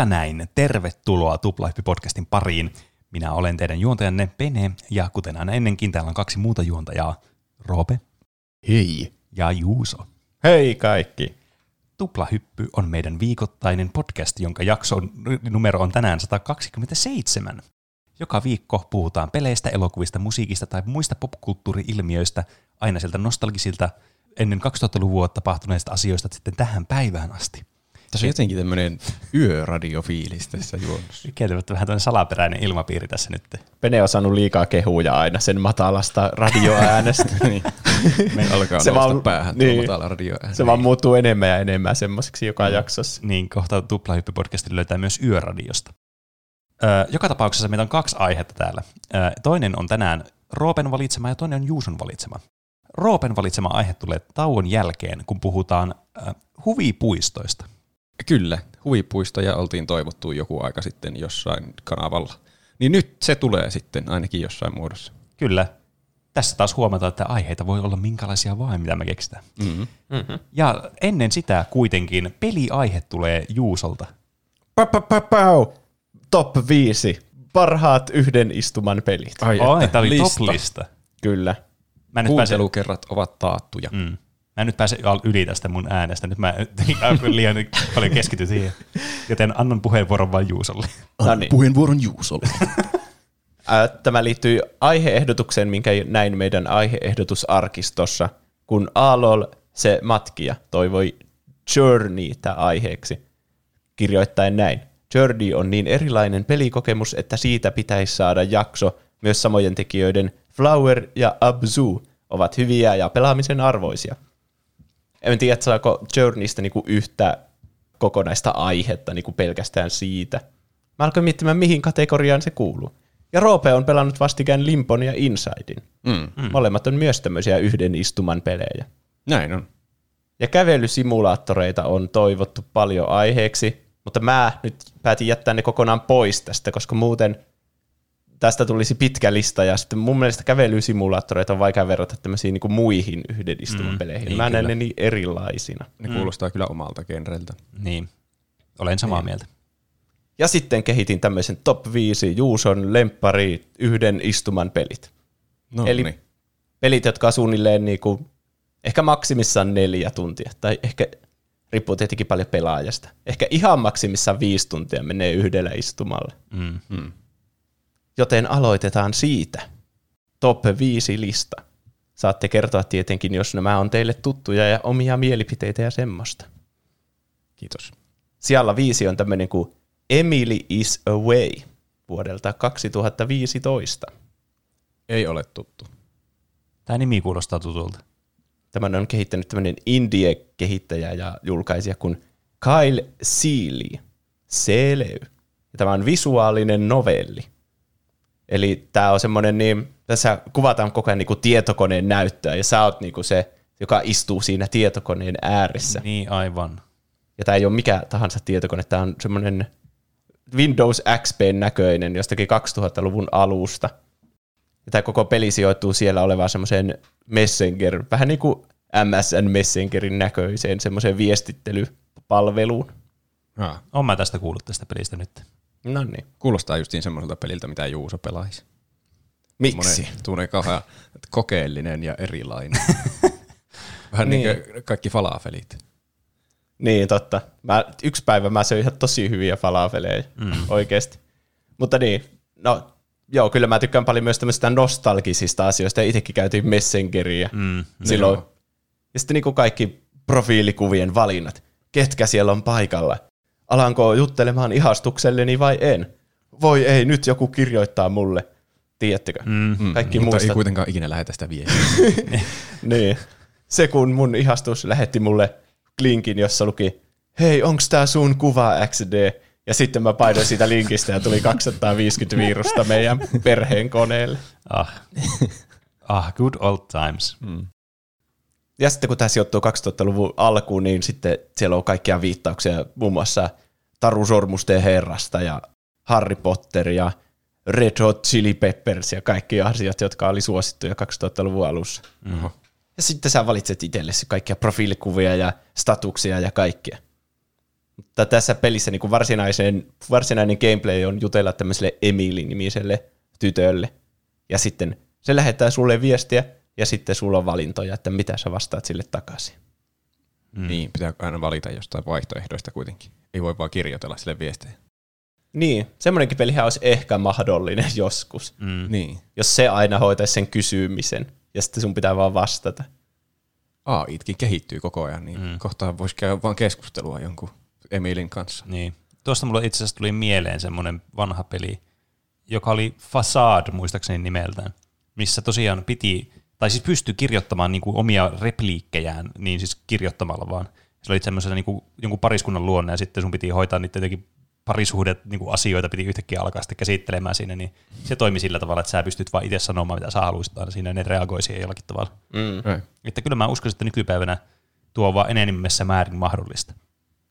Ja näin, tervetuloa Tuplahyppi-podcastin pariin. Minä olen teidän juontajanne Pene, ja kuten aina ennenkin, täällä on kaksi muuta juontajaa, Roope Hei. ja Juuso. Hei kaikki. Tuplahyppy on meidän viikoittainen podcast, jonka jakson numero on tänään 127. Joka viikko puhutaan peleistä, elokuvista, musiikista tai muista popkulttuuri-ilmiöistä, aina sieltä nostalgisilta ennen 2000-luvua tapahtuneista asioista sitten tähän päivään asti. Tässä on jotenkin tämmöinen yöradiofiilis tässä juonnossa. Kieltämättä vähän tämmöinen salaperäinen ilmapiiri tässä nyt. Pene on saanut liikaa kehuja aina sen matalasta radioäänestä. niin. Me alkaa Se vaan- päähän niin. matala radio Se vaan muuttuu enemmän ja enemmän semmoiseksi joka jaksossa. Niin kohta Tuplahyppy-podcastin löytää myös Yöradiosta. Öö, joka tapauksessa meillä on kaksi aihetta täällä. Öö, toinen on tänään Roopen valitsema ja toinen on Juuson valitsema. Roopen valitsema aihe tulee tauon jälkeen, kun puhutaan öö, huvipuistoista. Kyllä, huvipuistoja oltiin toivottu joku aika sitten jossain kanavalla. Niin nyt se tulee sitten ainakin jossain muodossa. Kyllä, tässä taas huomataan, että aiheita voi olla minkälaisia vain, mitä me keksitään. Mm-hmm. Ja ennen sitä kuitenkin peliaihe tulee Juusolta. Pau! Top 5. Parhaat yhden istuman pelit. Ai, että tämä oli lista. top-lista. Kyllä. Mä nyt Kuuntelukerrat ovat taattuja. mm, mä en nyt pääse yli tästä mun äänestä. Nyt mä liian paljon keskityn siihen. Joten annan puheenvuoron vain Juusolle. No niin. Puheenvuoron Juusolle. Ää, Tämä liittyy aiheehdotukseen, minkä näin meidän aiheehdotusarkistossa, kun Aalol se matkija toivoi Journeytä aiheeksi, kirjoittaen näin. Journey on niin erilainen pelikokemus, että siitä pitäisi saada jakso. Myös samojen tekijöiden Flower ja Abzu ovat hyviä ja pelaamisen arvoisia. En tiedä, että saako Journeystä niinku yhtä kokonaista aihetta niinku pelkästään siitä. Mä alkoin miettimään, mihin kategoriaan se kuuluu. Ja Roope on pelannut vastikään Limpon ja Insidein. Mm. Molemmat on myös tämmöisiä yhden istuman pelejä. Näin on. Ja kävelysimulaattoreita on toivottu paljon aiheeksi, mutta mä nyt päätin jättää ne kokonaan pois tästä, koska muuten tästä tulisi pitkä lista, ja sitten mun mielestä kävelysimulaattoreita on vaikea verrata tämmöisiin niin muihin yhden istuman Mm, peleihin. niin mä näen ne niin erilaisina. Ne kuulostaa kyllä omalta genreltä. Niin, olen samaa mieltä. Ja sitten kehitin tämmöisen top 5 Juuson lemppari yhden istuman pelit. No Eli niin. pelit, jotka on suunnilleen niinku, ehkä maksimissaan neljä tuntia, tai ehkä riippuu tietenkin paljon pelaajasta. Ehkä ihan maksimissaan viisi tuntia menee yhdellä istumalla. Mm. Mm. Joten aloitetaan siitä. Top 5 lista. Saatte kertoa tietenkin, jos nämä on teille tuttuja ja omia mielipiteitä ja semmoista. Kiitos. Siellä viisi on tämmöinen kuin Emily is Away vuodelta 2015. Ei ole tuttu. Tämä nimi kuulostaa tutulta. Tämän on kehittänyt tämmöinen indie-kehittäjä ja julkaisija kuin Kyle Seeley. Seley. Tämä on visuaalinen novelli. Eli tämä on semmoinen, niin tässä kuvataan koko ajan niin kuin tietokoneen näyttöä, ja sä oot niin kuin se, joka istuu siinä tietokoneen ääressä. Niin, aivan. Ja tämä ei ole mikä tahansa tietokone, tämä on semmoinen Windows XPn näköinen jostakin 2000-luvun alusta. Ja tämä koko peli sijoittuu siellä olevaan semmoiseen Messenger, vähän niin kuin MSN Messengerin näköiseen semmoiseen viestittelypalveluun. Ah, Olen mä tästä kuullut tästä pelistä nyt. No niin. kuulostaa justiin semmoiselta peliltä, mitä Juuso pelaisi. Miksi? Tuune kauhean kokeellinen ja erilainen. Vähän niin. Niin. kuin kaikki falafelit. Niin, totta. Mä, yksi päivä mä söin ihan tosi hyviä falafeleja, mm. oikeasti. Mutta niin, no joo, kyllä mä tykkään paljon myös tämmöisistä nostalgisista asioista, ja itsekin käytiin Messengeriä Mm. silloin. Joo. Ja sitten niin kuin kaikki profiilikuvien valinnat. Ketkä siellä on paikalla? Alanko juttelemaan ihastukselleni vai en? Voi ei, nyt joku kirjoittaa mulle. Tiedättekö? Mm. Mm, Kaikki mutta muistat. ei kuitenkaan ikinä lähetä sitä viestiä. Niin. Se kun mun ihastus lähetti mulle linkin, jossa luki, hei, onks tää sun kuva XD? Ja sitten mä painoin siitä linkistä ja tuli 250 virusta meidän perheen koneelle. Ah. ah, good old times. mm. Ja sitten kun tämä sijoittuu 2000-luvun alkuun, niin sitten siellä on kaikkia viittauksia muun muassa Taru Sormusten herrasta ja Harry Potter ja Red Hot Chili Peppers ja kaikki asiat, jotka oli suosittuja 2000-luvun alussa. Mm. Ja sitten sä valitset itsellesi kaikkia profiilikuvia ja statuksia ja kaikkea. Mutta tässä pelissä niin varsinaisen, varsinainen gameplay on jutella tämmöiselle Emily-nimiselle tytölle. Ja sitten se lähettää sulle viestiä, ja sitten sulla on valintoja, että mitä sä vastaat sille takaisin. Mm. Niin, pitää aina valita jostain vaihtoehdoista kuitenkin. Ei voi vaan kirjoitella sille viestejä. Niin, semmoinenkin pelihän olisi ehkä mahdollinen joskus. Mm. Niin. Jos se aina hoitaisi sen kysymisen, ja sitten sun pitää vaan vastata. AItkin kehittyy koko ajan, niin mm. kohtaan voisi käydä vaan keskustelua jonkun Emilin kanssa. Niin. Tuosta mulle itse asiassa tuli mieleen semmoinen vanha peli, joka oli Facade muistaakseni nimeltään, missä tosiaan piti, tai siis pystyi kirjoittamaan niin kuin omia repliikkejään, niin siis kirjoittamalla vaan. Se oli semmoisena niin kuin, jonkun pariskunnan luonne, ja sitten sun piti hoitaa niitä jotenkin parisuhdet niin kuin asioita piti yhtäkkiä alkaa sitten käsittelemään siinä, niin se toimi sillä tavalla, että sä pystyt vaan itse sanomaan, mitä sä haluaisit aina siinä, ja ne reagoi siihen jollakin tavalla. Mm. Että kyllä mä uskon, että nykypäivänä tuo on vaan enemmässä määrin mahdollista.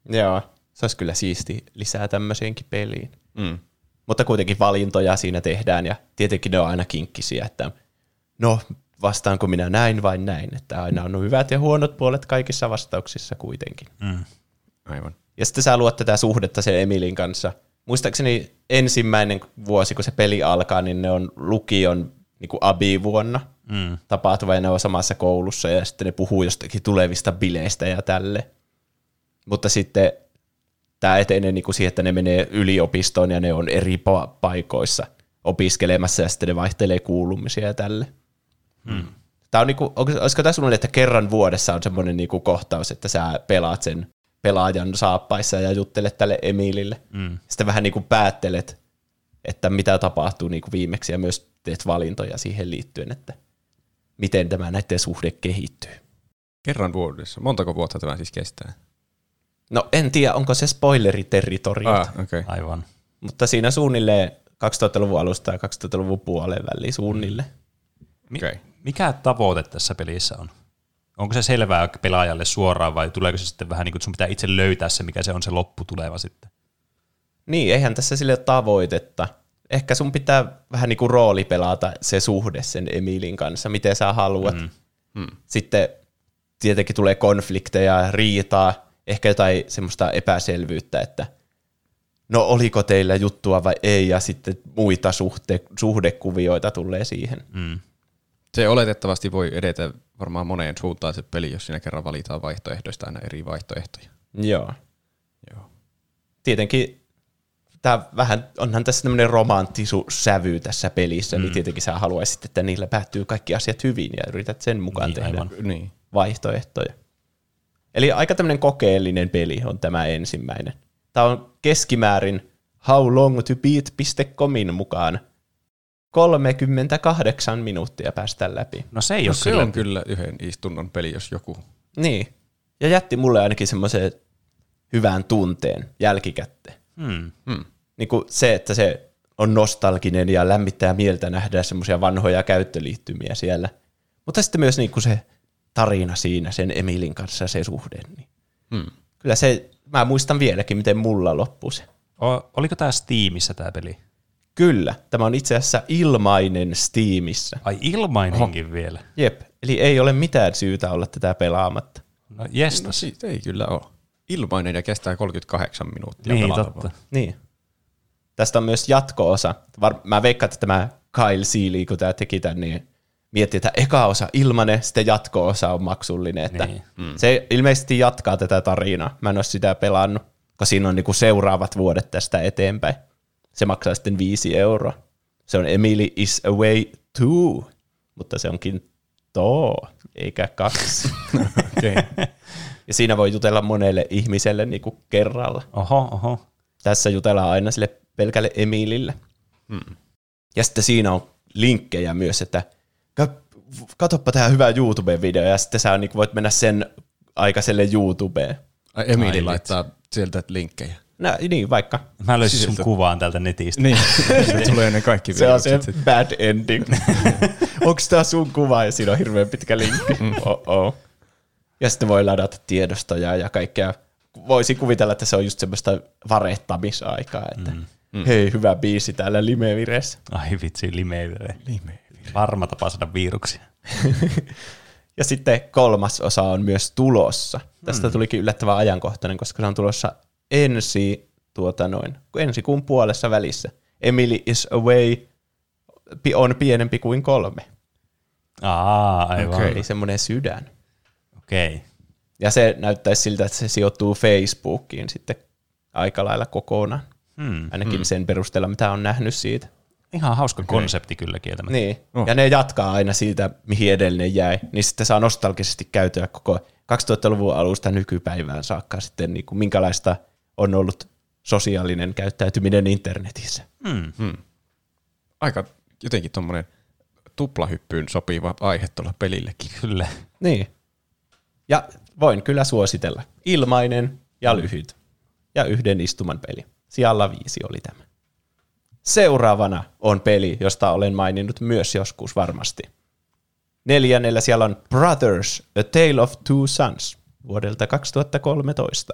Joo, se olisi kyllä siisti lisää tämmöiseenkin peliin. Mm. Mutta kuitenkin valintoja siinä tehdään, ja tietenkin ne on aina kinkkisiä, että no, vastaanko minä näin vai näin, että aina on hyvät ja huonot puolet kaikissa vastauksissa kuitenkin. Mm. Aivan. Ja sitten sä luot tätä suhdetta sen Emilin kanssa. Muistaakseni ensimmäinen vuosi, kun se peli alkaa, niin ne on lukion niin kuin abi-vuonna mm. tapahtuva, ja ne on samassa koulussa, ja sitten ne puhuu jostakin tulevista bileistä ja tälle. Mutta sitten tämä etenee niin kuin siihen, että ne menee yliopistoon, ja ne on eri pa- paikoissa opiskelemassa, ja sitten ne vaihtelee kuulumisia ja tälle. Mm. Tämä on niinku, olisiko tämä sellainen, että kerran vuodessa on semmoinen niinku kohtaus, että sä pelaat sen pelaajan saappaissa ja juttelet tälle Emilille. Mm. Sitten vähän niin kuin päättelet, että mitä tapahtuu niin kuin viimeksi ja myös teet valintoja siihen liittyen, että miten tämä näiden suhde kehittyy. Kerran vuodessa. Montako vuotta tämä siis kestää? No en tiedä, onko se spoileriterritorio. Ah, okay. Aivan. Mutta siinä suunnilleen 2000-luvun alusta ja 2000-luvun puolen väliin suunnille. Okay. Mikä tavoite tässä pelissä on? onko se selvää pelaajalle suoraan vai tuleeko se sitten vähän niin kuin, sun pitää itse löytää se, mikä se on se lopputuleva sitten? Niin, eihän tässä sille ole tavoitetta. Ehkä sun pitää vähän niin kuin rooli pelata se suhde sen Emilin kanssa, miten sä haluat. Mm. Mm. Sitten tietenkin tulee konflikteja, riitaa, ehkä jotain semmoista epäselvyyttä, että no oliko teillä juttua vai ei, ja sitten muita suhte, suhdekuvioita tulee siihen. Mm. Se oletettavasti voi edetä varmaan moneen suuntaan se peli, jos siinä kerran valitaan vaihtoehdoista aina eri vaihtoehtoja. Joo. Joo. Tietenkin tämä vähän, onhan tässä tämmöinen sävy tässä pelissä, niin mm. niin tietenkin sä haluaisit, että niillä päättyy kaikki asiat hyvin ja yrität sen mukaan niin, tehdä aivan. Niin. vaihtoehtoja. Eli aika tämmöinen kokeellinen peli on tämä ensimmäinen. Tämä on keskimäärin howlongtobeat.comin mukaan 38 minuuttia päästä läpi. No se ei no ole se kyllä. on kyllä yhden istunnon peli, jos joku. Niin. Ja jätti mulle ainakin semmoisen hyvän tunteen jälkikäteen. Hmm. Hmm. Niin kuin se, että se on nostalginen ja lämmittää mieltä nähdä semmoisia vanhoja käyttöliittymiä siellä. Mutta sitten myös niin kuin se tarina siinä sen Emilin kanssa se suhde. Niin. Hmm. Kyllä se, mä muistan vieläkin, miten mulla loppui se. O, oliko tämä Steamissa tämä peli? Kyllä, tämä on itse asiassa ilmainen Steamissa. Ai ilmainenkin Oho. vielä? Jep, eli ei ole mitään syytä olla tätä pelaamatta. No jes, no siitä ei kyllä ole. Ilmainen ja kestää 38 minuuttia Niin, totta. Niin. Tästä on myös jatko-osa. Mä veikkaan, että tämä Kyle Seeley, kun tämä teki tämän, niin mietti, että eka osa ilmanen, sitten jatko-osa on maksullinen. Että niin. mm. Se ilmeisesti jatkaa tätä tarinaa. Mä en ole sitä pelannut, koska siinä on niinku seuraavat vuodet tästä eteenpäin. Se maksaa sitten viisi euroa. Se on Emily is away too, mutta se onkin to, eikä kaksi. okay. Ja siinä voi jutella monelle ihmiselle niin kuin kerralla. Oho, oho. Tässä jutellaan aina sille pelkälle Emilille. Hmm. Ja sitten siinä on linkkejä myös, että katoppa tämä hyvä YouTube-video, ja sitten sä niin voit mennä sen aikaiselle YouTubeen. Emili laittaa sieltä linkkejä. No, niin, vaikka. Mä löysin sun kuvaan täältä netistä. Niin, se tulee ne kaikki Se on se bad ending. Onko tämä sun kuva ja siinä on hirveän pitkä linkki? Mm. Oh-oh. Ja sitten voi ladata tiedostoja ja kaikkea. Voisi kuvitella, että se on just semmoista varettamisaikaa, että mm. Mm. hei, hyvä biisi täällä Limeviressä. Ai vitsi, Limevire. Limevire. Varma tapa saada viruksia. ja sitten kolmas osa on myös tulossa. Tästä mm. tulikin yllättävän ajankohtainen, koska se on tulossa ensi, tuota noin, ensi kuun puolessa välissä. Emily is away on pienempi kuin kolme. Aa, aivan. Okay. Okei. Eli semmoinen sydän. Okay. Ja se näyttäisi siltä, että se sijoittuu Facebookiin sitten aika lailla kokonaan. Hmm. Ainakin hmm. sen perusteella, mitä on nähnyt siitä. Ihan hauska konsepti kyllä kieltämättä. Niin. Oh. Oh. Ja ne jatkaa aina siitä, mihin edellinen jäi. Niin sitten saa nostalgisesti käytyä koko 2000-luvun alusta nykypäivään saakka sitten, niin kuin minkälaista on ollut sosiaalinen käyttäytyminen internetissä. Hmm. Hmm. Aika jotenkin tuommoinen tuplahyppyyn sopiva aihe tuolla pelillekin. Kyllä. Niin. Ja voin kyllä suositella. Ilmainen ja lyhyt. Ja yhden istuman peli. Sijalla viisi oli tämä. Seuraavana on peli, josta olen maininnut myös joskus varmasti. Neljännellä siellä on Brothers, A Tale of Two Sons vuodelta 2013.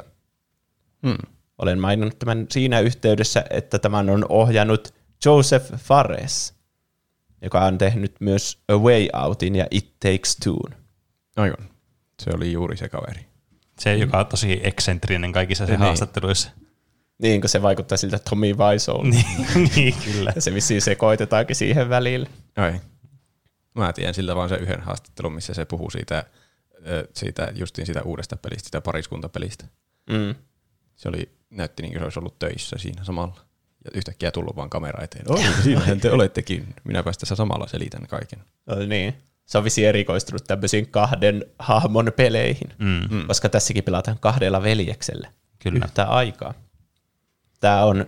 Hmm. Olen maininnut tämän siinä yhteydessä, että tämän on ohjannut Joseph Fares, joka on tehnyt myös A Way Outin ja It Takes Two. Aivan. Se oli juuri se kaveri. Se, joka on tosi eksentrinen kaikissa se Niin. haastatteluissa. Niin, kun se vaikuttaa siltä Tommy Wiseau. niin, niin, kyllä. Ja se vissiin sekoitetaankin siihen välille. Ai. Mä tiedän siltä vaan se yhden haastattelun, missä se puhuu siitä, siitä justiin siitä uudesta pelistä, sitä pariskuntapelistä. Mm. Se oli, näytti niin kuin se olisi ollut töissä siinä samalla. Ja yhtäkkiä tullut vaan kamera eteen. Oi, siinähän te olettekin. Minäpä tässä samalla selitän kaiken. No, niin. Se on vissiin erikoistunut tämmöisiin kahden hahmon peleihin, Mm. mm. koska tässäkin pelataan kahdella veljeksellä Kyllä. yhtä aikaa. Tämä on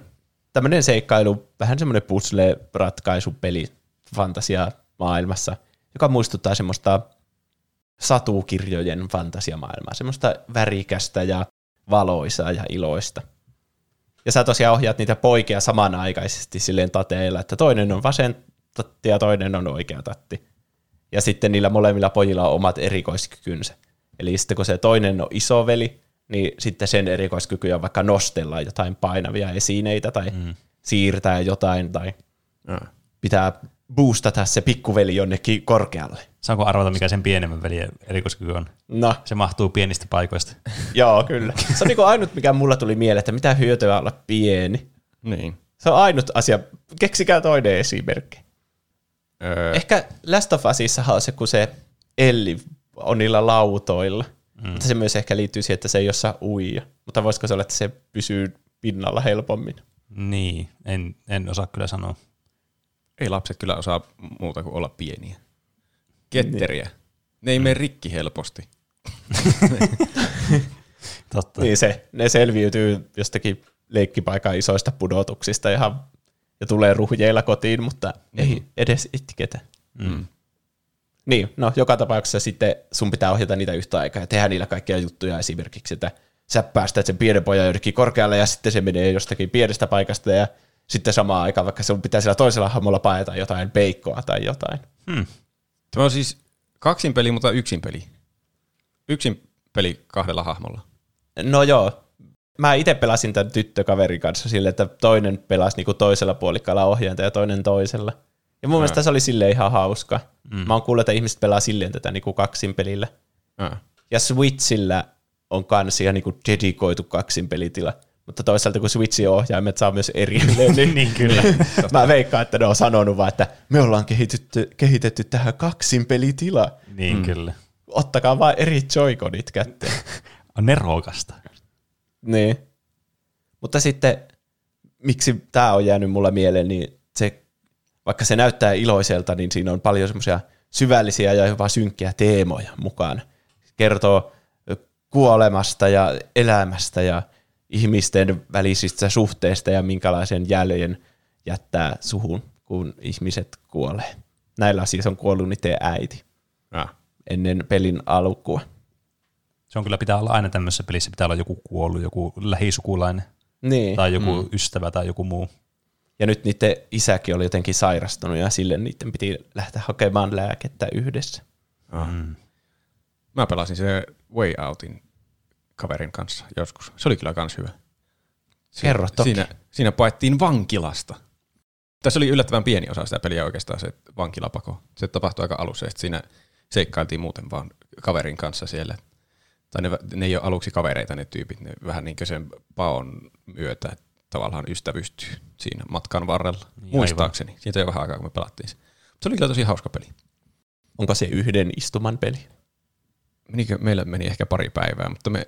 tämmöinen seikkailu, vähän semmoinen puzzle-ratkaisupeli fantasia maailmassa, joka muistuttaa semmoista satukirjojen fantasiamaailmaa, semmoista värikästä ja valoisaa ja iloista. Ja sä tosiaan ohjaat niitä poikia samanaikaisesti silleen tateilla, että toinen on vasen tatti ja toinen on oikea tatti. Ja sitten niillä molemmilla pojilla on omat erikoiskykynsä. Eli sitten kun se toinen on isoveli, niin sitten sen erikoiskyky on vaikka nostella jotain painavia esineitä tai mm. siirtää jotain tai Ja. pitää boostata se pikkuveli jonnekin korkealle. Saanko arvata, mikä sen pienemmän veljen erikoiskyky on? No, Se mahtuu pienistä paikoista. joo, kyllä. Se on niin ainut, mikä mulla tuli mieleen, että mitä hyötyä olla pieni. Niin. Se on ainut asia. Keksikää toinen esimerkki. Öö, Ehkä Last of Usissahan on se, kun se Elli on niillä lautoilla. Mm. Mutta se myös ehkä liittyy siihen, että se ei osaa uija. Mutta voisiko se olla, että se pysyy pinnalla helpommin? Niin, en, en osaa kyllä sanoa. ei lapset kyllä osaa muuta kuin olla pieniä. Ketteriä. Ne ei mene rikki helposti. Totta. Niin se, ne selviytyy jostakin leikkipaikan isoista pudotuksista ihan, ja tulee ruhjeilla kotiin, mutta mm. ei edes itketä. Mm. Niin, no joka tapauksessa sitten sun pitää ohjata niitä yhtä aikaa ja tehdä niillä kaikkia juttuja esimerkiksi, että sä päästät sen pienen pojan jonnekin korkealle ja sitten se menee jostakin pienestä paikasta ja sitten samaan aikaan vaikka sun pitää siellä toisella hahmolla paeta jotain peikkoa tai jotain. Hmm. Tämä on siis kaksin peli, mutta yksin peli. Yksin peli kahdella hahmolla. No joo, mä itse pelasin tämän tyttökaverin kanssa sille, että toinen pelasi niinku toisella puolikkaalla ohjainta ja toinen toisella. Ja mun mielestä se oli silleen ihan hauska. Mm. Mä oon kuullut, että ihmiset pelaa silleen tätä niinku kaksin pelillä. Ah. Ja Switchillä on kans ihan niinku dedikoitu kaksin pelitila. Mutta toisaalta kun Switchin ohjaimet saa myös erilleen, niin, niin kyllä. mä veikkaan, että ne on sanonut vaan, että me ollaan kehitetty, kehitetty tähän kaksin pelitila. niin mm. kyllä. Ottakaa vaan eri joikonit kätteen. On nerokasta. Niin. Mutta sitten, miksi tämä on jäänyt mulle mieleen, niin se, vaikka se näyttää iloiselta, niin siinä on paljon semmoisia syvällisiä ja jopa synkkiä teemoja mukana. Kertoo kuolemasta ja elämästä ja ihmisten välisistä suhteista ja minkälaisen jäljen jättää suhun, kun ihmiset kuolee. Näillä siis on kuollut niiden äiti Ah. ennen pelin alkua. Se on kyllä pitää olla aina tämmöisessä pelissä, pitää olla joku kuollut, joku lähisukulainen Niin. tai joku mm. ystävä tai joku muu. Ja nyt niiden isäkin oli jotenkin sairastunut ja sille niiden piti lähteä hakemaan lääkettä yhdessä. Ah. Mä pelasin se Way Outin kaverin kanssa joskus. Se oli kyllä kans hyvä. Kerro toki. Siinä, siinä paettiin vankilasta. Tässä oli yllättävän pieni osa sitä peliä oikeastaan se vankilapako. Se tapahtui aika alussa ja siinä seikkailtiin muuten vaan kaverin kanssa siellä. tai ne, ne ei ole aluksi kavereita ne tyypit, ne vähän niin kuin sen paon myötä tavallaan ystävystyy siinä matkan varrella. Niin, Muistaakseni. Siitä ei ole vähän aikaa, kun me pelattiin se. Se oli kyllä tosi hauska peli. Onko se yhden istuman peli? Menikö, meillä meni ehkä pari päivää, mutta me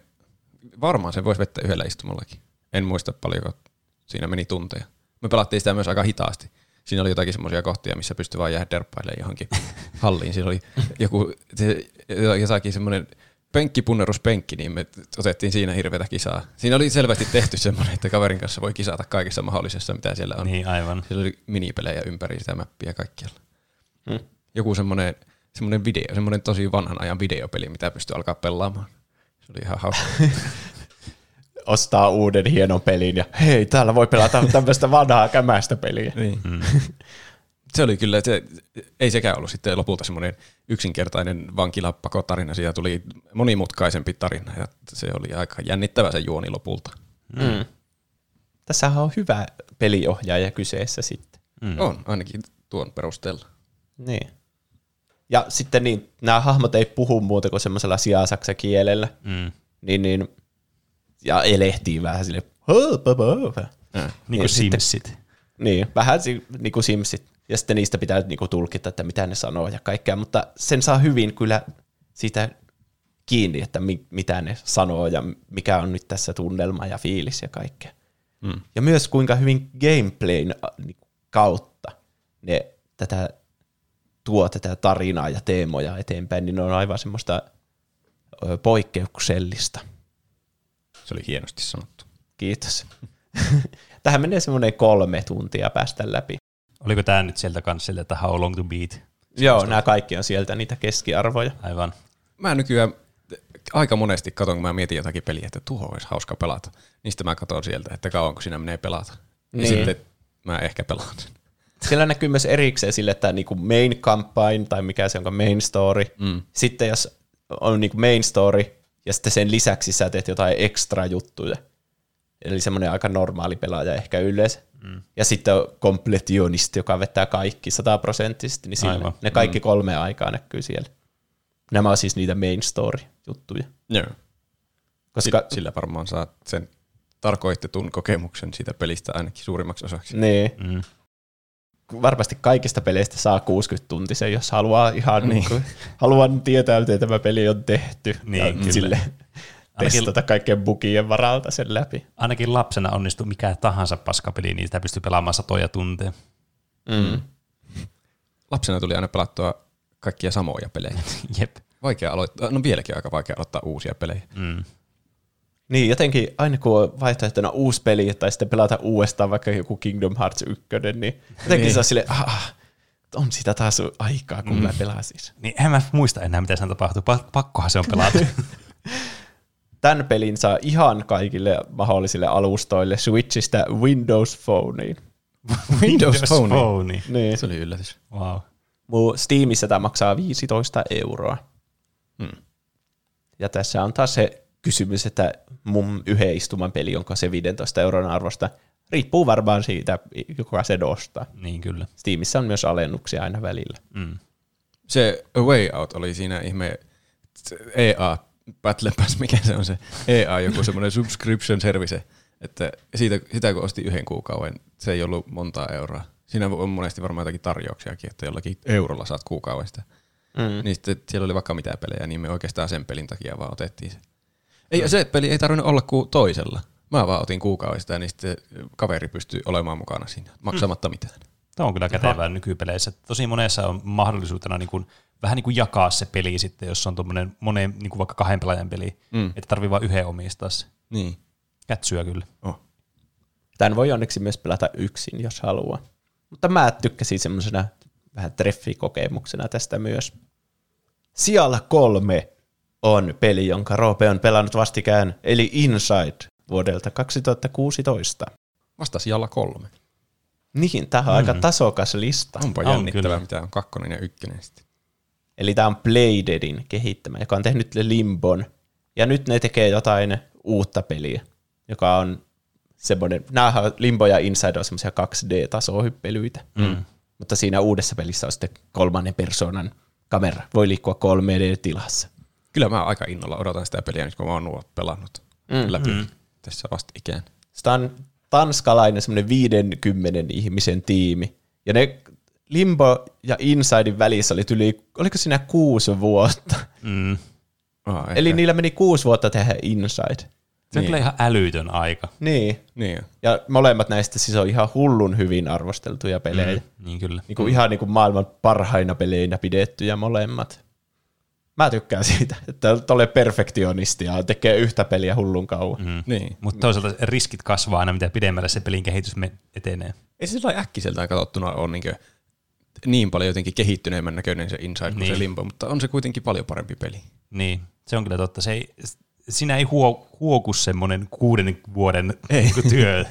varmaan se voisi vetää yhdellä istumallakin. En muista paljonko siinä meni tunteja. Me pelattiin sitä myös aika hitaasti. Siinä oli jotakin semmoisia kohtia, missä pystyi vaan jäädä derppailemaan johonkin halliin. Siinä oli joku, se, jotakin semmoinen penkkipunneruspenkki, niin me otettiin siinä hirveätä kisaa. Siinä oli selvästi tehty semmoinen, että kaverin kanssa voi kisata kaikessa mahdollisessa, mitä siellä on. Niin, aivan. Siellä oli minipelejä ympäri sitä mappia kaikkialla. Hmm. Joku semmoinen, semmoinen video, semmoinen tosi vanhan ajan videopeli, mitä pystyy alkaa pelaamaan. Se oli ihan hauska. Ostaa uuden hienon pelin ja hei, täällä voi pelata tämmöistä vanhaa kämästä peliä. niin. Se oli kyllä, se, ei sekään ollut sitten lopulta semmoinen yksinkertainen vankilapakotarina, siitä tuli monimutkaisempi tarina ja se oli aika jännittävä se juoni lopulta. Mm. Tässähän on hyvä peliohjaaja kyseessä sitten. Mm. On, ainakin tuon perusteella. Niin. Ja sitten niin, nämä hahmot ei puhu muuta kuin semmoisella siasaksa kielellä. Mm. Niin, niin, ja elehtii vähän sille. Niin Niin, kuin sitten- Simsit. Niin, vähän niin kuin Simsit. Ja sitten niistä pitää niin kuin tulkita, että mitä ne sanoo ja kaikkea, mutta sen saa hyvin kyllä siitä kiinni, että mi- mitä ne sanoo ja mikä on nyt tässä tunnelma ja fiilis ja kaikkea. Mm. Ja myös kuinka hyvin gameplayn niinku kautta ne tätä tuo tätä tarinaa ja teemoja eteenpäin, niin ne on aivan semmoista poikkeuksellista. Se oli hienosti sanottu. Kiitos. Tähän menee semmoinen kolme tuntia päästä läpi. Oliko tämä nyt sieltä kanssa sieltä, että how long to beat? Joo, nämä kaikki on sieltä niitä keskiarvoja. Aivan. Mä nykyään aika monesti katon, kun mä mietin jotakin peliä, että tuo olisi hauska pelata. Niistä mä katon sieltä, että kauanko siinä menee pelata. Ja Niin. sitten mä ehkä pelaan sen. Siellä näkyy myös erikseen sille, että niinku main campaign, tai mikä se onko main story. Mm. Sitten jos on niinku main story, ja sitten sen lisäksi sä teet jotain extra juttuja. Eli semmoinen aika normaali pelaaja ehkä yleensä. Mm. Ja sitten on kompletionisti, joka vetää kaikki sataprosenttisesti, niin Aivan. ne kaikki kolme aikaa näkyy siellä. Nämä on siis niitä main story-juttuja. Joo. Koska, Sillä, sillä varmaan saat sen tarkoitetun kokemuksen siitä pelistä ainakin suurimmaksi osaksi. niin, Mm. Varmasti kaikista peleistä saa 60 tuntisen, jos haluaa ihan niin. Niin haluan tietää, miten tämä peli on tehty. Niin, ja kyllä. sille Ainakin- testata kaikkien bugien varalta sen läpi. Ainakin lapsena onnistui mikä tahansa paskapeli, niin sitä pystyy pelaamaan satoja tunteja. Mm. Lapsena tuli aina pelattua kaikkia samoja pelejä. Jep. Vaikea aloittaa, no vieläkin aika vaikea aloittaa uusia pelejä. Mm. Niin, jotenkin aina kun on vaihtoehtona uusi peli tai sitten pelata uudestaan vaikka joku Kingdom Hearts 1, niin jotenkin Niin. se on silleen, ah, on sitä taas aikaa, kun mm. mä pelasin. Niin en mä muista enää, mitä siinä tapahtuu. Pa- Pakkohan se on pelata. Tämän pelin saa ihan kaikille mahdollisille alustoille Switchistä Windows Phoneen. Windows Phone. Phone. Niin. Se oli yllätys. Wow. Mun Steamissa tämä maksaa 15 euroa. Hmm. Ja tässä on taas se kysymys, että mun yhden istuman peli, onko se 15 euron arvosta, riippuu varmaan siitä, joka se ostaa. Niin kyllä. Steamissa on myös alennuksia aina välillä. Mm. Se A Way Out oli siinä ihme EA Battle Pass, mikä se on se EA, joku semmoinen subscription service, että siitä, sitä kun osti yhden kuukauden, se ei ollut montaa euroa. Siinä on monesti varmaan jotakin tarjouksiakin, että jollakin eurolla saat kuukaudesta. Mm. Niin sitten siellä oli vaikka mitä pelejä, niin me oikeastaan sen pelin takia vaan otettiin se. Ei, se peli ei tarvinnut olla kuin toisella. Mä vaan otin kuukaudesta ja niin sitten kaveri pystyi olemaan mukana siinä, maksamatta mitään. Tämä on kyllä kätevää nykypeleissä. Tosi monessa on mahdollisuutena niin kuin, vähän niin kuin jakaa se peli sitten, jos on tuommoinen monen, niin kuin vaikka kahden pelaajan peli, Mm. että tarvii vain yhden omistaa se. Niin. Kätsyä kyllä. Oh. Tämän voi onneksi myös pelata yksin, jos haluaa. Mutta mä tykkäsin semmoisena vähän treffikokemuksena tästä myös. Sijalla kolme on peli, jonka Roope on pelannut vastikään, eli Inside vuodelta 2016. Vasta sijalla kolme. Niin, tämä on aika tasokas lista. Onpa On jännittävää, kyllä. mitä on kakkonen ja ykkönen sitten. Eli tämä on Playdeadin kehittämä, joka on tehnyt Limbon. Ja nyt ne tekee jotain uutta peliä, joka on semmoinen, nämä Limbo ja Inside on semmoisia 2D-tasohyppelyitä. Mm. Mutta siinä uudessa pelissä on sitten kolmannen persoonan kamera. Voi liikkua 3D-tilassa. Kyllä mä aika innolla odotan sitä peliä, nyt kun mä oon nuo pelannut mm. läpi mm. tässä vasta ikään. Sitä on tanskalainen semmoinen 50 ihmisen tiimi. Ja ne Limbo ja Insidein välissä oli yli, oliko siinä kuusi vuotta? Mm. Oh, Eli niillä meni kuusi vuotta tehdä Inside. Se on Niin. kyllä ihan älytön aika. Niin. Niin. Ja molemmat näistä siis on ihan hullun hyvin arvosteltuja pelejä. Mm. Niin kyllä. Niin kuin ihan niin kuin maailman parhaina peleinä pidettyjä molemmat. Mä tykkään siitä, että tolle perfektionisti ja tekee yhtä peliä hullun kauan. Mm. niin. Mutta toisaalta riskit kasvaa aina, mitä pidemmälle se pelin kehitys me- etenee. Ei se sillä äkkiseltään katsottuna ole niin, niin paljon jotenkin kehittyneemmän näköinen se Inside kuin Niin. se Limbo, mutta on se kuitenkin paljon parempi peli. Niin, se on kyllä totta. Se ei, siinä ei huo, huoku semmoinen kuuden vuoden ei. työ.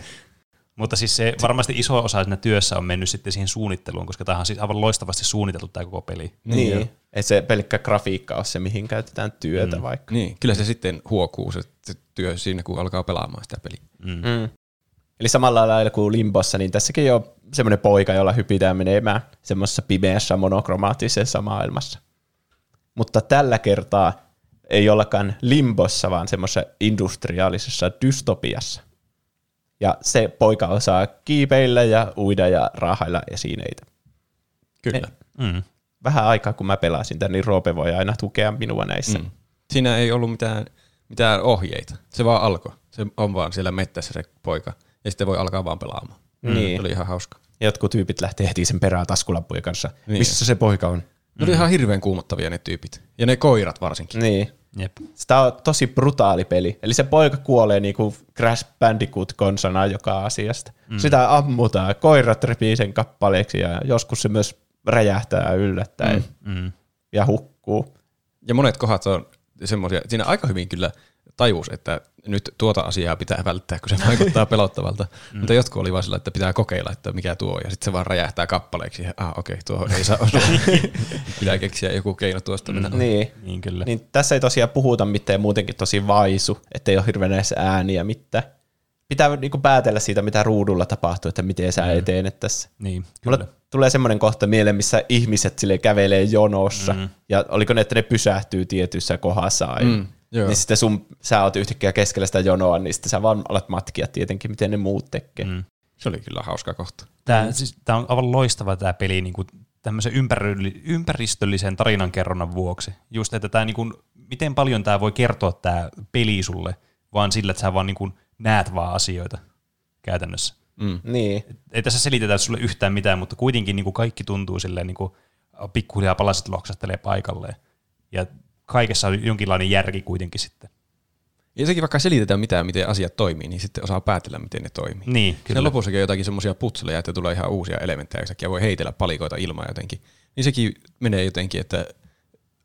Mutta siis se varmasti iso osa siinä työssä on mennyt sitten siihen suunnitteluun, koska tämä on siis aivan loistavasti suunniteltu tämä koko peli. Niin, joo. niin. ei se pelkkä grafiikka ole se, mihin käytetään työtä mm. vaikka. Niin, kyllä se sitten huokuu se, se työ siinä, kun alkaa pelaamaan sitä peliä. Mm. Mm. Eli samalla lailla kuin Limbossa, niin tässäkin on semmoinen poika, jolla hypitään menemään semmoisessa pimeässä monokromaattisessa maailmassa. Mutta tällä kertaa ei ollakaan Limbossa, vaan semmoisessa industriaalisessa dystopiassa. Ja se poika osaa kiipeillä ja uida ja raahailla esineitä. Kyllä. Mm. Vähän aikaa, kun mä pelasin tämän, niin Roope voi aina tukea minua näissä. Mm. Siinä ei ollut mitään, mitään ohjeita. Se vaan alkoi. Se on vaan siellä mettässä se poika. Ja sitten voi alkaa vaan pelaamaan. Niin. Se oli ihan hauska. Jotkut tyypit lähtee heti sen perään taskulampujen kanssa. Niin. Missä se poika on? Ne oli ihan hirveän kuumottavia ne tyypit. Ja ne koirat varsinkin. Niin. Jep. Sitä on tosi brutaali peli. Eli se poika kuolee niinku Crash Bandicoot-konsana joka asiasta. Mm. Sitä ammutaan, koirat repii sen kappaleeksi ja joskus se myös räjähtää yllättäen mm. Mm. ja hukkuu. Ja monet kohdat on semmoisia, siinä aika hyvin kyllä tajus, että nyt tuota asiaa pitää välttää, kun se vaikuttaa pelottavalta. Mm. Mutta jotkut oli vaan sillä, että pitää kokeilla, että mikä tuo on, ja sitten se vaan räjähtää kappaleeksi. Ja, ah, okei, okay, tuohon ei saa osua. pitää keksiä joku keino tuosta. Mm. Niin. Niin kyllä. niin tässä ei tosiaan puhuta mitään ja muutenkin tosi vaisu, ettei ole hirveän edes ääniä mitään. Pitää niinku päätellä siitä, mitä ruudulla tapahtuu, että miten sä etenet tässä. Niin, kyllä. Mulle tulee semmoinen kohta mieleen, missä ihmiset sille kävelee jonossa, mm. ja oliko ne, että ne pysähtyy tietyssä kohdassa aina. Mm, joo. niin sitten sun, sä oot yhtäkkiä keskellä sitä jonoa, niin sitten sä vaan alat matkia tietenkin, miten ne muut tekee. Mm. Se oli kyllä hauska kohta. Tämä, siis, tämä on aivan loistava tämä peli niin kuin tämmöisen ympäristöllisen tarinankerronnan vuoksi. Just, että tämä, niin kuin, miten paljon tämä voi kertoa tämä peli sulle, vaan sillä, että sä vaan niin kuin, näet vaan asioita käytännössä. Mm. Niin. Ei tässä selitetä sulle yhtään mitään, mutta kuitenkin niin kuin kaikki tuntuu silleen, niin kuin pikkuhiljaa palaset loksahtelee paikalleen. Ja kaikessa on jonkinlainen järki kuitenkin sitten. Ja sekin vaikka selitetään mitään, miten asiat toimii, niin sitten osaa päätellä, miten ne toimii. Niin, Kyllä. kyllä. lopussakin on jotakin semmoisia putseleja, että tulee ihan uusia elementtejä yhtäkkiä, voi heitellä palikoita ilmaan jotenkin. Niin sekin menee jotenkin, että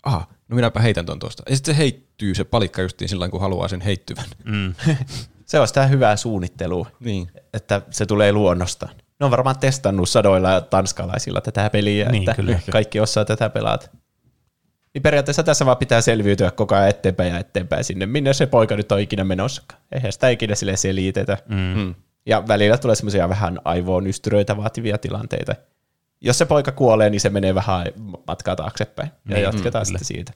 aha, no minäpä heitän ton tuosta. Ja sitten se heittyy se palikka justiin sillä kun haluaa sen heittyvän. Mm. Se on sitä hyvää suunnittelua, Niin. että se tulee luonnostaan. Ne on varmaan testannut sadoilla tanskalaisilla tätä peliä, Niin, että kyllä. kaikki osaa tätä pelata. Niin periaatteessa tässä vaan pitää selviytyä koko ajan eteenpäin ja eteenpäin sinne, minne se poika nyt on ikinä menossa. Eihän sitä ikinä sille selitetä. Mm. Mm. Ja välillä tulee semmoisia vähän aivoon ystyröitä vaativia tilanteita. Jos se poika kuolee, niin se menee vähän matkaa taaksepäin. Ja Niin, jatketaan mm, sitten siitä.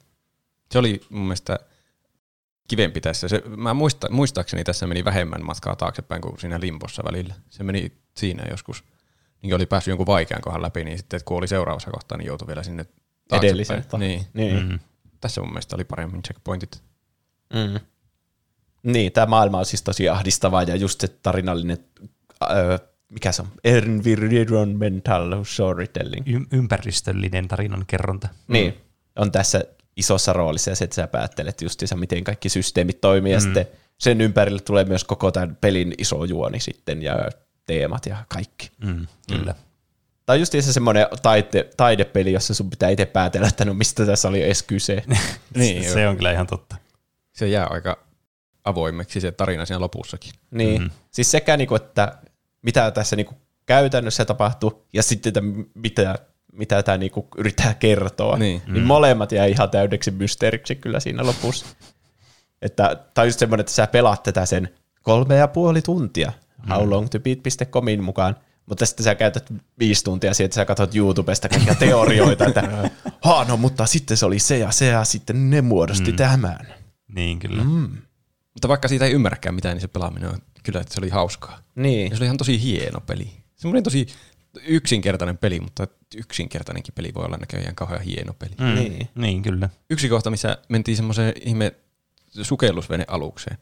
Se oli mun mielestä kivempi tässä. Se, mä muista, muistaakseni tässä meni vähemmän matkaa taaksepäin kuin siinä limpossa välillä. Se meni siinä joskus. Niin oli päässyt jonkun vaikean kohdan läpi, niin sitten kun oli seuraavassa kohtaa, niin joutui vielä sinne taaksepäin. Edelliseltä. Niin. Niin. Mm. Tässä mun mielestä oli paremmin checkpointit. Mm. Niin, tämä maailma on siis tosi ahdistavaa ja just se tarinallinen, öö, mikä se on, environmental storytelling. Y- ympäristöllinen tarinan kerronta. Niin, on tässä isossa roolissa ja se, että sä päättelet justiinsa, miten kaikki systeemit toimii ja sitten sen ympärille tulee myös koko tämän pelin iso juoni sitten ja teemat ja kaikki. Mm, kyllä. Tämä on justiinsa semmoinen taide, taidepeli, jossa sun pitää itse päätellä, että no mistä tässä oli edes kyse. Niin, se, se on kyllä ihan totta. se jää aika avoimeksi se tarina siinä lopussakin. Niin, mm. siis sekä niinku, että mitä tässä niinku käytännössä tapahtuu, ja sitten, että mitä, mitä tämä niinku yrittää kertoa. Niin. niin molemmat jää ihan täydeksi mysteeriksi kyllä siinä lopussa. Että, tai just semmoinen, että sä pelaat tätä sen kolme ja puoli tuntia, how long to beat.comin mukaan, Mutta sitten sä käytät viisi tuntia siihen, että sä katsot YouTubesta kaikkia teorioita, että ha, no mutta sitten se oli se ja se ja sitten ne muodosti mm. tämän. Niin, kyllä. Mm. Mutta vaikka siitä ei ymmärräkään mitään, niin se pelaaminen on kyllä, että se oli hauskaa. Niin. Ja se oli ihan tosi hieno peli. Semmoinen tosi yksinkertainen peli, mutta yksinkertainenkin peli voi olla näköjään kauhean hieno peli. Mm. Niin. niin, kyllä. Yksi kohta, missä mentiin semmoiseen ihme sukellusvene alukseen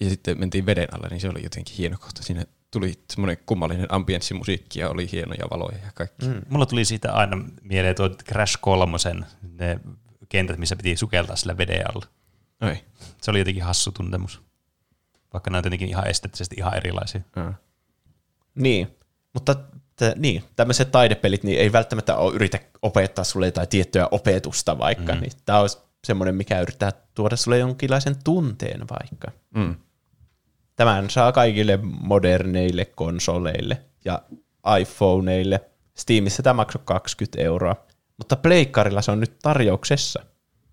ja sitten mentiin veden alle, niin se oli jotenkin hieno kohta. Siinä tuli semmoinen kummallinen ambienssimusiikki ja oli hienoja valoja ja kaikki. Mm. Mulla tuli siitä aina mieleen tuo Crash 3, ne kentät, missä piti sukeltaa sillä veden alla. Ei. Se oli jotenkin hassu tuntemus. Vaikka nämä on tietenkin ihan esteettisesti ihan erilaisia. Mm. Niin, mutta t- niin, tämmöiset taidepelit niin ei välttämättä ole yritä opettaa sulle jotain tiettyä opetusta vaikka. Mm. Niin tämä olisi semmoinen, mikä yrittää tuoda sulle jonkinlaisen tunteen vaikka. Mm. Tämän saa kaikille moderneille konsoleille ja iPhoneille. Steamissa tämä maksoi 20 euroa, mutta Pleikkarilla se on nyt tarjouksessa.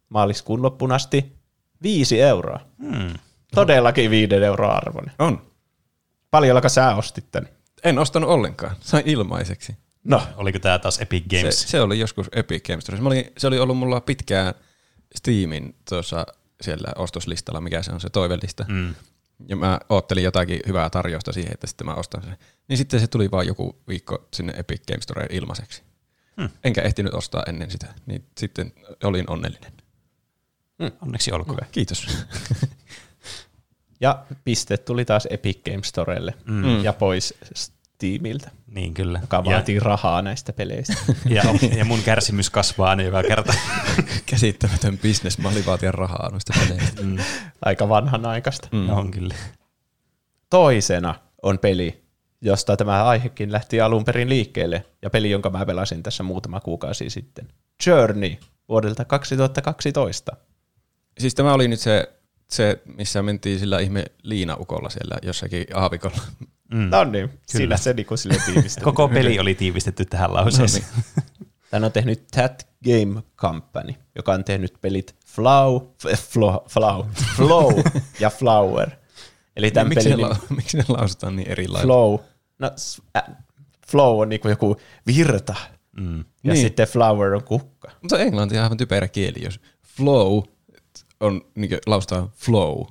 Maaliskuun loppuun asti 5 euroa. Hmm. Todellakin 5 euroa arvoinen. On. Paljonko sä ostit tän? En ostanut ollenkaan. Sain ilmaiseksi. No. Oliko tämä taas Epic Games? Se, se oli joskus Epic Games. Se oli, se oli ollut mulla pitkään Steamin tuossa siellä ostoslistalla, mikä se on se toivellista. Mm. Ja mä oottelin jotakin hyvää tarjousta siihen, että sitten mä ostan sen. Niin sitten se tuli vaan joku viikko sinne Epic Games Storeen ilmaiseksi. Hmm. Enkä ehtinyt ostaa ennen sitä, niin sitten olin onnellinen. Hmm. Onneksi olkoon. Okay. Kiitos. ja piste tuli taas Epic Games Storelle mm. ja pois Steamiltä. Niin kyllä. Joka vaatii ja, rahaa näistä peleistä. Ja, ja mun kärsimys kasvaa aina joka kerta. Käsittämätön bisnes, mä olin vaatia rahaa noista peleistä. Mm. Aika vanhanaikaista. Mm. On kyllä. Toisena on peli, josta tämä aihekin lähti alun perin liikkeelle, ja peli, jonka mä pelasin tässä muutama kuukausi sitten. Journey vuodelta 2012. Siis tämä oli nyt se, se missä mentiin sillä ihme liinaukolla siellä jossakin aavikolla. Mm. No niin, Kyllä. siinä se niin sille tiivistetty. Koko peli oli tiivistetty tähän lauseeseen. No niin. Tän on tehnyt That Game Company, joka on tehnyt pelit Flow, Flow, Flow, Flow ja Flower. Eli tämän miksi, pelin, ne la, miksi ne lausutaan niin eri Flow. No, äh, flow on niinku joku virta, mm. ja niin. sitten flower on kukka. Mutta englanti on aivan typerä kieli, jos flow on niin lausutaan flow,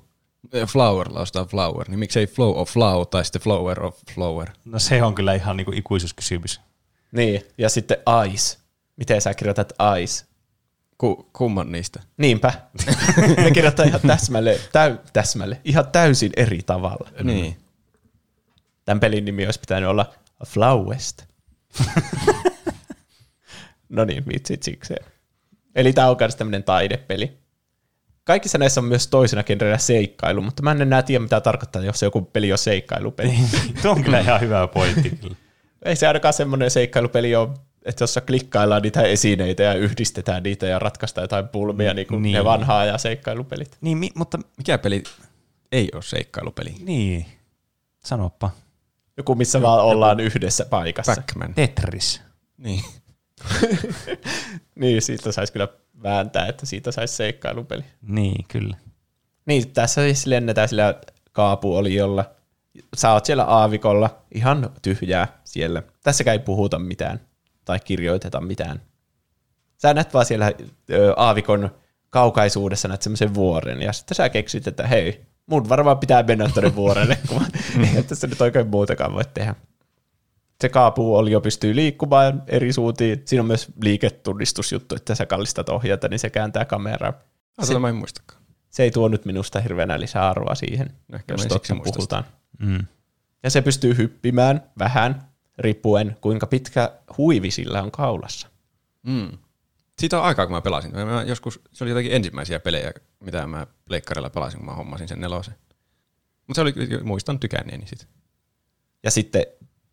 flower laustaa flower, niin miksei flow of flow tai sitten flower of flower? No se on kyllä ihan niinku ikuisuuskysymys. Niin, ja sitten ice. Miten sä kirjoitat ice? Ku, kumman niistä? Niinpä. ne kirjoittaa ihan täsmälle, täy, täsmälle, ihan täysin eri tavalla. Niin. Tämän pelin nimi olisi pitänyt olla Flowest. no niin, vitsit sikseen. Eli tämä on myös tämmöinen taidepeli kaikissa näissä on myös toisena genrenä seikkailu, mutta mä en enää tiedä, mitä tarkoittaa, jos se joku peli on seikkailupeli. Niin, tuo on kyllä ihan hyvä pointti. Kyllä. Ei se ainakaan semmoinen seikkailupeli ole, että jossa klikkaillaan niitä esineitä ja yhdistetään niitä ja ratkaistaan jotain pulmia, niin kuin niin. ne vanhaa ja seikkailupelit. Niin, mi- mutta mikä peli ei ole seikkailupeli? Niin, sanoppa. Joku, missä no, vaan ollaan joku yhdessä paikassa. Pac-Man. Tetris. Niin. niin, siitä saisi kyllä vääntää, että siitä saisi seikkailupeli. Niin, kyllä. Niin, tässä siis lennetään sillä kaapuoliolla. Sä oot siellä aavikolla, ihan tyhjää siellä. Tässäkään ei puhuta mitään tai kirjoiteta mitään. Sä näet vaan siellä ö, aavikon kaukaisuudessa näet semmoisen vuoren, ja sitten sä keksit, että hei, mun varmaan pitää mennä tuonne vuorelle, kun ei tässä nyt oikein muutakaan voi tehdä se kaapuu oli jo pystyy liikkumaan eri suuntiin. Siinä on myös liiketunnistusjuttu, että sä kallistat ohjata, niin se kääntää kameraa. Ah, se, mä en muistakaan. Se ei tuo nyt minusta hirveänä lisäarvoa siihen, Ehkä jos totta puhutaan. Mm. Ja se pystyy hyppimään vähän, riippuen kuinka pitkä huivi sillä on kaulassa. Mm. Siitä on aikaa, kun mä pelasin. Mä joskus, se oli jotakin ensimmäisiä pelejä, mitä mä leikkarilla pelasin, kun mä hommasin sen nelosen. Mutta se oli, muistan tykänneeni siitä. Ja sitten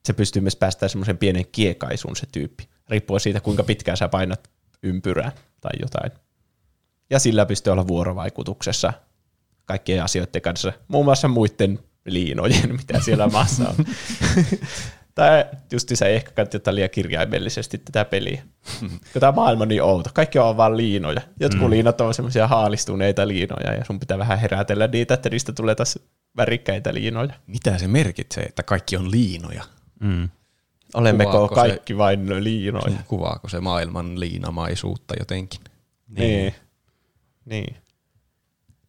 se pystyy myös päästämään semmoisen pienen kiekaisuun se tyyppi, riippuen siitä, kuinka pitkään sä painat ympyrää tai jotain. Ja sillä pystyy olla vuorovaikutuksessa kaikkien asioiden kanssa, muun muassa muiden liinojen, mitä siellä maassa on. tai just ei ehkä kannata liian kirjaimellisesti tätä peliä. Kun tämä maailma on niin outo. Kaikki on vaan liinoja. Jotkut mm. liinat on semmoisia haalistuneita liinoja ja sun pitää vähän herätellä niitä, että niistä tulee taas värikkäitä liinoja. Mitä se merkitsee, että kaikki on liinoja? Mm. Olemmeko Kuvaako se- kaikki vain liinoja? Kuvaako se maailman liinamaisuutta jotenkin? Niin. niin.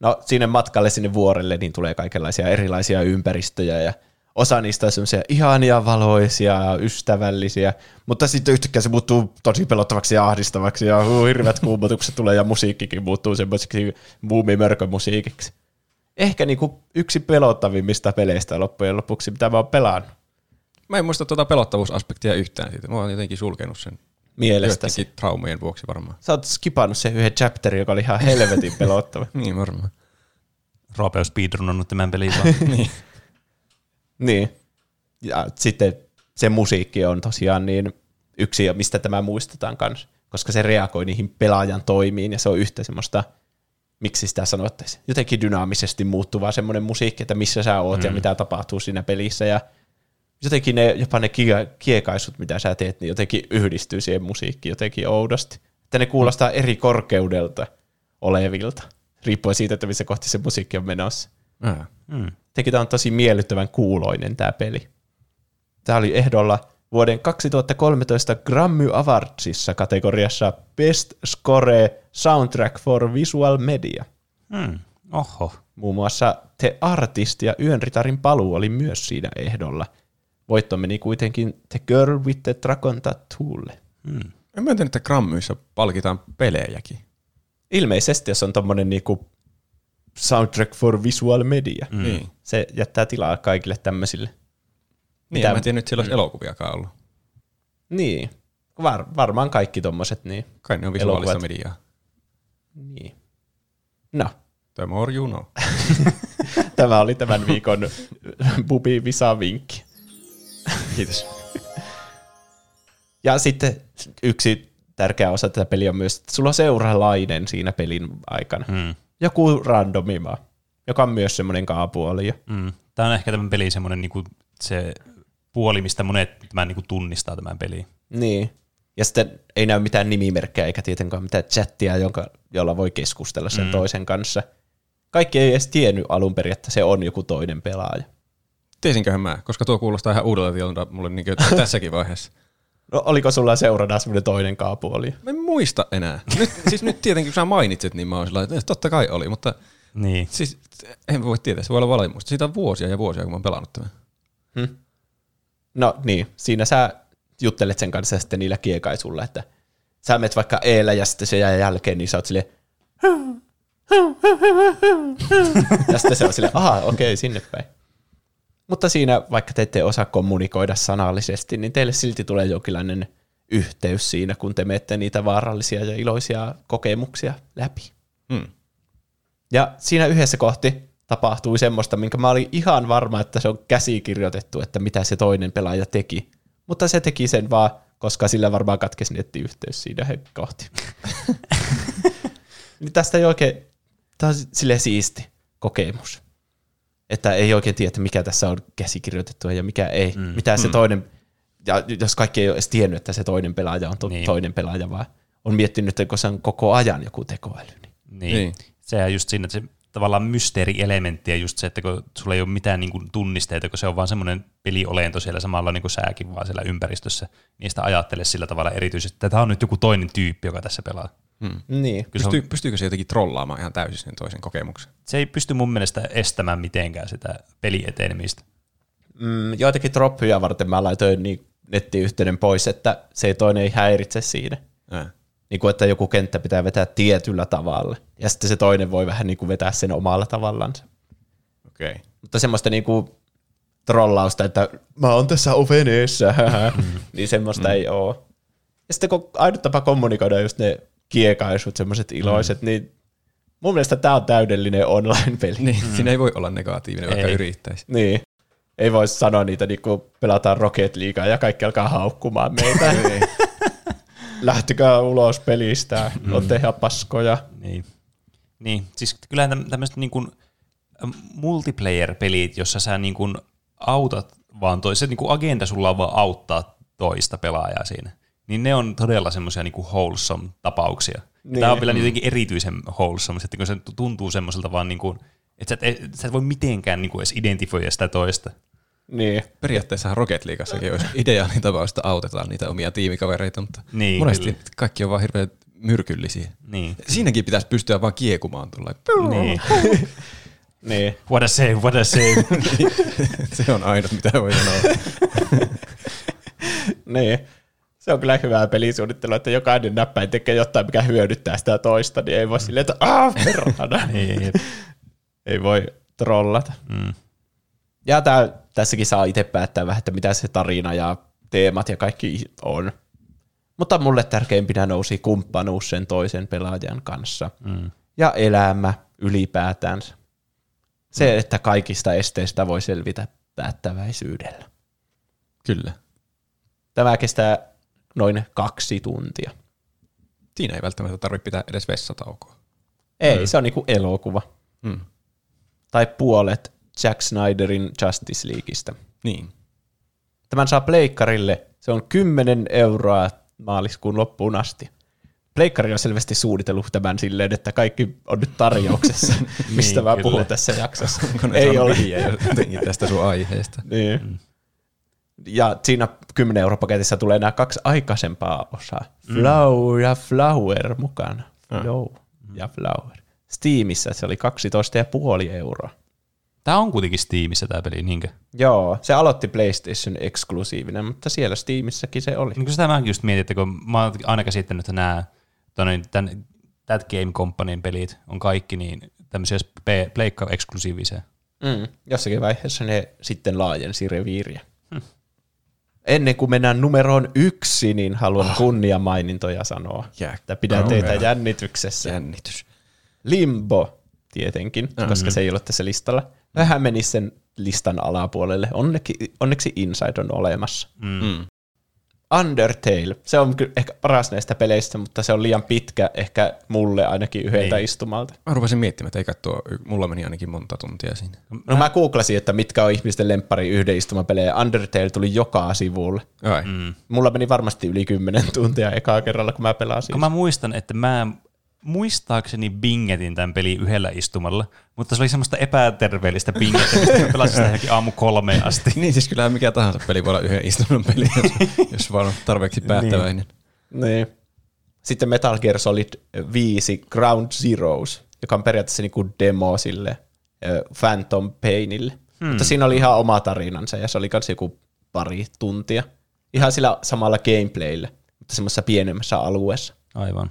No sinne matkalle sinne vuorelle niin tulee kaikenlaisia erilaisia ympäristöjä ja osa niistä on semmoisia ihania, valoisia ja ystävällisiä, mutta sitten yhtäkkiä se muuttuu tosi pelottavaksi ja ahdistavaksi ja huu, hirveät kuumotukset tulee ja musiikkikin muuttuu semmoiseksi muumimörkömusiikiksi. Ehkä niinku yksi pelottavimmista peleistä loppujen lopuksi, mitä mä oon pelannut Mä en muista tuota pelottavuusaspektia yhtään siitä. Mä oon jotenkin sulkenut sen mielestäsi. traumien vuoksi varmaan. Sä oot skipannut sen yhden chapterin, joka oli ihan helvetin pelottava. Niin varmaan. Roope on speedrunnannut tämän pelin vaan. niin. Niin. Ja sitten se musiikki on tosiaan niin yksi, mistä tämä muistetaan kanssa, koska se reagoi niihin pelaajan toimiin ja se on yhtä semmoista, miksi sitä sanottaisiin, jotenkin dynaamisesti muuttuvaa semmoinen musiikki, että missä sä oot mm. ja mitä tapahtuu siinä pelissä ja jotenkin ne, jopa ne kie- kiekaisut, mitä sä teet, niin jotenkin yhdistyy siihen musiikkiin jotenkin oudosti. Että ne kuulostaa eri korkeudelta olevilta, riippuen siitä, että missä kohti se musiikki on menossa. Ah. Mm. Teki tämä on tosi miellyttävän kuuloinen tämä peli. Tämä oli ehdolla vuoden 2013 Grammy Awardsissa kategoriassa Best Score Soundtrack for Visual Media. Mm. Oho. Muun muassa The Artist ja Yön ritarin paluu oli myös siinä ehdolla. Voitto meni kuitenkin The Girl with the Dragon Tattoolle. Mm. En mä tiedä, että Grammyissa palkitaan pelejäkin. Ilmeisesti, jos on tommonen niinku Soundtrack for Visual Media, Mm. Niin. se jättää tilaa kaikille tämmöisille. Niin, Mitä- mä en tiedä, nyt siellä olisi elokuviakaan ollut. Niin, Var, varmaan kaikki tommoset, niin. Kai ne on visuaalista Elokuvat. mediaa. niin. No, The more you know. Tämä oli tämän viikon Bubi Visa-vinkki. Kiitos. Ja sitten yksi tärkeä osa tätä peliä on myös, että sulla on seuralainen siinä pelin aikana. Mm. Joku randomi vaan, joka on myös semmoinen kaapuoli. Mm. Tämä on ehkä tämän pelin semmoinen niinku, se puoli, mistä monet tämän niinku tunnistaa tämän pelin. Niin. Ja sitten ei näy mitään nimimerkkejä eikä tietenkään mitään chattia, jonka, jolla voi keskustella sen mm. toisen kanssa. Kaikki ei edes tiennyt alun perin, että se on joku toinen pelaaja. Tiesinköhän mä, koska tuo kuulostaa ihan uudelta tilalta mulle niin tässäkin vaiheessa. No oliko sulla seurana semmoinen toinen kaapuoli? Mä en muista enää. Nyt, siis nyt tietenkin, kun sä mainitsit, niin mä oon sillä että totta kai oli, mutta Niin. siis en voi tietää, se voi olla valmimusta. Siitä on vuosia ja vuosia, kun mä oon pelannut tämän. No niin, siinä sä juttelet sen kanssa sitten niillä kiekaisulla, että sä menet vaikka eellä ja sitten se jää jälkeen, niin sä oot silleen ja sitten se on silleen, aha, okei, sinne päin. Mutta siinä, vaikka te ette osaa kommunikoida sanallisesti, niin teille silti tulee jonkinlainen yhteys siinä, kun te menette niitä vaarallisia ja iloisia kokemuksia läpi. Mm. Ja siinä yhdessä kohti tapahtui semmoista, minkä mä olin ihan varma, että se on käsikirjoitettu, että mitä se toinen pelaaja teki. Mutta se teki sen vaan, koska sillä varmaan katkesi nettiyhteys siinä kohti. niin tästä ei oikein, tämä on sille siisti kokemus. Että ei oikein tiedä, että mikä tässä on käsikirjoitettu ja mikä ei. Mm. Mitä se toinen, ja jos kaikki ei ole edes tiennyt, että se toinen pelaaja on to- Niin. toinen pelaaja, vaan on miettinyt, että se on koko ajan joku tekoäly. Niin. Niin. Niin. Sehän on just siinä, että se tavallaan mysteerielementti ja just se, että kun sulla ei ole mitään niin kuin tunnisteita, kun se on vaan semmoinen peliolento siellä samalla niin kuin sääkin vaan siellä ympäristössä, niin sitä ajattele sillä tavalla erityisesti, että tämä on nyt joku toinen tyyppi, joka tässä pelaa. Mm. niin. Kyllä se, on, Pystyy, pystyykö se jotenkin trollaamaan ihan täysin sen toisen kokemuksen? se ei pysty mun mielestä estämään mitenkään sitä pelietenemistä. Mm, joitakin droppia varten mä laitoin niin nettiyhteyden pois, että se toinen ei häiritse siinä. Ää. Niin kuin, että joku kenttä pitää vetää tietyllä tavalla. Ja sitten se toinen voi vähän niin kuin vetää sen omalla tavallansa. Okei. Okay. Mutta semmoista niin kuin trollausta, että mä oon tässä oven eessä, niin semmoista mm. ei oo. Ja sitten kun ainut tapa kommunikoida just ne kiekaisut, semmoiset iloiset, mm. niin mun mielestä tämä on täydellinen online-peli. Niin, mm. siinä ei voi olla negatiivinen, vaikka Ei. yrittäisi. Niin. Ei voi sanoa niitä, niin kuin pelataan Rocket Leaguea ja kaikki alkaa haukkumaan meitä. Lähtikää ulos pelistä, mm. olette ihan paskoja. Niin. niin. Siis kyllähän täm- tämmöiset niin kuin multiplayer-pelit, jossa sä niin kuin autat vaan toista, niin kuin agenda sulla on vaan auttaa toista pelaajaa siinä, niin ne on todella semmoisia niin wholesome-tapauksia. Niin. Tämä on vielä jotenkin erityisen wholesome, että kun se tuntuu semmoiselta vaan niin kuin, että sä et, sä et voi mitenkään niin kuin edes identifioida sitä toista. Niin. Periaatteessa Rocket Leagueassakin olisi ideaalin tapaus, että autetaan niitä omia tiimikavereita, mutta Niin, monesti kyllä. kaikki on vaan hirveän myrkyllisiä. Niin. Siinäkin pitäisi pystyä vaan kiekumaan tuolla. niin. Niin. What a save, what a save. Se on ainut, mitä voi sanoa. niin. Se on kyllä hyvää pelisuunnittelua, että jokainen näppäin tekee jotain, mikä hyödyttää sitä toista, niin ei voi silleen, että aah, perhana. niin. ei voi trollata. Mm. Ja tää, tässäkin saa itse päättää vähän, että mitä se tarina ja teemat ja kaikki on. Mutta mulle tärkeimpinä nousi kumppanuus sen toisen pelaajan kanssa. Mm. Ja elämä ylipäätään. Se, että kaikista esteistä voi selvitä päättäväisyydellä. Kyllä. Tämä kestää noin kaksi tuntia. Siinä ei välttämättä tarvitse pitää edes vessataukoa. Ei, mm. se on niinku elokuva. Mm. Tai puolet Jack Snyderin Justice Leagueista. Niin. Tämän saa pleikkarille. Se on 10 euroa maaliskuun loppuun asti. Pleikkari on selvästi suunnitellut tämän silleen, että kaikki on nyt tarjouksessa, mistä Niin, mä kyllä. puhun tässä jaksossa. Ne Ei ole. jotenkin tästä sun aiheesta? Niin. Mm. Ja siinä 10 euro paketissa tulee nämä kaksi aikaisempaa osaa. Flow ja Flower mukana. Flow ja Flower. Steamissa se oli 12,5 euroa. Tämä on kuitenkin Steamissa tämä peli, niinkö? Joo, se aloitti PlayStation eksklusiivinen, mutta siellä Steamissäkin se oli. Niin sitä mäkin just mietin, että kun mä oon aina käsittänyt, että nämä tonne, tämän, That Game Companyn pelit on kaikki niin tämmöisiä spe- pleikka-eksklusiivisia. Mm. Jossakin vaiheessa ne sitten laajensi reviiriä. Ennen kuin mennään numeroon yksi, niin haluan kunniamainintoja sanoa. Jää Että pidän teitä kauhea. jännityksessä. Jännitys. Limbo, tietenkin, koska se ei ole tässä listalla. Vähän meni sen listan alapuolelle. Onneksi, onneksi Inside on olemassa. Mm. Undertale, se on kyllä ehkä paras näistä peleistä, mutta se on liian pitkä ehkä mulle ainakin yhdeltä Niin. istumalta. Mä rupesin miettimään, että eikä tuo, mulla meni ainakin monta tuntia siinä. No mä googlasin, että mitkä on ihmisten lemppari yhden istuman pelejä, ja Undertale tuli joka sivulle. Ai. Mm. Mulla meni varmasti yli 10 tuntia ekaa kerralla, kun mä pelasin. Kun mä muistan, että mä muistaakseni bingetin tämän pelin yhdellä istumalla, mutta se oli semmoista epäterveellistä bingettämistä, että mä pelasin sitä johonkin aamu kolmeen asti. Niin siis kyllähän mikä tahansa peli voi olla yhden istunnon peli, jos, jos vaan on tarpeeksi päättäväinen. Niin. Sitten Metal Gear Solid 5 Ground Zeroes, joka on periaatteessa niinku demo sille Phantom Painille. Hmm. Mutta siinä oli ihan oma tarinansa ja se oli kans joku pari tuntia. Ihan sillä samalla gameplayllä, mutta semmoisessa pienemmässä alueessa. Aivan.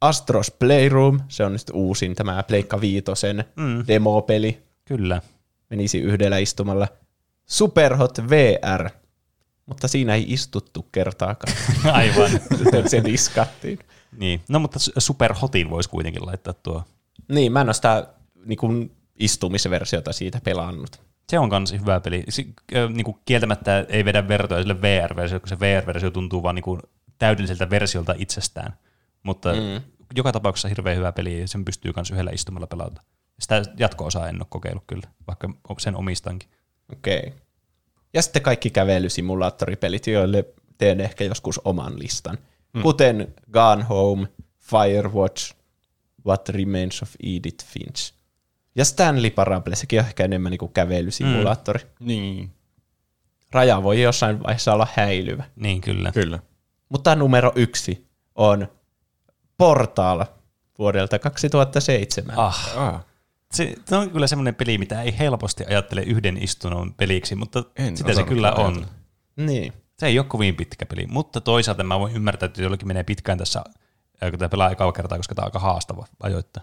Astros Playroom, se on nyt uusin tämä Pleikka Viitosen Mm. demopeli. Kyllä. Menisi yhdellä istumalla. Superhot VR, mutta siinä ei istuttu kertaakaan. Aivan. se diskattiin. niin. No mutta Super Hotin voisi kuitenkin laittaa tuo. Niin, mä en ole sitä niin kuin, istumisversiota siitä pelannut. Se on kans hyvä peli. Si- ö, niinku kieltämättä ei vedä vertoja sille VR-versiolle, kun se VR-versio tuntuu vaan niinku täydelliseltä versiolta itsestään. Mutta mm. joka tapauksessa hirveän hyvä peli ja sen pystyy myös yhdellä istumalla pelata. Sitä jatko-osaa en ole kokeillut kyllä, vaikka sen omistankin. Okei. Okay. Ja sitten kaikki kävelysimulaattoripelit, joille teen ehkä joskus oman listan. Mm. Kuten Gone Home, Firewatch, What Remains of Edith Finch. Ja Stanley Parable, sekin on ehkä enemmän niin kuin kävelysimulaattori. Mm. Niin. Raja voi jossain vaiheessa olla häilyvä. Niin kyllä. Kyllä. Mutta numero yksi on Portal vuodelta 2007. Ah. Ah. Se, se on kyllä semmoinen peli, mitä ei helposti ajattele yhden istunnon peliksi, mutta En sitä se kyllä on. ajatella. Niin. Se ei ole kovin pitkä peli, mutta toisaalta mä voin ymmärtää, että jollakin menee pitkään tässä, kun tämä pelaa ekaa kertaa, koska tämä on aika haastava ajoittaa.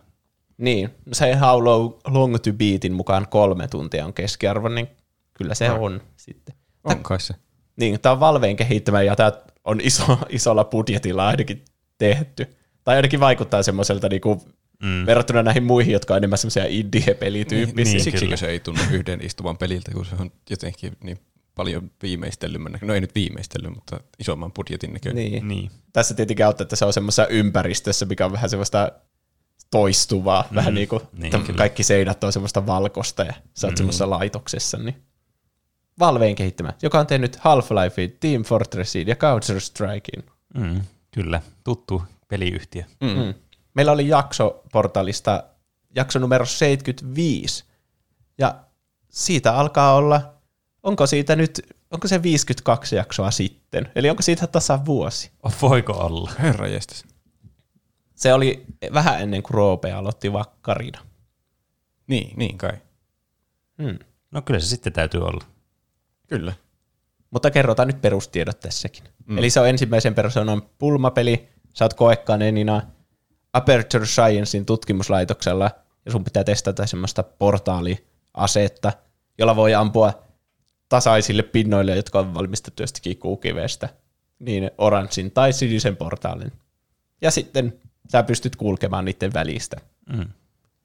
Niin, se How Long, long to Beatin mukaan kolme tuntia on keskiarvo, niin kyllä se Ah. on sitten. On kai se. Niin, tämä on Valveen kehittämä ja tämä on iso, isolla budjetilla ainakin tehty. Tai ainakin vaikuttaa semmoiselta niinku, mm. verrattuna näihin muihin, jotka on enemmän semmoisia indie-pelityyppisiä. Niin, Siksikö kyllä. se ei tunnu yhden istuvan peliltä, kun se on jotenkin niin paljon viimeistellymmän. No ei nyt viimeistellyt, mutta isomman budjetin näköinen. Niin. Niin. Tässä tietenkin auttaa, että se on semmoisessa ympäristössä, mikä on vähän semmoista toistuvaa. Mm. Vähän niin kuin, Niin, että kyllä. kaikki seinät on semmoista valkoista ja sä oot mm. semmoisessa laitoksessa. Niin. Valveen kehittämä, joka on tehnyt Half-Lifein, Team Fortressin ja Counter-Strikein. Mm, kyllä, tuttu peliyhtiö. Mm. Mm. Meillä oli jakso portalista, jakso numero 75, ja siitä alkaa olla onko siitä nyt, onko se 52 jaksoa sitten? Eli onko siitä tasan vuosi? Oh, voiko olla? Herra jestas. Se oli vähän ennen kuin Roope aloitti vakkarina. Niin, niin kai. Hmm. No kyllä se sitten täytyy olla. Kyllä. Mutta kerrotaan nyt perustiedot tässäkin. Mm. Eli se on ensimmäisen persoonan pulmapeli. Sä oot koekanenina Aperture Sciencein tutkimuslaitoksella, ja sun pitää testata semmoista portaaliasetta, jolla voi ampua tasaisille pinnoille, jotka on valmistettu jostakin kuukiveestä, niin oranssin tai sinisen portaalin. Ja sitten sä pystyt kulkemaan niiden välistä. Mm.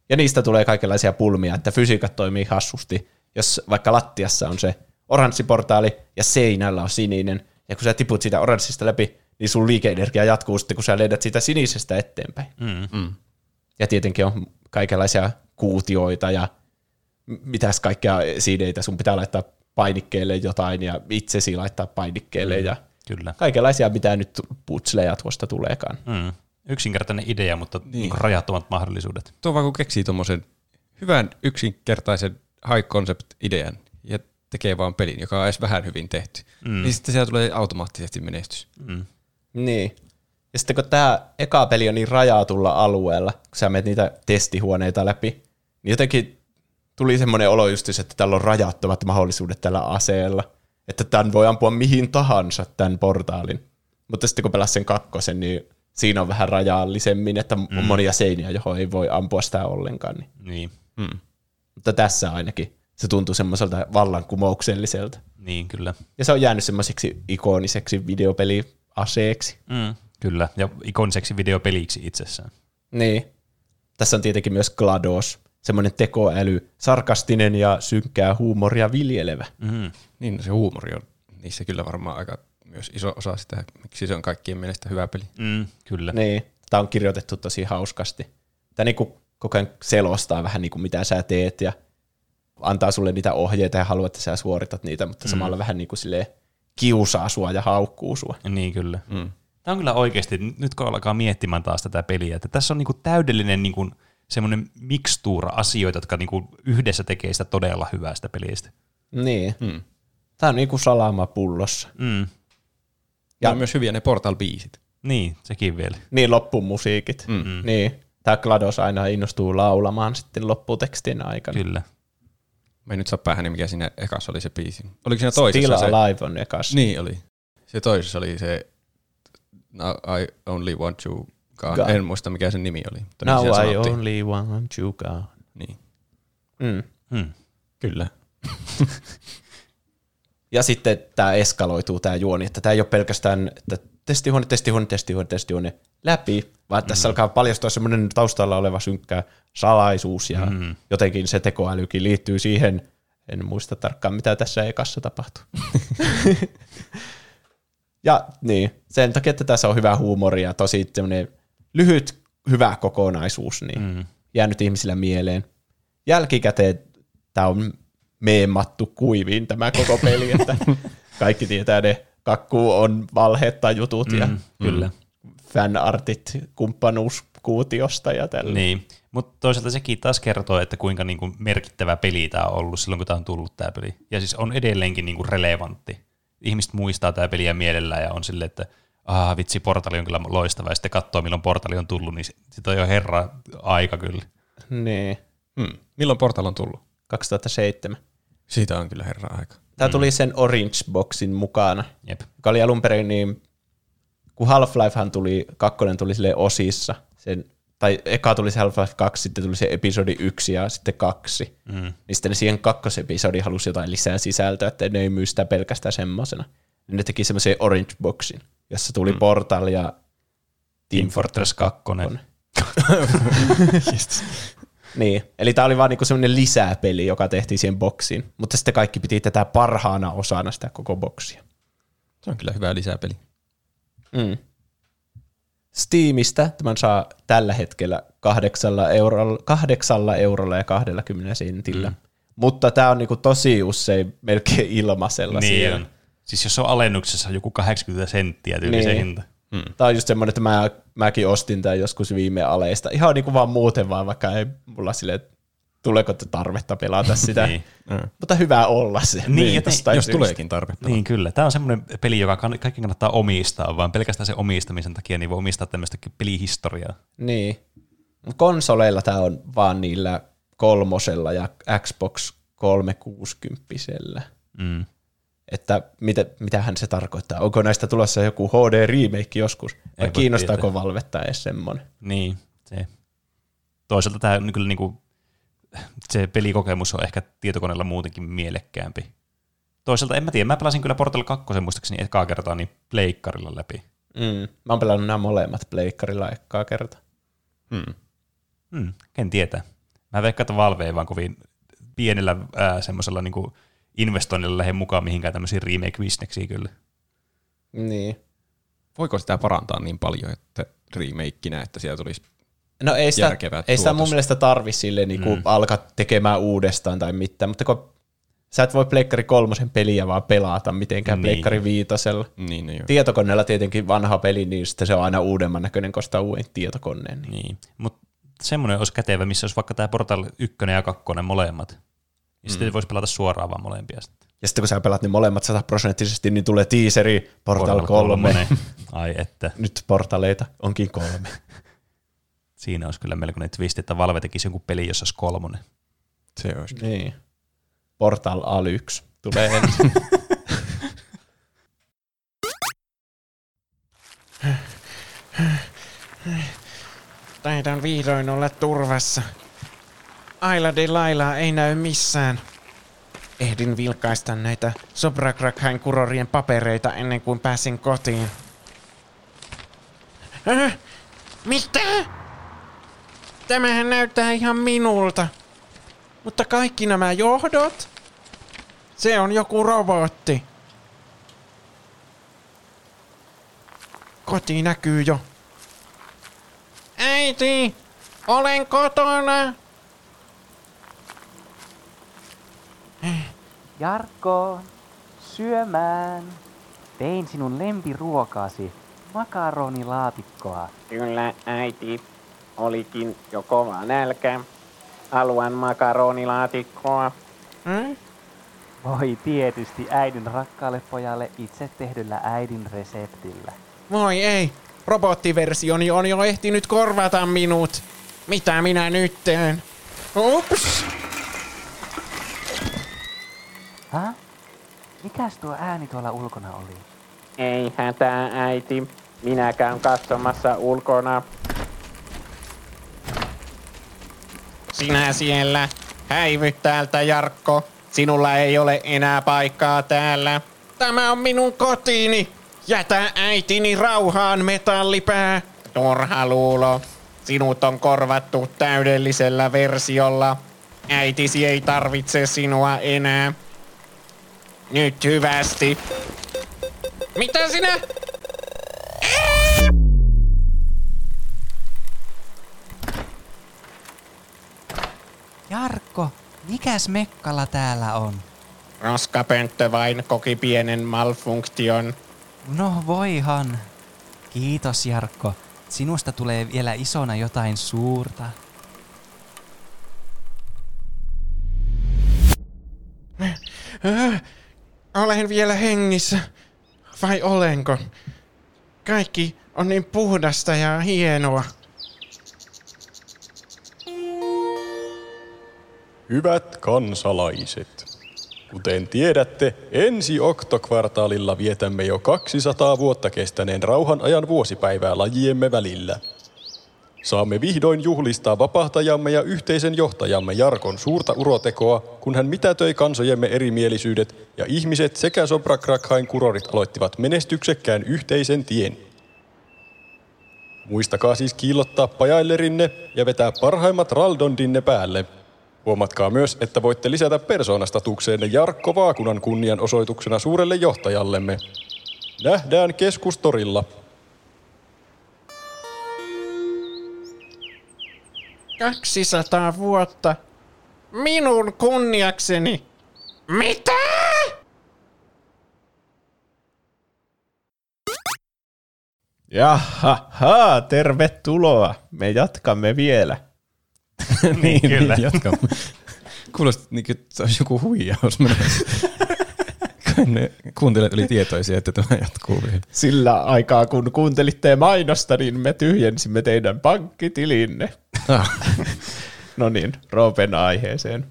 Ja niistä tulee kaikenlaisia pulmia, että fysiikat toimii hassusti. Jos vaikka lattiassa on se oranssiportaali ja seinällä on sininen, ja kun sä tiput siitä oranssista läpi, niin sun liikeenergia jatkuu sitten, kun sä lennät siitä sinisestä eteenpäin. Mm. Mm. Ja tietenkin on kaikenlaisia kuutioita ja mitäs kaikkea siideitä. Sun pitää laittaa painikkeelle jotain ja itsesi laittaa painikkeelle ja Kyllä. kaikenlaisia, mitä nyt putsleja tuosta tuleekaan. Mm. Yksinkertainen idea, mutta niin. Niin rajattomat mahdollisuudet. Tuo vaan kun keksii tuommoisen hyvän yksinkertaisen high concept idean ja tekee vaan pelin, joka on edes vähän hyvin tehty, mm. niin sitten siellä tulee automaattisesti menestys. Mm. Niin. Ja sitten kun tämä eka peli on niin rajatulla alueella, kun sä menet niitä testihuoneita läpi, niin jotenkin tuli semmoinen olo just, että tällä on rajattomat mahdollisuudet tällä aseella. Että tämän voi ampua mihin tahansa, tämän portaalin. Mutta sitten kun pelasin sen kakkosen, niin siinä on vähän rajallisemmin, että mm. on monia seiniä, johon ei voi ampua sitä ollenkaan. Niin. Niin. Mm. Mutta tässä ainakin se tuntuu semmoiselta vallankumoukselliselta. niin, kyllä. Ja se on jäänyt semmoiseksi ikoniseksi videopeliaseeksi. Mm. Kyllä, ja ikoniseksi videopeliksi itsessään. Niin. Tässä on tietenkin myös GLaDOS, semmoinen tekoäly, sarkastinen ja synkkää huumoria viljelevä. Mm. Niin se huumori on niissä kyllä varmaan aika myös iso osa sitä, miksi se on kaikkien mielestä hyvä peli. Mm. Kyllä. Niin, tämä on kirjoitettu tosi hauskasti. Tämä niinku koko ajan selostaa vähän niinku mitä sä teet ja antaa sulle niitä ohjeita ja haluaa, että sä suoritat niitä, mutta samalla vähän niinku silleen kiusaa sua ja haukkuu sua. Niin, kyllä. Mm. Tämä on kyllä oikeasti, nyt kun alkaa miettimään taas tätä peliä, että tässä on niinku täydellinen niinku semmoinen mikstuura asioita, jotka niinku yhdessä tekee sitä todella hyvää sitä pelistä. Niin. Mm. Tämä on niinku salama pullossa. Mm. Ja on myös hyviä ne Portal-biisit. Niin, sekin vielä. Niin loppumusiikit. Mm. Mm. Niin. Tämä GLaDOS aina innostuu laulamaan sitten lopputekstin aikana. Kyllä. Mä en nyt saa päähän, mikä siinä ekassa oli se biisi. Oliko siinä toisessa Still se? Alive on ekas. Niin oli. Se toisessa oli se Now I only want you God. God. En muista mikä sen nimi oli. Mutta niin Now siellä I sanottiin. only want you God. Niin. Mm. Mm. Kyllä. Ja sitten tämä eskaloituu tämä juoni, että tämä ei ole pelkästään että testihuone, testihuone, testihuone, testihuone läpi, vaan tässä alkaa paljastua semmoinen taustalla oleva synkkä salaisuus ja Mm. jotenkin se tekoälykin liittyy siihen, en muista tarkkaan mitä tässä ekassa tapahtuu. ja niin, sen takia, että tässä on hyvä huumori ja tosi semmoinen lyhyt, hyvä kokonaisuus, niin Mm. jäänyt ihmisillä mieleen. Jälkikäteen tämä on meemattu kuiviin tämä koko peli, että kaikki tietää ne kakku on valheet tai jutut ja Mm. Kyllä. fanartit kumppanuuskuutiosta ja tällä. Niin, mutta toisaalta sekin taas kertoo, että kuinka niinku merkittävä peli tämä on ollut silloin, kun tämä on tullut tämä peli. Ja siis on edelleenkin niinku relevantti. Ihmiset muistaa tämä peliä mielellään ja on silleen, että ah vitsi, portali on kyllä loistava. Ja sitten katsoo, milloin portali on tullut, niin sitten on jo herra aika kyllä. Niin, Hmm. Milloin Portal on tullut? 2007. Siitä on kyllä herra aika. Tämä tuli sen Orange Boxin mukana, Jep. joka oli alun perin niin, kun Half-Lifehan tuli, kakkonen tuli sille osissa, sen, tai eka tuli se Half-Life 2, sitten tuli se episodi 1 ja sitten 2. Mm. Niin sitten ne siihen kakkosepisodiin halusi jotain lisää sisältöä, että ne ei myy sitä pelkästään semmosena. Niin ne teki semmoisen Orange Boxin, jossa tuli mm. Portal ja Team Fortress 2. niin, eli tämä oli vaan niinku semmoinen lisäpeli, joka tehtiin siihen boksiin. Mutta sitten kaikki piti tätä parhaana osana sitä koko boksia. Se on kyllä hyvä lisäpeli. Mm. Steamista tämän saa tällä hetkellä kahdeksalla eurolla, kahdeksalla eurolla ja 20 sentillä. Mm. Mutta tämä on niinku tosi usein melkein ilmaisella Niin siellä. on. Siis jos on alennuksessa joku 80 senttiä tyyli Niin. se hinta. Tämä on just semmoinen, että mä, mäkin ostin tämän joskus viime aleista. Ihan niinku vaan muuten vaan, vaikka ei mulla sille tuleeko tarvetta pelata sitä. Niin. Mutta hyvä olla se. Niin, jostain Jos syystä. tuleekin tarve. Niin kyllä. Tämä on semmoinen peli, joka kaikki kannattaa omistaa, vaan pelkästään se omistamisen takia niin voi omistaa tämmöistä pelihistoriaa. Niin. Konsoleilla tämä on vaan niillä kolmosella ja Xbox 360. Mm. Että mitä, mitähän se tarkoittaa? Onko näistä tulossa joku HD-remake joskus? Vai kiinnostaako Valvetta edes semmoinen? Niin, se. Toisaalta tämä on kyllä niinku, se pelikokemus on ehkä tietokoneella muutenkin mielekkäämpi. Toisaalta en mä tiedä, mä pelasin kyllä Portal 2 muistaakseni ekaa kertaa niin pleikkarilla läpi. Mm. Mä oon pelannut nämä molemmat pleikkarilla ekkaa kertaa. Hmm. Hmm, ken tietää. Mä veikkaan, että Valve ei vaan kovin pienellä ää, semmoisella niinku investoinnilla lähde mukaan mihinkään tämmöisiin remake-bisneksiin kyllä. Niin. Voiko sitä parantaa niin paljon, että remakeinä, että siellä tulisi No ei sitä, Järkevä ei sitä mun tuotos. mielestä tarvi sille niinku mm. alkaa tekemään uudestaan tai mitään, mutta kun sä et voi Pleikkari kolmosen peliä vaan pelata mitenkään Niin. Pleikkari viitosella. niin, niin. Tietokoneella tietenkin vanha peli, niin sitten se on aina uudemman näköinen, koska sitä uuden tietokoneen. Niin. Niin. Mutta semmoinen olisi kätevä, missä olisi vaikka tämä Portal 1 ja 2 molemmat. Ja sitten voisi pelata suoraan vaan molempia sitten. Ja sitten kun sä pelat ne molemmat sataprosenttisesti, niin tulee teaseri Portal 3. Ai että. Nyt portaleita onkin kolme. Siinä olisi kyllä melkoinen twist, että Valve tekisi jonkun peli, jossa olisi kolmonen. Se olisi. niin. Portal A1 tulee ensin. Taidan vihdoin olla turvassa. Aila de Laila ei näy missään. Ehdin vilkaista näitä Sobrakrakhain kurorien papereita ennen kuin pääsin kotiin. Äh, mitä? Tämähän näyttää ihan minulta. Mutta kaikki nämä johdot? Se on joku robotti. Koti näkyy jo. Äiti, olen kotona. Jarkko, syömään. Tein sinun lempiruokasi, makaronilaatikkoa. Kyllä, äiti. Olikin jo kova nälkä. Haluan makaronilaatikkoa. Hmm? Voi tietysti äidin rakkaalle pojalle itse tehdyllä äidin reseptillä. Voi ei. Robottiversioni on jo ehtinyt korvata minut. Mitä minä nyt teen? Ups! Hä? Mikäs tuo ääni tuolla ulkona oli? Ei hätää, äiti. Minä käyn katsomassa ulkona. Sinä siellä. Häivy täältä, Jarkko. Sinulla ei ole enää paikkaa täällä. Tämä on minun kotiini. Jätä äitini rauhaan, metallipää. Turha luulo. Sinut on korvattu täydellisellä versiolla. Äitisi ei tarvitse sinua enää. Nyt hyvästi. Mitä sinä? Jarkko, mikäs mekkala täällä on? Roskapönttö vain koki pienen malfunktion. No voihan. Kiitos Jarkko. Sinusta tulee vielä isona jotain suurta. Äh, olen vielä hengissä. Vai olenko? Kaikki on niin puhdasta ja hienoa. Hyvät kansalaiset, kuten tiedätte, ensi oktokvartaalilla vietämme jo 200 vuotta kestäneen rauhan ajan vuosipäivää lajiemme välillä. Saamme vihdoin juhlistaa vapahtajamme ja yhteisen johtajamme Jarkon suurta urotekoa, kun hän mitätöi kansojemme erimielisyydet ja ihmiset sekä Sobrakrakhain kurorit aloittivat menestyksekkään yhteisen tien. Muistakaa siis kiillottaa pajaillerinne ja vetää parhaimmat raldondinne päälle. Huomatkaa myös, että voitte lisätä persoonastatukseenne Jarkko Vaakunan kunnianosoituksena suurelle johtajallemme. Nähdään keskustorilla. 200 vuotta. Minun kunniakseni. Mitä? Jaha, tervetuloa. Me jatkamme vielä. niin, kyllä. Niin, jatka. Kuulosti niin kuin se olisi joku huijaus ne kuuntelijat oli tietoisia, että tämä jatkuu vielä. Sillä aikaa, kun kuuntelitte mainosta, niin me tyhjensimme teidän pankkitilinne. Ah, No niin, Roopen aiheeseen.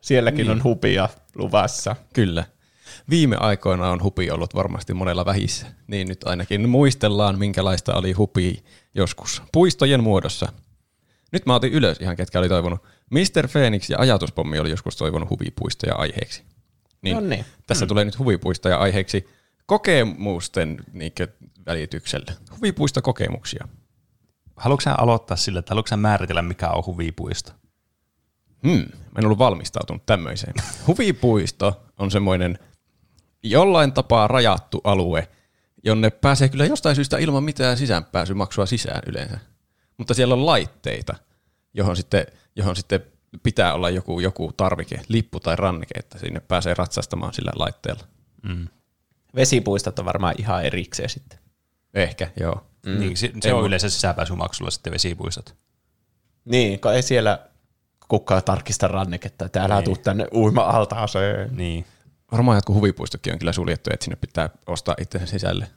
Sielläkin niin. on hupia luvassa. kyllä. Viime aikoina on hupi ollut varmasti monella vähissä, niin nyt ainakin muistellaan, minkälaista oli hupi joskus puistojen muodossa. Nyt mä otin ylös ihan ketkä oli toivonut. Mr. Phoenix ja Ajatuspommi oli joskus toivonut huvipuistoja aiheeksi. Niin, No niin. Tässä mm. tulee nyt huvipuistoja aiheeksi kokemusten niinkö, välityksellä. Huvipuistokokemuksia. Haluatko aloittaa sillä, että haluatko määritellä, mikä on huvipuisto? Hmm, en ollut valmistautunut tämmöiseen. Huvipuisto on semmoinen jollain tapaa rajattu alue, jonne pääsee kyllä jostain syystä ilman mitään sisäänpääsymaksua sisään yleensä. Mutta siellä on laitteita, johon sitten, johon sitten pitää olla joku, joku tarvike, lippu tai ranneke, että sinne pääsee ratsastamaan sillä laitteella. Mm. Vesipuistot on varmaan ihan erikseen sitten. Ehkä, joo. Mm. Niin, se, se on yleensä sisäänpääsymaksulla sitten vesipuistot. Niin, kun ei siellä kukaan tarkista ranneketta, että älä Niin. tuu tänne uima-altaaseen. Niin. Varmaan jotkut huvipuistokin on kyllä suljettu, että sinne pitää ostaa itsensä sisälle.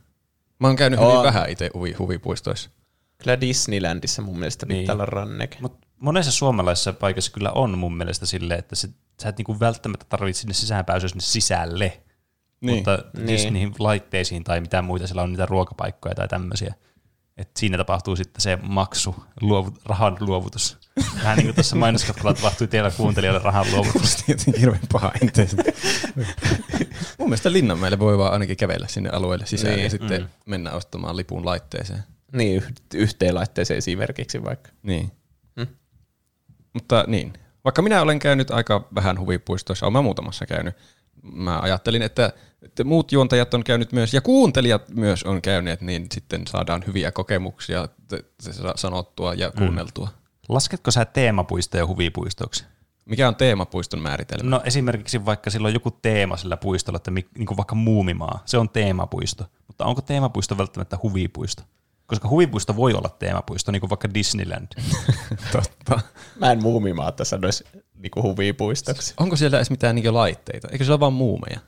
Mä oon käynyt hyvin vähän itse huvi, huvipuistoissa. Kyllä Disneylandissa mun mielestä pitää Niin. olla ranneke. Mutta monessa suomalaisessa paikassa kyllä on mun mielestä silleen, että se, sä et niinku välttämättä tarvitse sinne sisäänpääsyä sinne sisälle. Niin. Mutta Niin. niin. niihin laitteisiin tai mitään muita, siellä on niitä ruokapaikkoja tai tämmöisiä. Et siinä tapahtuu sitten se maksu, luovu, rahan luovutus. Vähän niin kuin tuossa mainoskatkolla tapahtui teillä kuuntelijoille rahan luovutus. Musta jotenkin hirveän paha enteistä. Mun mielestä Linnanmäelle voi vaan ainakin kävellä sinne alueelle sisään Niin. ja sitten mm. mennä ostamaan lipun laitteeseen. Niin, yh- yhteen laitteeseen esimerkiksi vaikka. Niin. Hmm. Mutta niin, vaikka minä olen käynyt aika vähän huvipuistoissa, olen mä muutamassa käynyt. Mä ajattelin, että, että muut juontajat on käynyt myös ja kuuntelijat myös on käyneet, niin sitten saadaan hyviä kokemuksia sanottua ja kuunneltua. Lasketko sä teemapuistoja huvipuistoksi? Mikä on teemapuiston määritelmä? No esimerkiksi vaikka sillä on joku teema sillä puistolla, että mi- niin kuin vaikka Muumimaa, se on teemapuisto. Mutta onko teemapuisto välttämättä huvipuisto? Koska huvipuisto voi olla teemapuisto, niin kuin vaikka Disneyland. Totta. Mä en muumimaata sanoisi niinku huvipuistoksi. Onko siellä edes mitään niinku laitteita? Eikö siellä ole vaan muumeja?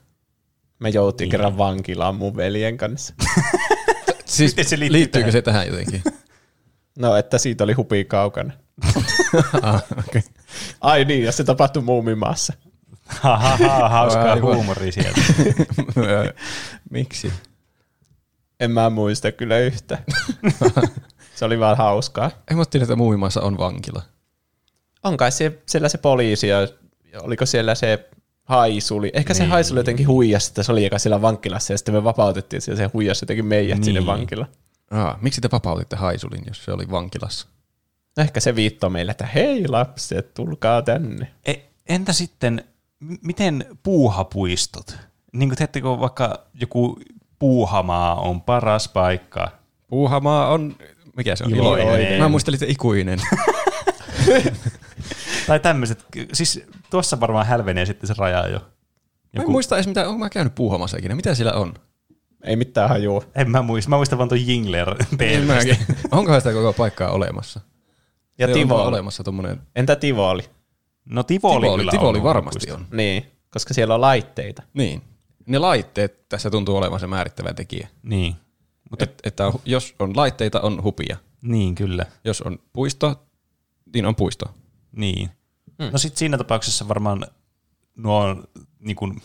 Me joutiin kerran vankilaan mun veljen kanssa. Siis Miten se liittyy liittyykö tähän? se tähän jotenkin? No, että siitä oli hupi kaukana. ah, okay. Ai niin, ja se tapahtui muumimaassa. Ha, ha, ha, hauskaa Aivan. huumoria sieltä. Miksi? En mä muista kyllä yhtä. se oli vaan hauskaa. En mä tiedä, että muumimaassa on vankila. On kai se, siellä se poliisi ja oliko siellä se haisuli. Ehkä se haisuli jotenkin huijasi, että se oli eka siellä vankilassa ja sitten me vapautettiin ja se huijasi jotenkin meidät niin. sinne Niin. vankilaan. Ah, miksi te vapautitte Haisulin, jos se oli vankilassa? Ehkä se viittoo meille, että hei lapset, tulkaa tänne. E, entä sitten, m- miten puuhapuistot? Niin kuin teettekö vaikka joku puuhamaa on paras paikka? Puuhamaa on, mikä se on? Iloinen. Mä muistelin, että ikuinen. Tai tämmöiset, siis tuossa varmaan hälvenee sitten se raja jo. Mä en muista edes mitään, onko mä käynyt puuhamassa ikinä. Mitä siellä on? Ei mitään hajua. En mä muista, mä muistan vaan tuon Jingler En mäkin. Onkohan sitä koko paikkaa olemassa? Ja Se on vaan Tivoli. olemassa tommonen. Entä Tivoli? No Tivoli, Tivoli, kyllä Tivoli on varmasti on. Niin, koska siellä on laitteita. Niin. Ne laitteet tässä tuntuu olevan se määrittävä tekijä. Niin, Mutta Et, että on- jos on laitteita, on hupia. niin kyllä. Jos on puisto, niin on puisto. Niin. Hmm. No sitten siinä tapauksessa varmaan nuo niin kuin,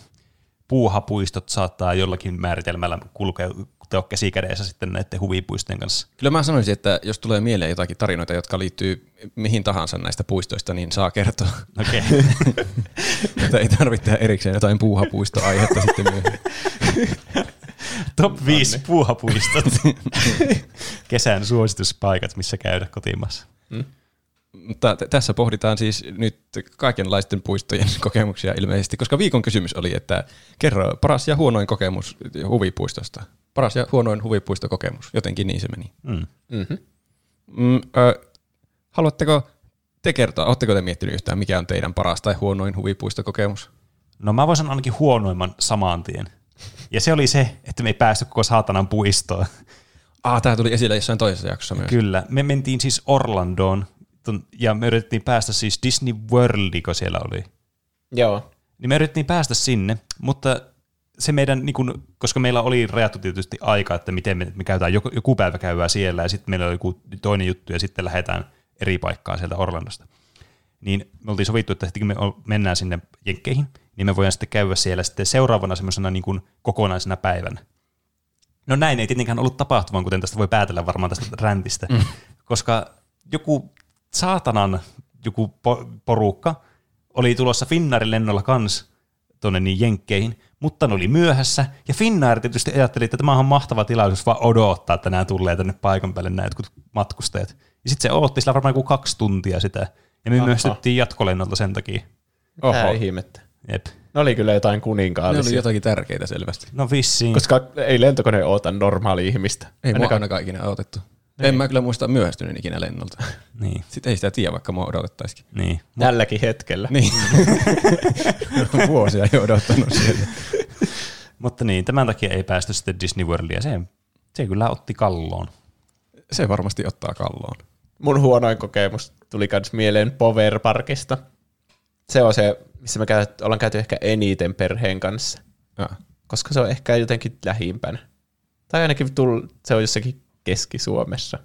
puuhapuistot saattaa jollakin määritelmällä kulkea kulkea käsi kädessä sitten näiden huvipuistojen kanssa. Kyllä mä sanoisin, että jos tulee mieleen jotakin tarinoita, jotka liittyy mihin tahansa näistä puistoista, niin saa kertoa. Okei. Okay. että ei tarvitse tehdä erikseen jotain puuhapuistoaihetta sitten myöhemmin. Top 5 puuhapuistot. Kesän suosituspaikat, missä käydä kotimassa. Mutta t- tässä pohditaan siis nyt kaikenlaisten puistojen kokemuksia ilmeisesti, koska viikon kysymys oli, että kerro paras ja huonoin kokemus huvipuistosta. Paras ja huonoin huvipuistokokemus, jotenkin niin se meni. Mm. Mm-hmm. Mm, ö, haluatteko te kertoa, oletteko te miettinyt yhtään, mikä on teidän paras tai huonoin huvipuistokokemus? No mä voisin ainakin huonoimman saman tien. Ja se oli se, että me ei päästy koko saatanan puistoon. Ah, tämä tuli esille jossain toisessa jaksossa myös. Kyllä. Me mentiin siis Orlandoon ja me yritettiin päästä siis Disney Worldiko siellä oli. Joo. Niin me yritettiin päästä sinne, mutta se meidän, niin kun, koska meillä oli rajattu tietysti aika, että miten me, me käytetään, joku, joku päivä käydään siellä ja sitten meillä oli joku toinen juttu ja sitten lähdetään eri paikkaan sieltä Orlandosta. Niin me oltiin sovittu, että sitten kun me mennään sinne Jenkkeihin, niin me voidaan sitten käydä siellä sitten seuraavana semmoisena niin kuin kokonaisena päivänä. No näin ei tietenkään ollut tapahtumaan, kuten tästä voi päätellä varmaan tästä räntistä, mm. koska joku saatanan joku po- porukka oli tulossa Finnaarin lennolla kans tuonne niin Jenkkeihin, mutta ne oli myöhässä, ja Finnair tietysti ajatteli, että tämä on mahtava tilaisuus vaan odottaa, että nämä tulee tänne paikan päälle nämä jotkut matkustajat. Ja sitten se odotti sillä varmaan joku kaksi tuntia sitä, ja me myöhästyttiin jatkolennolta sen takia. Tää Oho. ihmettä. Jep. Ne oli kyllä jotain Ne kuninkaallisia. oli jotakin tärkeitä selvästi. No vissiin. Koska ei lentokone oota normaali ihmistä. Ei mua ainakaan ikinä odotettu. En mä kyllä muista myöhästyneen ikinä lennolta. Niin, Sitten ei sitä tiedä, vaikka mua odotettaisikin. niin. Tälläkin hetkellä. Niin. Vuosia jo odottanut siellä. Mutta niin, tämän takia ei päästy sitten Disney Worldia. Se, se kyllä otti kalloon. Se varmasti ottaa kalloon. Mun huonoin kokemus tuli kans mieleen Power Parkista. Se on se, missä me käyt, ollaan käyty ehkä eniten perheen kanssa, Ja. koska se on ehkä jotenkin lähimpänä. Tai ainakin tull, se on jossakin Keski-Suomessa,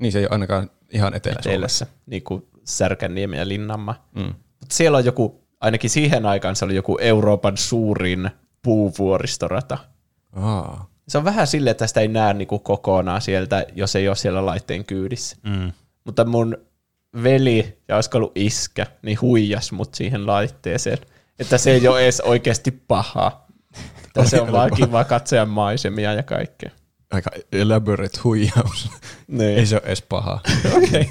Niin se ei ole ainakaan ihan etelä-Suomessa. etelässä, niin kuin Särkänniemi ja Linnanmaa. Mm. Mutta siellä on joku, ainakin siihen aikaan se oli joku Euroopan suurin puuvuoristorata. Aa. Se on vähän silleen, että sitä ei näe niinku kokonaan sieltä, jos ei ole siellä laitteen kyydissä. Mm. Mutta mun veli, ja olisiko ollut iskä, niin huijas mut siihen laitteeseen. Että se ei ole edes oikeasti paha. Että se on vaan kiva katsoa maisemia ja kaikkea. Aika elaborate huijaus. Niin. ei se ole edes paha. Okei.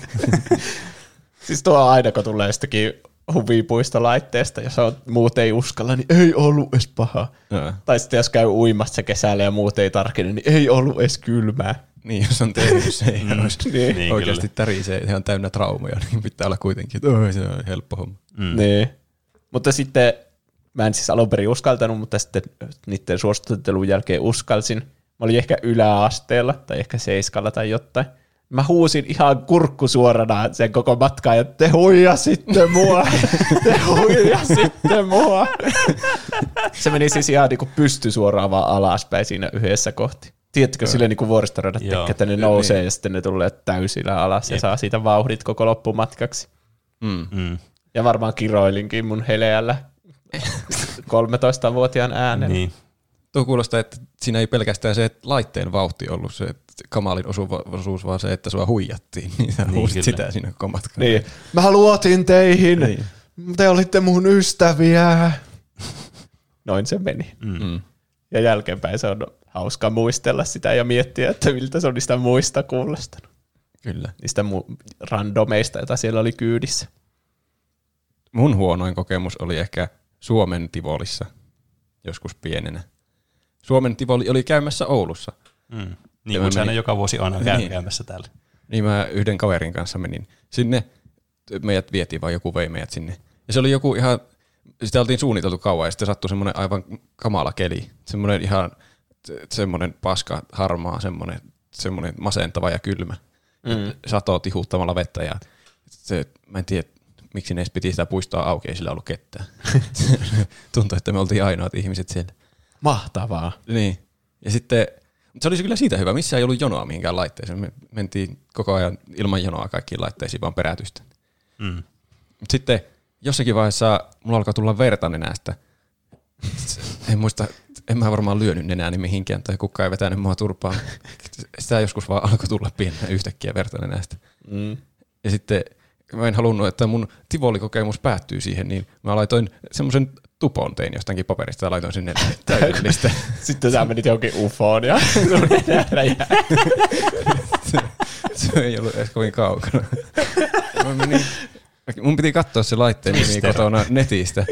siis tuo aina, kun tulee jostakin huvipuistolaitteesta, ja on, muut ei uskalla, niin ei ollut edes paha. Ja. Tai sitten jos käy uimassa kesällä ja muut ei tarkene, niin ei ollut edes kylmää. Niin, jos on tehnyt se, ei Mm. olisi Niin. Niin, oikeasti tärisee ihan täynnä traumoja, niin pitää olla kuitenkin, että "Oi, se on helppo homma. Mm. Niin. Mutta sitten, mä en siis alun perin uskaltanut, mutta sitten niiden suostuttelun jälkeen uskalsin. Mä olin ehkä yläasteella tai ehkä seiskalla tai jotain. Mä huusin ihan kurkku suorana sen koko matkaa, ja te huijasitte mua, te huijasitte mua. Se meni siis ihan niin pysty suoraan vaan alaspäin siinä yhdessä kohti. Tiedättekö, silleen niin kuin vuoristoradat että ne nousee ja sitten ne tulee täysillä alas ja Jep. saa siitä vauhdit koko loppumatkaksi. Mm. Mm. Ja varmaan kiroilinkin mun heleällä 13-vuotiaan äänellä. Niin. Tuo kuulostaa, että siinä ei pelkästään se että laitteen vauhti ollut se että kamalin osuus, vaan se, että sua huijattiin. Niin sä Niin, kyllä. sitä siinä koko matkan. Niin. Mä luotin teihin. Niin. Te olitte mun ystäviä. Noin se meni. Mm. Mm. Ja jälkeenpäin se on hauska muistella sitä ja miettiä, että miltä se on niistä muista kuulostanut. Kyllä. Niistä mu- randomeista, joita siellä oli kyydissä. Mun huonoin kokemus oli ehkä Suomen Tivolissa joskus pienenä. Suomen Tivoli oli käymässä Oulussa. Mm. Niin kuin aina menin- joka vuosi on käy, Niin. käymässä täällä. Niin mä yhden kaverin kanssa menin sinne. Meidät vietiin, vaan joku vei meidät sinne. Ja se oli joku ihan, sitä oltiin suunniteltu kauan ja sitten sattui semmoinen aivan kamala keli. Semmoinen ihan, se- semmoinen paska, harmaa, semmoinen, semmoinen masentava ja kylmä. Mm. Sato tihuttamalla vettä ja se, mä en tiedä, miksi ne edes piti sitä puistoa auki, ei sillä ollut ketään. Tuntui, että me oltiin ainoat ihmiset siellä. Mahtavaa. Niin. Ja sitten, mutta se olisi kyllä siitä hyvä, missä ei ollut jonoa mihinkään laitteeseen. Me mentiin koko ajan ilman jonoa kaikkiin laitteisiin, vaan perätystä. Mm. Mut sitten jossakin vaiheessa mulla alkaa tulla verta nenästä. En muista, en mä varmaan lyönyt nenääni mihinkään tai kukaan ei vetänyt mua turpaan. Sitä joskus vaan alkoi tulla pienenä yhtäkkiä verta nenästä. Mm. Ja sitten mä en halunnut, että mun tivolikokemus päättyy siihen, niin mä laitoin semmoisen tupon tein jostakin paperista ja laitoin sinne täydellistä. Sitten sä menit johonkin ufoon ja se ei ollut edes kovin kaukana. Mä menin, mun piti katsoa se laitteen nimi kotona netistä.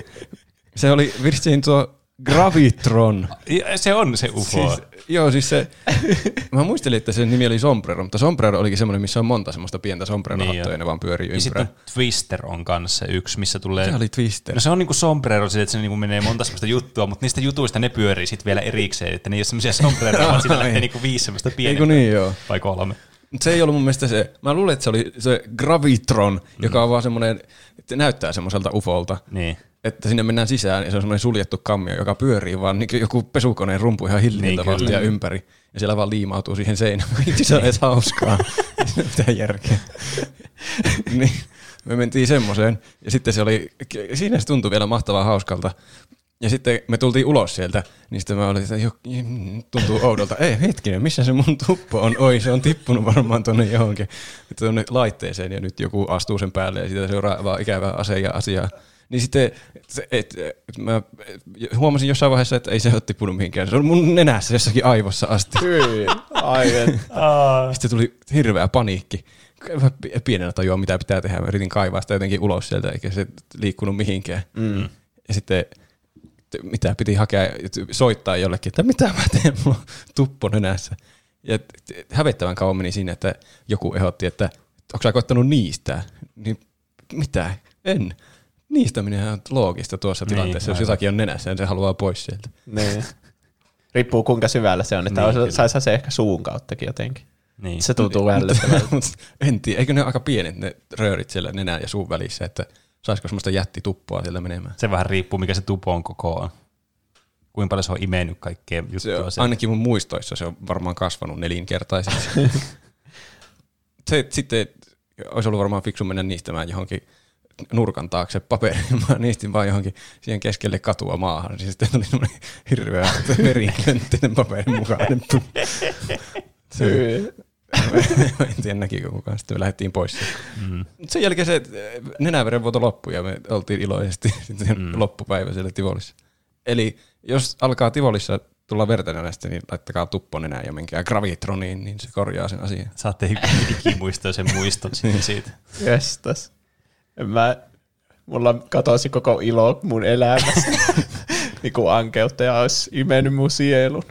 Se oli vissiin tuo Gravitron. Se on se UFO. Siis, joo, siis se, mä muistelin, että sen nimi oli Sombrero, mutta Sombrero olikin semmoinen, missä on monta semmoista pientä sombrero-hattoa Niin ja ne vaan pyörii ja sitten ympärillä. Twister on kanssa yksi, missä tulee... Se oli Twister. No se on niinku sombrero, sille, että se niinku menee monta semmoista juttua, mutta niistä jutuista ne pyörii sitten vielä erikseen, että ne ei ole semmoisia sombreroja, vaan sillä lähtee niinku viisi semmoista Eikö pienempää. niin, joo. Vai kolme. Mut se ei ollut mun mielestä se. Mä luulen, että se oli se Gravitron, mm. joka on vaan semmoinen, että näyttää semmoiselta ufolta. Niin. Että sinne mennään sisään ja se on semmoinen suljettu kammio, joka pyörii vaan niin joku pesukoneen rumpu ihan Niin, hilliintävästi kyllä. ja ympäri. Ja siellä vaan liimautuu siihen seinään. Se on edes hauskaa. Mitään järkeä. niin, me mentiin semmoiseen. Ja sitten se oli, siinä se tuntui vielä mahtavan hauskalta. Ja sitten me tultiin ulos sieltä, niin sitten mä olin, että jo, tuntuu oudolta. Ei hetkinen, missä se mun tuppo on? Oi, se on tippunut varmaan tuonne johonkin tuonne laitteeseen ja nyt joku astuu sen päälle ja siitä seuraa vaan ikävää ase ja asiaa. Niin sitten se, et, et, mä huomasin jossain vaiheessa, että ei se ole tippunut mihinkään. Se on mun nenässä jossakin aivossa asti. Hyi, aivan. Sitten tuli hirveä paniikki. Mä pienenä tajua, mitä pitää tehdä. Mä yritin kaivaa sitä jotenkin ulos sieltä, eikä se liikkunut mihinkään. Mm. Ja sitten mitä piti hakea, soittaa jollekin, että mitä mä teen, mulla on tuppo nenässä. Ja hävettävän kauan meni siinä, että joku ehdotti, että onko sä koittanut niistää? Niin mitä? En. Niistäminen on loogista tuossa Niin, tilanteessa, jos aivan. jotakin on nenässä, niin se haluaa pois sieltä. Niin. Riippuu kuinka syvällä se on, että Niin, niin, saisi se ehkä suun kauttakin jotenkin. Niin. Se tuntuu ällöttävältä. Mut en tiedä, eikö ne ole aika pienet ne röörit siellä nenän ja suun välissä, että saisiko semmoista jättituppoa siellä menemään. Se vähän riippuu, mikä se tupon koko on. Kuinka paljon se on imennyt kaikkea juttua. Se on, sieltä. ainakin mun muistoissa se on varmaan kasvanut nelinkertaisesti. se, sitten olisi ollut varmaan fiksu mennä niistämään johonkin nurkan taakse paperiin. Mä niistin vaan johonkin siihen keskelle katua maahan. Siis sitten tuli semmoinen hirveä verikönttinen paperin mukainen. se. en tiedä näkikö kukaan. Sitten me lähdettiin pois. Mm. Sen jälkeen se eh, nenäverenvuoto loppui ja me oltiin iloisesti sitten Mm. loppupäivä siellä Tivolissa. Eli jos alkaa Tivolissa tulla verta nenästä, niin laittakaa tuppo nenään ja menkää gravitroniin, niin se korjaa sen asian. Saatte ikimuistoisen muiston siitä. siitä. Jestas. En Mä, mulla katosi koko ilo mun elämästä. niin kuin ankeuttaja olisi imennyt mun sielun.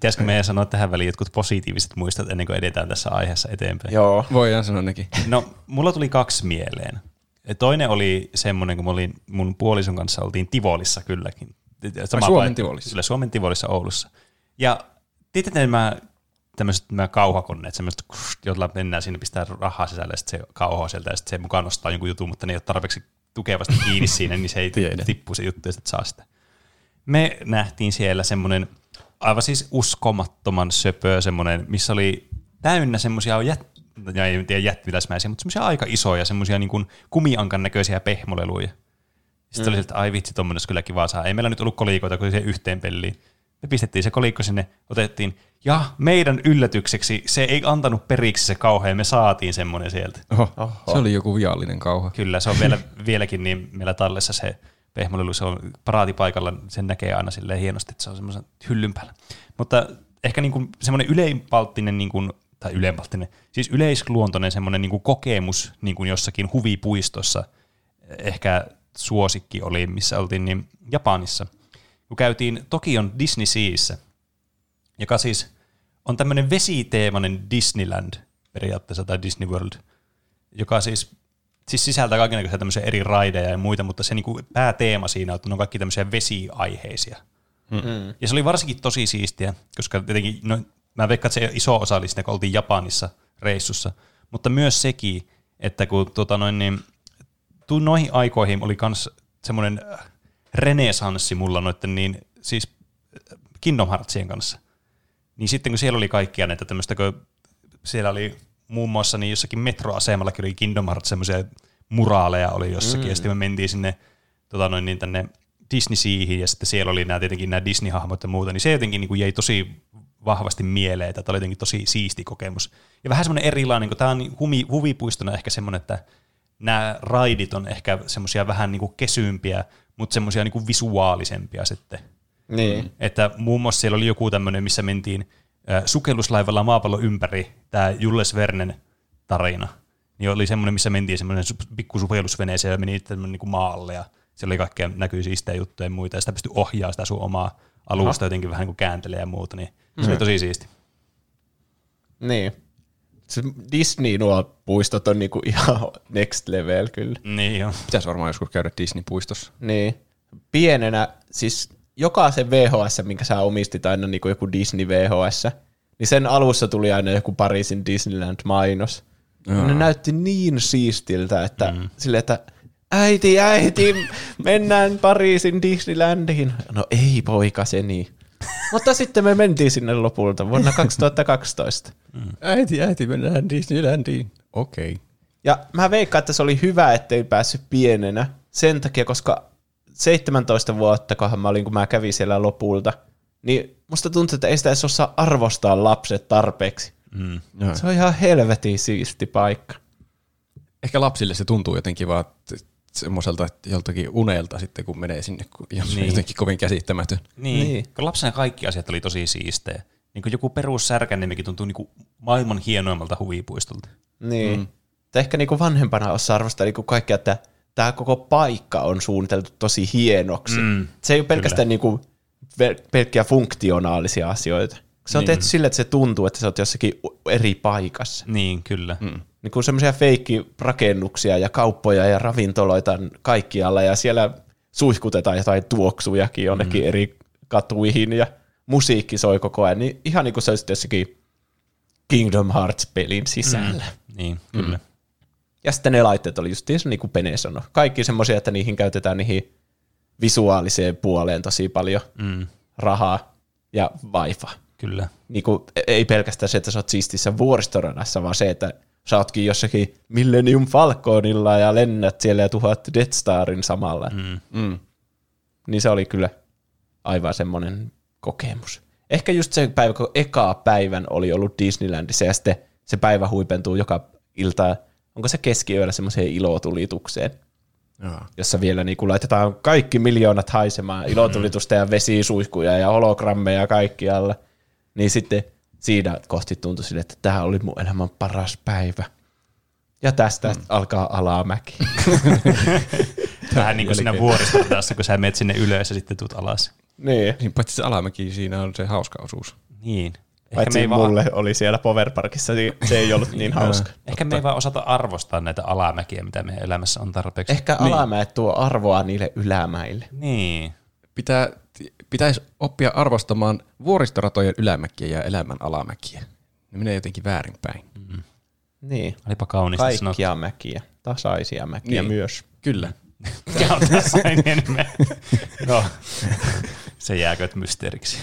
Pitäisikö meidän sanoa tähän väliin jotkut positiiviset muistot ennen kuin edetään tässä aiheessa eteenpäin? Joo. Voidaan sanoa nekin. No, mulla tuli kaksi mieleen. Ja Toinen oli semmoinen, kun mä olin mun puolison kanssa oltiin Tivolissa kylläkin. Sama Suomen paikka. Tivolissa? Kyllä, Suomen Tivolissa Oulussa. Ja tiedätte nämä tämmöiset nämä kauhakoneet, semmoiset, joilla mennään sinne, pistää rahaa sisälle, ja sitten se kauhoa sieltä, ja sitten se mukaan nostaa jonkun jutun, mutta ne ei ole tarpeeksi tukevasti kiinni siinä, niin se ei tippu se juttu, ja sitten saa sitä. Me nähtiin siellä semmoinen aivan siis uskomattoman söpö, semmoinen, missä oli täynnä semmoisia jät, ja ei tiedä jättiläismäisiä, mutta semmoisia aika isoja, semmoisia niin kuin kumiankan näköisiä pehmoleluja. Sitten mm. oli siltä, että ai vitsi, tuommoinen olisi kyllä kiva saa. Ei meillä nyt ollut kolikoita kuin siihen yhteen peliin. Me pistettiin se kolikko sinne, otettiin, ja meidän yllätykseksi se ei antanut periksi se kauhean, me saatiin semmoinen sieltä. Oho, Oho. Se oli joku viallinen kauha. Kyllä, se on vielä, vieläkin niin meillä tallessa se pehmolelu, se on paraatipaikalla, sen näkee aina silleen hienosti, että se on semmoisen hyllyn päällä. Mutta ehkä niin kuin semmoinen yleinpalttinen, niin kuin, tai yleinpalttinen, siis yleisluontoinen semmoinen niin kuin kokemus niin kuin jossakin huvipuistossa, ehkä suosikki oli, missä oltiin niin Japanissa, kun käytiin Tokion Disney Seassa, joka siis on tämmöinen vesiteemainen Disneyland periaatteessa, tai Disney World, joka siis, siis sisältää kaikenlaisia tämmöisiä eri raideja ja muita, mutta se niinku pääteema siinä on, että ne on kaikki tämmöisiä vesiaiheisia. Mm. Ja se oli varsinkin tosi siistiä, koska tietenkin, no, mä veikkaan, että se iso osa oli sitä, kun oltiin Japanissa reissussa, mutta myös sekin, että kun tota noin, niin, tu- noihin aikoihin oli myös semmoinen äh, renesanssi mulla noitten niin, siis äh, Kingdom Heartsien kanssa. Niin sitten kun siellä oli kaikkia näitä tämmöistä, kun siellä oli muun muassa niin jossakin metroasemallakin oli Kingdom Hearts semmoisia muraaleja oli jossakin, mm. ja sitten me mentiin sinne tota noin, niin tänne Disney Seahin, ja sitten siellä oli nämä tietenkin nämä Disney-hahmot ja muuta, niin se jotenkin niin kuin jäi tosi vahvasti mieleen, että tämä oli jotenkin tosi siisti kokemus. Ja vähän semmoinen erilainen, kun tämä on niin humi, huvipuistona ehkä semmoinen, että nämä raidit on ehkä semmoisia vähän niin kuin kesympiä, mutta semmoisia niin kuin visuaalisempia sitten. Niin. Että muun muassa siellä oli joku tämmöinen, missä mentiin sukelluslaivalla maapallon ympäri, tämä Jules Vernen tarina. Niin oli semmoinen, missä mentiin semmoinen pikku sukellusveneeseen ja meni niin kuin maalle ja siellä oli kaikkea näkyy siistejä juttuja ja muita ja sitä pystyi ohjaamaan sitä sun omaa alusta jotenkin vähän niin kuin kääntelee ja muuta, niin se oli tosi siisti. Niin. Se Disney nuo puistot on niinku ihan next level kyllä. Niin joo. Pitäisi varmaan joskus käydä Disney-puistossa. Niin. Pienenä, siis jokaisen VHS, minkä sä omistit aina niinku joku Disney VHS, niin sen alussa tuli aina joku Pariisin Disneyland-mainos. Ja Ne näytti niin siistiltä, että mm. sille, että äiti, äiti, mennään Pariisin Disneylandiin. No ei poikaseni. Mutta sitten me mentiin sinne lopulta vuonna 2012. Äiti, äiti, mennään Disneylandiin. Okei. Okay. Ja mä veikkaan, että se oli hyvä, ettei päässyt pienenä. Sen takia, koska 17 vuotta, kohan mä olin, kun mä kävin siellä lopulta, niin musta tuntuu, että ei sitä edes osaa arvostaa lapset tarpeeksi. Mm. Joo. Se on ihan helvetin siisti paikka. Ehkä lapsille se tuntuu jotenkin vaan semmoiselta että joltakin unelta sitten, kun menee sinne, kun jos niin. Niin. jotenkin kovin käsittämätön. Niin. Niin. niin. Kun lapsena kaikki asiat oli tosi siistejä. Niin kuin joku perus Särkänniemikin tuntuu niin kuin maailman hienoimmalta huvipuistolta. Niin. Mm. ehkä niinku vanhempana osaa arvostaa niinku kaikkea, että tämä koko paikka on suunniteltu tosi hienoksi. Mm, se ei ole pelkästään niinku pel- pelkkiä funktionaalisia asioita. Se on Niin. tehty sille, että se tuntuu, että sä oot jossakin eri paikassa. Niin, kyllä. Mm. Niin kuin semmoisia feikkirakennuksia ja kauppoja ja ravintoloita kaikkialla ja siellä suihkutetaan jotain tuoksujakin jonnekin mm. eri katuihin ja musiikki soi koko ajan. Niin ihan niin kuin se olisi jossakin Kingdom Hearts-pelin sisällä. Mm. Niin, kyllä. Mm. Ja sitten ne laitteet oli just niin kuin Pene sanoi. Kaikki semmoisia, että niihin käytetään niihin visuaaliseen puoleen tosi paljon Mm. rahaa ja vaivaa. Kyllä. Niin kuin, ei pelkästään se, että sä oot siistissä vuoristoradassa, vaan se, että sä ootkin jossakin Millennium Falconilla ja lennät siellä ja tuhat Death Starin samalla. Mm. Mm. Niin se oli kyllä aivan semmoinen kokemus. Ehkä just se päivä, kun eka päivän oli ollut Disneylandissa ja sitten se päivä huipentuu joka ilta, onko se keskiyöllä semmoiseen ilotulitukseen, Joo. jossa vielä niin laitetaan kaikki miljoonat haisemaan ilotulitusta ja vesisuihkuja ja hologrammeja kaikkialla. Niin sitten siinä kohti tuntui sille, että tämä oli mun elämän paras päivä. Ja tästä mm. alkaa alamäki. Vähän niin kuin siinä vuoristoradassa, kun sä menet sinne ylös ja sitten tuut alas. niin. Niin, paitsi se alamäki, siinä on se hauska osuus. Niin. Ehkä me, Paitsi ei vaan, mulle oli siellä Powerparkissa, niin se ei ollut niin hauska. ehkä me ei vaan osata arvostaa näitä alamäkiä, mitä meidän elämässä on tarpeeksi. Ehkä niin. alamäet tuo arvoa niille ylämäille. Niin. Pitää, pitäisi oppia arvostamaan vuoristoratojen ylämäkiä ja elämän alamäkiä. Ne menee jotenkin väärinpäin. Niin. Olipa kaunista sanottu. Kaikkia mäkiä, tasaisia mäkiä Niin. myös. Kyllä. Mikä on tässä nimen? No, se jääköt mysteeriksi.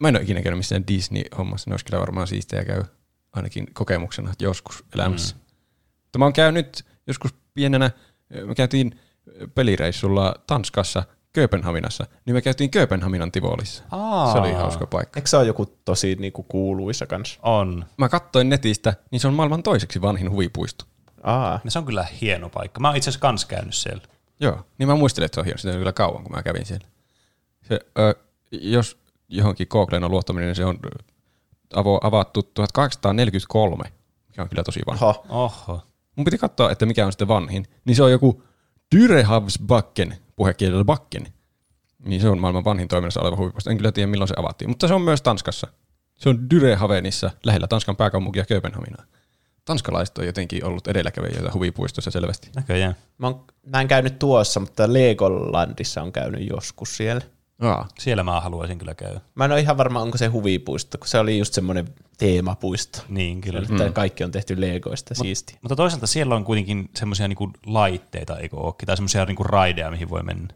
Mä en ole ikinä käynyt missään Disney-hommassa. Ne olisi kyllä varmaan siistejä käy ainakin kokemuksena joskus elämässä. Mm. Mutta mä oon käynyt joskus pienenä, me käytiin pelireissulla Tanskassa, Kööpenhaminassa, niin me käytiin Kööpenhaminan Tivolissa. Aa. Se oli hauska paikka. Eikö se ole joku tosi niinku kuuluisa kanssa? On. Mä katsoin netistä, niin se on maailman toiseksi vanhin huvipuisto. Aa, No, se on kyllä hieno paikka. Mä oon itse asiassa kans käynyt siellä. Joo, niin mä muistelin, että se on hieno. Sitä on kyllä kauan, kun mä kävin siellä. Se, ö, jos johonkin Googleen on luottaminen, niin se on avo, avattu 1843, mikä on kyllä tosi vanha. oho. Oho. Mun piti katsoa, että mikä on sitten vanhin. Niin se on joku Dyrehavsbacken, puhekielellä Bakken. Niin se on maailman vanhin toiminnassa oleva huvipuisto. En kyllä tiedä, milloin se avattiin. Mutta se on myös Tanskassa. Se on Dyrehavenissa, lähellä Tanskan pääkaupunkia Kööpenhaminaa. Tanskalaiset on jotenkin ollut edelläkävijöitä huvipuistossa selvästi. Näköjään. Mä, oon, mä en käynyt tuossa, mutta Legolandissa on käynyt joskus siellä. Aa, Siellä mä haluaisin kyllä käydä. Mä en ole ihan varma, onko se huvipuisto, kun se oli just semmoinen teemapuisto. Niin, kyllä. Mm. Kaikki on tehty Legoista, siisti. Mutta toisaalta siellä on kuitenkin semmoisia niinku laitteita, eikö ookin, tai semmoisia niinku raideja, mihin voi mennä.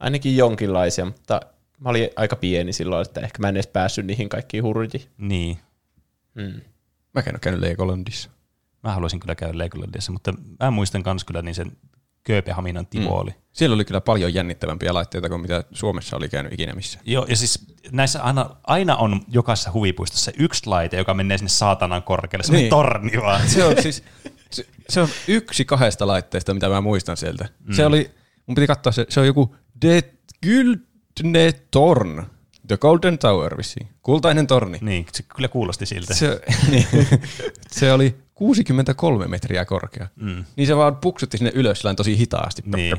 Ainakin jonkinlaisia, mutta mä olin aika pieni silloin, että ehkä mä en edes päässyt niihin kaikkiin hurjiin. Niin. Mm. mä en ole käynyt Legolandissa. Mä haluaisin kyllä käydä Legolandissa, mutta mä muistan kans kyllä niin sen Kööpenhaminan Tivoli. Mm. Siellä oli kyllä paljon jännittävämpiä laitteita kuin mitä Suomessa oli käynyt ikinä missä. Joo, ja siis näissä aina, aina on jokaisessa huvipuistossa yksi laite, joka menee sinne saatanan korkealle. Se niin. Torni vaan. Se on siis se, se on yksi kahdesta laitteesta, mitä mä muistan sieltä. Mm. Se oli, mun piti katsoa, se, se on joku De Gyldne Torn. The Golden Tower vissiin. Kultainen torni. Niin, se kyllä kuulosti siltä. Se, niin, se oli 63 metriä korkea. Mm. Niin se vaan puksutti sinne ylös tosi hitaasti. Niin.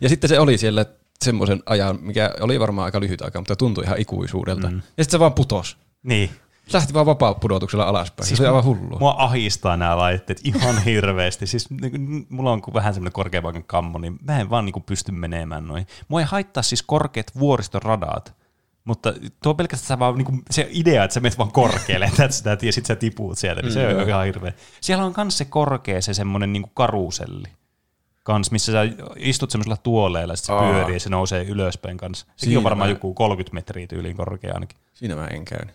Ja sitten se oli siellä semmoisen ajan, mikä oli varmaan aika lyhyt aika, mutta tuntui ihan ikuisuudelta. Mm. Ja sitten se vaan putos. Niin. Lähti vaan vapaa pudotuksella alaspäin. Siis se oli aivan hullua. Mua ahistaa nämä laitteet ihan hirveästi. Siis niin, mulla on vähän semmoinen korkeapaikan kammo, niin mä en vaan niin pysty menemään noin. Mua ei haittaa siis korkeat vuoristoradat, Mutta tuo pelkästään vaan niinku, se idea, että sä menet vaan korkealle, että sitä ja sit sä tipuut sieltä, niin se on ihan hirveä. Siellä on myös se korkea, se semmoinen niinku karuselli. Kans, missä sä istut semmoisella tuoleilla, sit se Aa. pyörii ja se nousee ylöspäin kanssa. Sekin Siinä on varmaan mä- joku 30 metriä tyyliin korkea ainakin. Siinä mä en käynyt.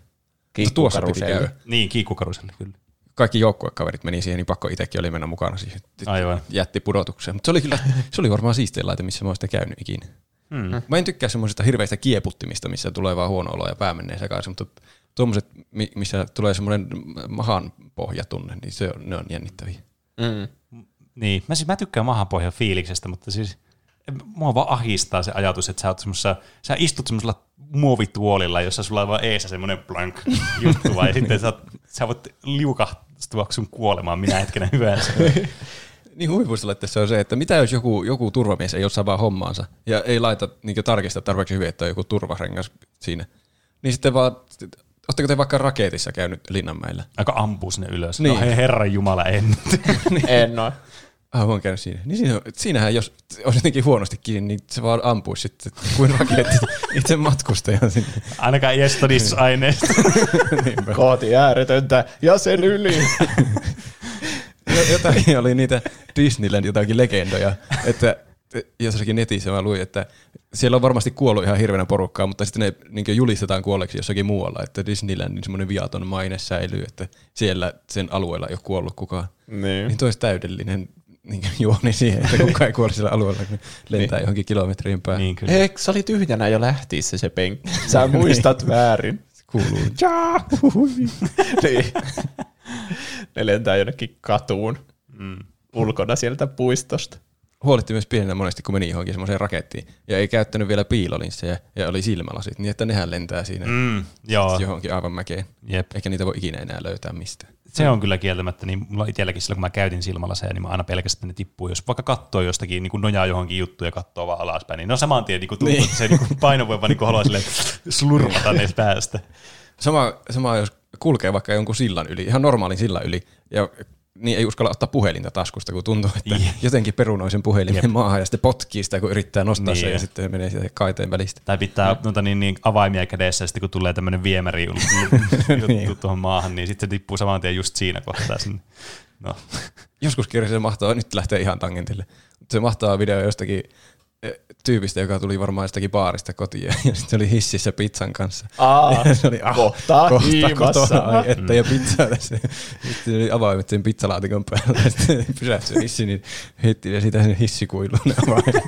Mutta tuossa piti käydä. Niin, kiikkukaruselli kyllä. Kaikki joukkuekaverit meni siihen, niin pakko itsekin oli mennä mukana siihen. Aivan. Jätti pudotukseen. Mutta se oli kyllä, se oli varmaan siistein laite, missä mä oon sitä käynyt ikinä. Hmm. Mä en tykkää semmoisista hirveistä kieputtimista, missä tulee vaan huono olo ja pää menee sekaisin, mutta tuommoiset, mi- missä tulee semmoinen mahan pohjatunne, niin se on, ne on jännittäviä. Mm. Niin, mä, siis, mä tykkään maahanpohjan fiiliksestä, mutta siis mua vaan ahistaa se ajatus, että sä, oot semmossa, sä istut semmoisella muovituolilla, jossa sulla on vaan eessä semmoinen blank juttu, vai sitten sä, sä voit liukahtua sun kuolemaan minä hetkenä hyvänsä. Niin huipuistella se on se, että mitä jos joku, joku turvamies ei osaa vaan hommaansa ja ei laita niin tarkista tarpeeksi hyvin, että on joku turvarengas siinä. Niin sitten vaan, ootteko te vaikka raketissa käynyt Linnanmäellä? Aika ampuu sinne ylös. Niin. No hei herran jumala, en. En oo. Ah, mä oon käynyt siinä. Niin siinä, siinähän jos olisi jotenkin huonosti kiinni, niin se vaan ampuisi sitten kuin raketti itse matkustajan sinne. Ainakaan ei edes todistusaineista. Kooti ääretöntä ja sen yli. Jo- Jotakin oli niitä Disneyland jotakin legendoja, että jossakin netissä mä luin, että siellä on varmasti kuollut ihan hirveänä porukkaa, mutta sitten ne niin julistetaan kuolleeksi jossakin muualla, että Disneylandin semmoinen viaton maine säilyy, että siellä sen alueella ei ole kuollut kukaan. Niin. Niin toisi täydellinen niin juoni siihen, että kukaan ei kuole sillä alueella, kun lentää johonkin kilometriin päähän. niin kyllä. Eikö se oli tyhjänä jo lähtiessä se penkki? Sä muistat väärin. Kuuluu. Jaa, niin. Ne lentää jonnekin katuun Mm. ulkona sieltä puistosta. Huolitti myös pienenä monesti, kun meni johonkin semmoiseen rakettiin ja ei käyttänyt vielä piilolinsseja ja oli silmälasit, niin että nehän lentää siinä Mm, joo, johonkin aivan mäkeen. jep. Eikä niitä voi ikinä enää löytää mistään. Se on kyllä kieltämättä, niin mulla itselläkin silloin, kun mä käytin silmälaseja, niin mä aina pelkästään ne tippuu. Jos vaikka katsoo jostakin, niin kuin nojaa johonkin juttuun ja katsoo vaan alaspäin, niin no saman tien niin kuin tuntuu, Niin. että se niin kuin painovoima niin kuin haluaa slurmata ne päästä. Sama, sama jos kulkee vaikka jonkun sillan yli, ihan normaalin sillan yli, ja niin ei uskalla ottaa puhelinta taskusta, kun tuntuu, että Jep. jotenkin perunoi sen puhelimen Jep. maahan ja sitten potkii sitä, kun yrittää nostaa Niin. sen ja sitten se menee siitä kaiteen välistä. Tai pitää noita niin, niin avaimia kädessä, ja sitten kun tulee tämmöinen viemäri Niin. juttu tuohon maahan, niin sitten se tippuu saman tien just siinä kohtaa sinne. No, Joskus kirjassa se mahtaa, nyt lähtee ihan tangentille, se mahtaa video jostakin tyypistä, joka tuli varmaan jostakin baarista kotiin ja sitten se oli hississä pizzan kanssa. Aa, Ja se oli ah, kohta kohta hiimassa. kotona, ai että ja pizzaa tässä. Sitten oli avaimet sen pizzalaatikon päällä ja sitten pysähtyi hissi, niin heitti ne sitä sen hissikuiluun avaimet.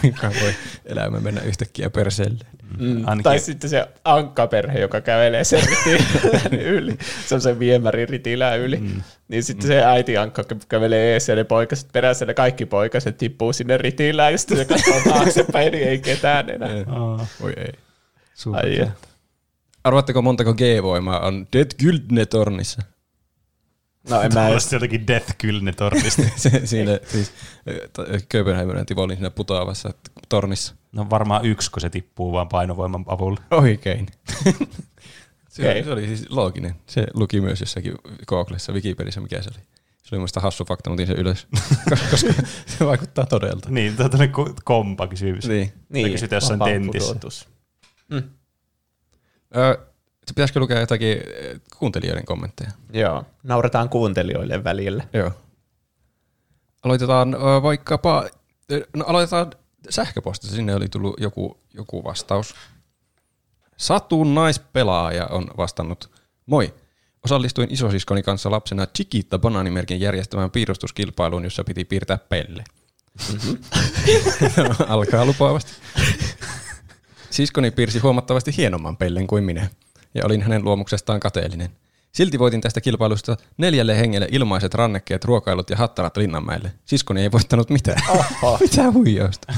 Kuinka voi elämä mennä yhtäkkiä perseelle. Mm, Ainakin- tai sitten se ankkaperhe, joka kävelee sen ritilän yli, se on se viemäri ritilän yli. Mm. Niin sitten se äiti ankka kä- kävelee ees ja ne poikaset perässä, ne kaikki poikaset tippuu sinne ritilään ja sitten se katsoo taaksepäin, niin ei ketään enää. aa, Voi ei. Ai, ja. Arvatteko montako G-voimaa on Dead Gyldne tornissa? No en mä edes, jotenkin Death Kylne tornista. Se, siinä siis Kööpenhaminan Tivolin siinä putoavassa tornissa. No varmaan yksi, kun se tippuu vaan painovoiman avulla. Oikein. se, Okei. oli, se oli siis looginen. Se luki myös jossakin Googlessa, Wikipediassa, mikä se oli. Se oli muista hassu fakta, mutta sen ylös, koska se vaikuttaa todelta. Niin, tuo on ko- kompa kysymys. Niin. niin, kysyt jossain tentissä. pudotus. Ö, se pitäisikö lukea jotakin ö, kuuntelijoiden kommentteja? Joo, nauretaan kuuntelijoille välillä. Joo. Aloitetaan vaikkapa, no aloitetaan sähköpostista, sinne oli tullut joku, joku vastaus. Satun naispelaaja on vastannut. Moi. Osallistuin isosiskoni kanssa lapsena Chiquita Bananimerkin järjestämään piirustuskilpailuun, jossa piti piirtää pelle. Alkaa lupaavasti. Siskoni piirsi huomattavasti hienomman pellen kuin minä, ja olin hänen luomuksestaan kateellinen. Silti voitin tästä kilpailusta neljälle hengelle ilmaiset rannekkeet, ruokailut ja hattarat Linnanmäelle. Siskoni ei voittanut mitään. Oho. Mitä huijausta?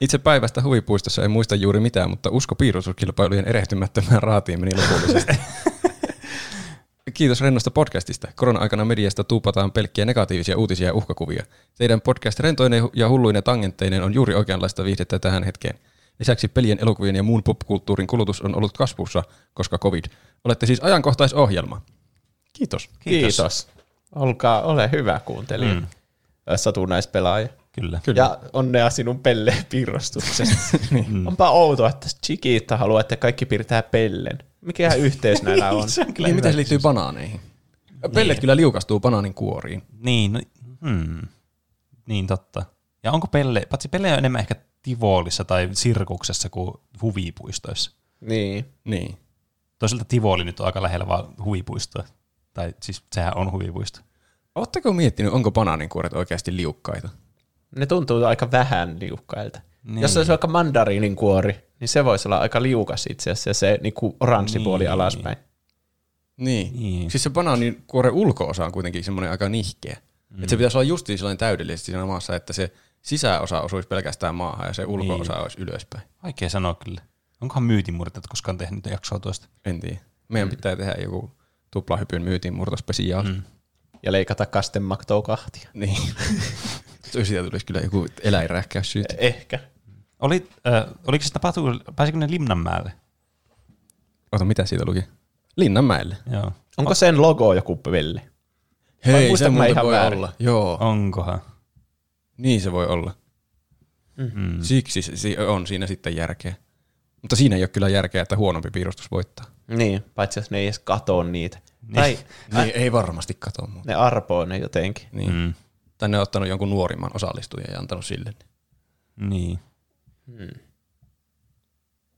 Itse päivästä huvipuistossa en muista juuri mitään, mutta usko piirustuskilpailujen erehtymättömään raatiin meni lopullisesti. Kiitos rennosta podcastista. Korona-aikana mediasta tuupataan pelkkiä negatiivisia uutisia ja uhkakuvia. Teidän podcast rentoinen ja hulluinen tangentteinen on juuri oikeanlaista viihdettä tähän hetkeen. Lisäksi pelien, elokuvien ja muun popkulttuurin kulutus on ollut kasvussa, koska covid. Olette siis ajankohtaisohjelma. Kiitos. Kiitos. Kiitos. Olkaa, ole hyvä kuuntelija. Mm. Satunnaispelaaja. Kyllä. Kyllä. Ja onnea sinun pelle-piirustuksesta. niin. Onpa outoa, että Chiquita haluaa, että kaikki piirtää pellen. Mikä yhteys näillä on? Se on kyllä Niin, miten se liittyy banaaneihin? Pellet kyllä liukastuu banaanin kuoriin. Niin, no, hmm. niin totta. Ja onko Pelle, patsi Pelle on enemmän ehkä Tivolissa tai Sirkuksessa kuin huvipuistoissa. Niin. Niin. Toisaalta Tivoli nyt on aika lähellä vaan huvipuistoa. Tai siis sehän on huvipuisto. Oletteko miettinyt, onko banaaninkuoret oikeasti liukkaita? Ne tuntuu aika vähän liukkailta. Niin. Niin. Jos se olisi vaikka mandariinin kuori, niin se voisi olla aika liukas itse asiassa, ja se niinku oranssi Niin. puoli alaspäin. Niin. Niin. Siis se banaaninkuoren ulkoosa on kuitenkin semmoinen aika nihkeä. Mm. Että se pitäisi olla justiin sellainen täydellisesti siinä maassa, että se sisäosa osuisi pelkästään maahan ja se ulkoosa niin. olisi ylöspäin. Vaikea sanoa kyllä. Onkohan myytinmurtajat koskaan tehnyt jaksoa tuosta? En tiedä. Meidän mm. pitää tehdä joku tuplahypyn myytin murtospesiaali. Mm. Ja leikata kastemaktoa kahtia. Niin. Siitä tulisi kyllä joku eläinrähkäys syyt. Ehkä. Oli, äh, oliko se tapahtuu, pääsikö ne Limnanmäelle? Ota, mitä siitä luki? Linnanmäelle. Joo. Onko sen logo joku pelle? Hei, se muuten ihan voi väärin? olla. Joo, Onkohan? Niin se voi olla. Mm. Siksi se- on siinä sitten järkeä. Mutta siinä ei ole kyllä järkeä, että huonompi piirustus voittaa. Niin, paitsi jos ne ei edes katoo niitä. Niin. Tai Niin, ei varmasti kato muuta. ne arpoo ne jotenkin. Niin. Mm. Mm. Tai ne on ottanut jonkun nuorimman osallistujan ja antanut sille. Niin.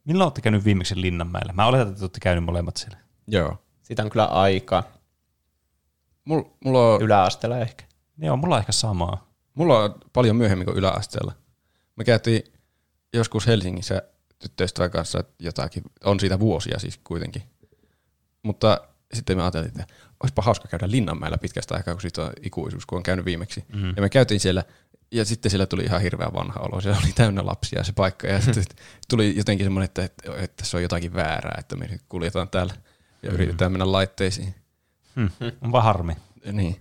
Milloin olette käynyt viimeksi Linnanmäellä? Mä oletan, että olette käynyt molemmat siellä. Joo. Siitä on kyllä aika. Mul, mulla, on, Yläasteella ehkä. Joo, mulla on ehkä samaa. Mulla on paljon myöhemmin kuin yläasteella. Me käytiin joskus Helsingissä tyttöystävän kanssa jotakin, on siitä vuosia siis kuitenkin. Mutta sitten me ajattelin, että olisipa hauska käydä Linnanmäellä pitkästä aikaa, kun siitä on ikuisuus, kun on käynyt viimeksi. Mm. Ja me käytiin siellä, ja sitten siellä tuli ihan hirveän vanha olo. Se oli täynnä lapsia se paikka, ja sitten tuli jotenkin semmoinen, että, että, että se on jotakin väärää, että me nyt kuljetaan täällä ja yritetään mennä laitteisiin. Hmm. On vaan harmi. Niin.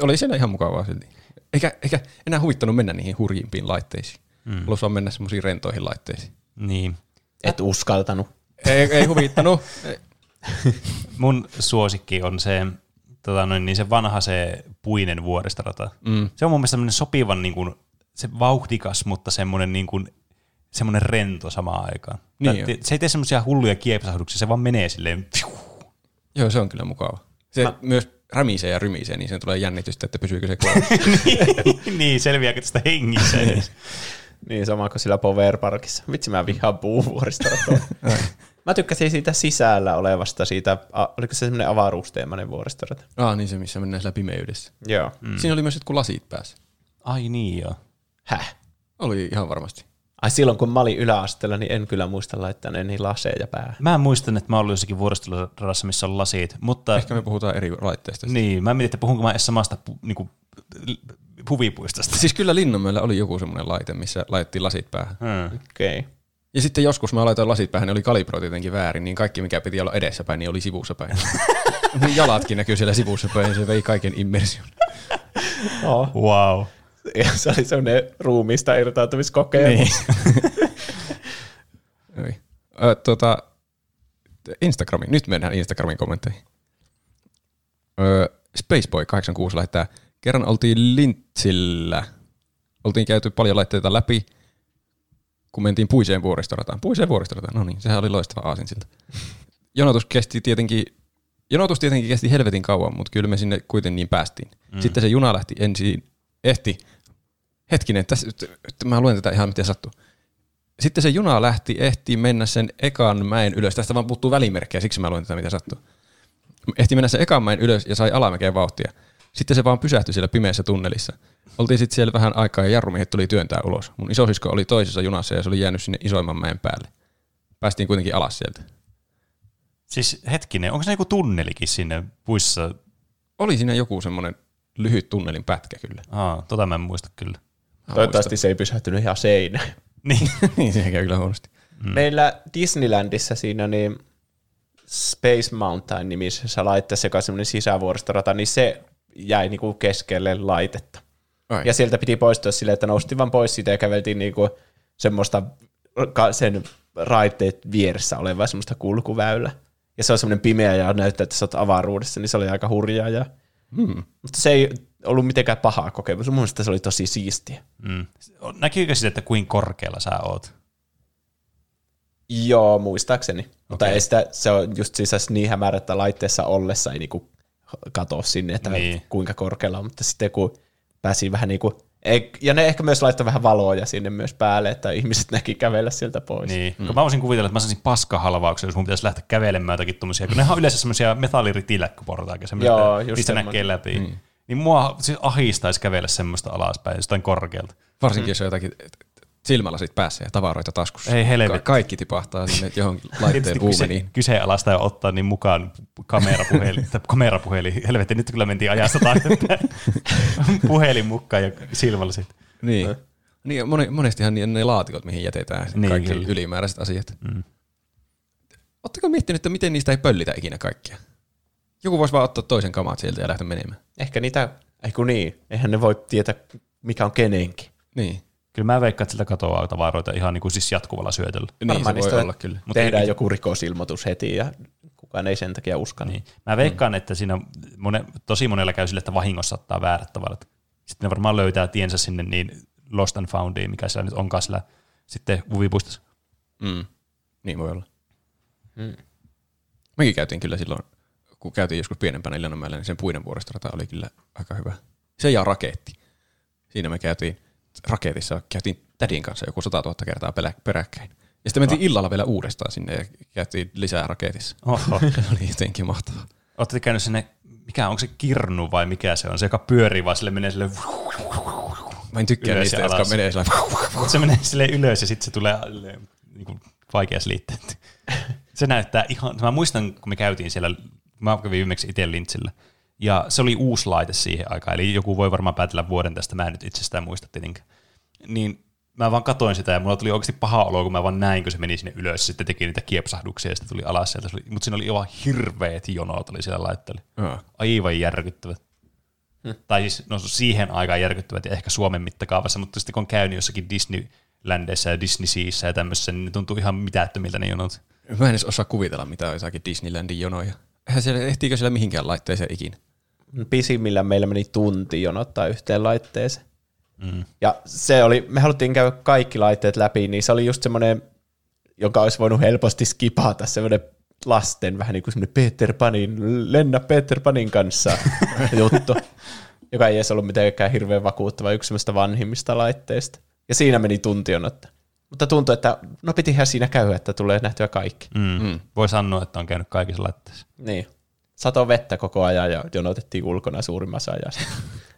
Oli siellä ihan mukavaa silti. Eikä, eikä enää huvittanut mennä niihin hurjimpiin laitteisiin. Mm. Haluaisi vaan mennä semmoisiin rentoihin laitteisiin. Niin. Et uskaltanut. Ei, ei huvittanut. Mun suosikki on se, tota noin, niin se vanha se puinen vuoristorata. Mm. Se on mun mielestä semmoinen sopivan niin kuin, se vauhdikas, mutta semmoinen, niin kuin, semmoinen rento samaan aikaan. Niin te- se ei tee semmoisia hulluja kiepsahduksia, se vaan menee silleen. Fiu. Joo, se on kyllä mukava. Se Mä... myös rämisee ja rymisee, niin sen tulee jännitystä, että pysyykö se koossa. niin, selviääkö tästä hengissä? edes? Niin sama kuin sillä Power Parkissa. Vitsi mä vihaan puuvuoristoratoa. mä tykkäsin siitä sisällä olevasta, siitä, oliko se semmoinen avaruusteemainen vuoristorata? ah, niin se, missä mennään siellä pimeydessä. Joo. Mm. Siinä oli myös jotkut lasit päässä. Ai niin joo. Häh? Oli ihan varmasti. Ai silloin kun mä olin yläasteella, niin en kyllä muista laittaa niin laseja päähän. Mä muistan, että mä olin jossakin vuoristoradassa, missä on lasit, mutta Ehkä me puhutaan eri laitteista. niin, mä mietin, että puhunko mä edes samasta pu, niinku, huvipuistosta. Siis kyllä Linnanmäellä oli joku semmoinen laite, missä laitettiin lasit päähän. Hmm. Okei. Okay. Ja sitten joskus mä laitoin lasit päähän, ne oli kalibroitu jotenkin väärin, niin kaikki mikä piti olla edessäpäin, niin oli sivussa päin. Niin Jalatkin näkyy siellä sivussa päin, ja se vei kaiken immersion. Oh. Wow. Ja se oli semmoinen ruumiista irtautumiskokemus. Niin. Ö, tota, Instagramin, nyt mennään Instagramin kommentteihin. Ö, Spaceboy86 lähettää, kerran oltiin Lintsillä, oltiin käyty paljon laitteita läpi, kun mentiin Puiseen vuoristorataan. Puiseen vuoristorataan, no niin, sehän oli loistava aasinsilta. Jonotus kesti tietenkin, jonotus tietenkin kesti helvetin kauan, mutta kyllä me sinne kuitenkin niin päästiin. Mm. Sitten se juna lähti ensin, ehti, hetkinen, tässä, mä luen tätä ihan miten sattuu. Sitten se juna lähti, ehti mennä sen ekan mäen ylös. Tästä vaan puuttuu välimerkkejä, siksi mä luen tätä, mitä sattuu. Ehti mennä sen ekan mäen ylös ja sai alamäkeen vauhtia. Sitten se vaan pysähtyi siellä pimeässä tunnelissa. Oltiin sitten siellä vähän aikaa ja jarrumiehet tuli työntää ulos. Mun isosisko oli toisessa junassa ja se oli jäänyt sinne isoimman mäen päälle. Päästiin kuitenkin alas sieltä. Siis hetkinen, onko se joku tunnelikin sinne puissa? Oli siinä joku semmoinen lyhyt tunnelin pätkä kyllä. Aa, tota mä en muista kyllä. Toivottavasti se ei pysähtynyt ihan seinään. Niin. niin, se käy kyllä huonosti. Mm. Meillä Disneylandissa siinä niin Space Mountain nimisessä laitteessa, joka on semmoinen sisävuoristorata, niin se jäi niinku keskelle laitetta. Ai. Ja sieltä piti poistua silleen, että noustiin vaan pois siitä ja käveltiin niinku semmoista sen raiteet vieressä olevaa semmoista kulkuväylä. Ja se on semmoinen pimeä ja näyttää, että sä oot avaruudessa, niin se oli aika hurjaa. Ja... Hmm. Mutta se ei ollut mitenkään paha kokemus. Mun mielestä se oli tosi siistiä. Mm. Näkyykö sitten, että kuin korkealla sä oot? Joo, muistaakseni. Okay. Mutta ei sitä, se on just siis niin hämärä, että laitteessa ollessa ei niinku katso sinne, että Niin. kuinka korkealla on. Mutta sitten kun pääsi vähän niinku, ja ne ehkä myös laittoi vähän valoja sinne myös päälle, että ihmiset näki kävellä sieltä pois. Niin. Mm. Mä voisin kuvitella, että mä saisin paskahalvauksen, jos mun pitäisi lähteä kävelemään jotakin tommosia, kun nehän on yleensä semmoisia metalliritiläkköportaita, niistä semmoinen. näkee läpi. Mm. Niin mua siis ahistaisi kävellä semmoista alaspäin, jostain korkealta. Varsinkin, jos on jotakin silmälasit päässä ja tavaroita taskussa. Ei helvetti. Ka- kaikki tipahtaa sinne johonkin laitteen Tietysti kyse, uumeniin. kyseenalaista ja ottaa niin mukaan kamerapuhelin, kamerapuhelin. Helvetti, nyt kyllä mentiin ajasta. Puhelin mukaan ja silmälasit. Niin. niin moni, monestihan ne, ne laatikot, mihin jätetään Niin, niin, kaikki kyllä. ylimääräiset asiat. Mm. Oletteko miettinyt, että miten niistä ei pöllitä ikinä kaikkia? Joku voisi vaan ottaa toisen kamat sieltä ja lähteä menemään. Ehkä niitä, ei kun niin, eihän ne voi tietää, mikä on kenenkin. Niin. Kyllä mä veikkaan, että siltä katoaa tavaroita ihan niin kuin siis jatkuvalla syötöllä. Niin Varmaan se voi olla kyllä. Mutta Tehdään ei- joku rikosilmoitus heti ja kukaan ei sen takia uskalla. Niin. Mä veikkaan, että siinä mone, tosi monella käy sille, että vahingossa ottaa väärät tavarat. Sitten ne varmaan löytää tiensä sinne niin Lost and Foundiin, mikä siellä nyt onkaan siellä sitten Uvipuistossa. Mm. Niin voi olla. Mm. Mekin käytiin kyllä silloin, kun käytiin joskus pienempänä Illanmäellä, niin sen puinen vuoristorata oli kyllä aika hyvä. Se ja raketti. Siinä me käytiin, raketissa käytiin tädin kanssa joku 100 000 kertaa peräkkäin. Ja sitten mentiin illalla vielä uudestaan sinne ja käytiin lisää raketissa. Oho. Se oli jotenkin mahtavaa. Olette käynyt sinne, mikä onko se kirnu vai mikä se on, se joka pyörii vaan sille menee sille, Mä en tykkää Ylös niistä, jotka menee mutta se menee sille ylös ja sitten se tulee niin kuin vaikea selittää. Se näyttää ihan, mä muistan kun me käytiin siellä, mä kävin viimeksi itse Lintsillä, ja se oli uusi laite siihen aikaan, eli joku voi varmaan päätellä vuoden tästä, mä en nyt itsestään muista tietenkään. Niin mä vaan katoin sitä ja mulla tuli oikeasti paha olo, kun mä vaan näin, kun se meni sinne ylös, sitten teki niitä kiepsahduksia ja sitten tuli alas sieltä. Mutta siinä oli aivan hirveät jonot oli siellä laitteella. Joo. Aivan järkyttävät. Hmm. Tai siis no, siihen aikaan järkyttävät ja ehkä Suomen mittakaavassa, mutta sitten kun on käynyt jossakin Disneylandissa ja Disneysiissä ja tämmöisessä, niin ne tuntuu ihan mitättömiltä ne jonot. Mä en edes osaa kuvitella, mitä on jotakin Disneylandin jonoja. Eihän siellä, ehtiikö siellä mihinkään laitteeseen ikinä? Pisimmillä meillä meni tunti jonottaa yhteen laitteeseen. Mm. Ja se oli, me haluttiin käydä kaikki laitteet läpi, niin se oli just semmoinen, joka olisi voinut helposti skipata, semmoinen lasten vähän niin kuin semmoinen Peter Panin, lennä Peter Panin kanssa juttu, joka ei edes ollut mitenkään hirveän vakuuttava, yksi semmoista vanhimmista laitteista. Ja siinä meni tunti jonottaa. Mutta tuntui, että no pitihän siinä käydä, että tulee nähtyä kaikki. Mm. Mm. Voi sanoa, että on käynyt kaikissa laitteissa. Niin. Sato vettä koko ajan ja jonotettiin ulkona suurimmassa ajassa.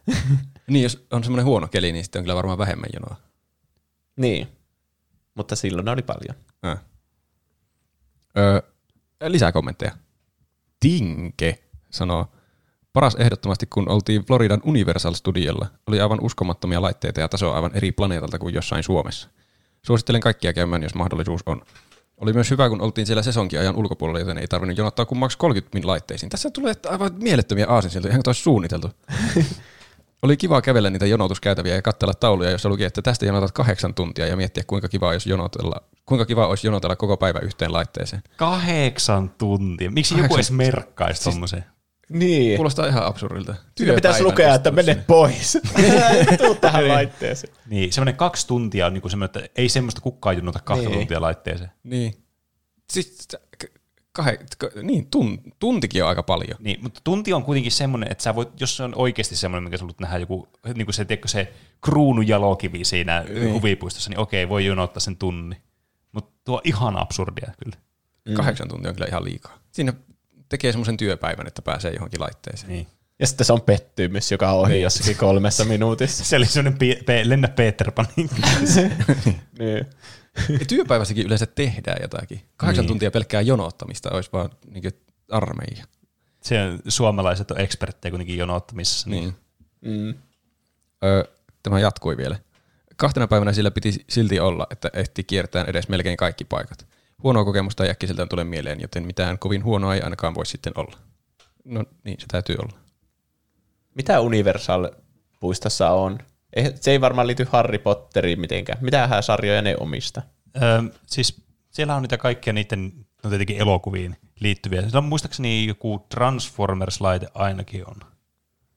Niin, jos on semmoinen huono keli, niin sitten on kyllä varmaan vähemmän jonoa. niin. Mutta silloin oli paljon. Äh. Öö, lisää kommentteja. Tinke sanoo, paras ehdottomasti kun oltiin Floridan Universal Studiolla, oli aivan uskomattomia laitteita ja taso aivan eri planeetalta kuin jossain Suomessa. Suosittelen kaikkia käymään, jos mahdollisuus on. Oli myös hyvä, kun oltiin siellä sesonkiajan ulkopuolella, joten ei tarvinnut jonottaa kuin maks 30 min laitteisiin. Tässä tulee aivan mielettömiä aasinsiltoja, ihan kuin olisi suunniteltu. Oli kiva kävellä niitä jonotuskäytäviä ja katsella tauluja, jossa luki, että tästä jonotat kahdeksan tuntia ja miettiä, kuinka kiva, jos jonotella, kuinka kiva olisi jonotella koko päivä yhteen laitteeseen. Kahdeksan tuntia. Miksi joku Kahdeksan- edes merkkaisi siis, tommoseen? Niin. Kuulostaa ihan absurdilta. Siinä pitäisi lukea, että mene pois. Tuu tähän laitteeseen. Niin, semmoinen kaksi tuntia on niinku semmoinen, että ei semmoista kukaan junota kahta Niin. tuntia laitteeseen. Niin. Siis, kahe, k- niin, tun, tuntikin on aika paljon. Niin, mutta tunti on kuitenkin semmoinen, että sä voit, jos se on oikeasti semmoinen, mikä sä haluat nähdä joku, niin kuin se, tiedätkö, se kruunujalokivi siinä niin. huvipuistossa, niin okei, voi jonottaa sen tunni. Mutta tuo on ihan absurdia kyllä. Mm. Kahdeksan tuntia on kyllä ihan liikaa. Siinä tekee semmoisen työpäivän, että pääsee johonkin laitteeseen. Niin. Ja sitten se on pettymys, joka on ohi jossakin kolmessa minuutissa. Se oli semmoinen pe- pe- lennä Peter Panin kanssa. Niin. Ja työpäivässäkin yleensä tehdään jotakin. Kahdeksan Niin. tuntia pelkkää jonottamista olisi vaan niin armeija. Se on, suomalaiset on eksperttejä kuitenkin jonottamisessa. Niin. Niin. Mm. Öö, tämä jatkui vielä. Kahtena päivänä sillä piti silti olla, että ehti kiertää edes melkein kaikki paikat. Huonoa kokemusta ei äkkiseltään tule mieleen, joten mitään kovin huonoa ei ainakaan voi sitten olla. No niin, se täytyy olla. Mitä Universal-puistossa on? Ei- Se ei varmaan liity Harry Potteriin mitenkään. Mitähän sarjoja ne omista? Öö, siis siellä on niitä kaikkia niiden, no tietenkin elokuviin liittyviä. Siellä on muistaakseni joku Transformers-laite ainakin on.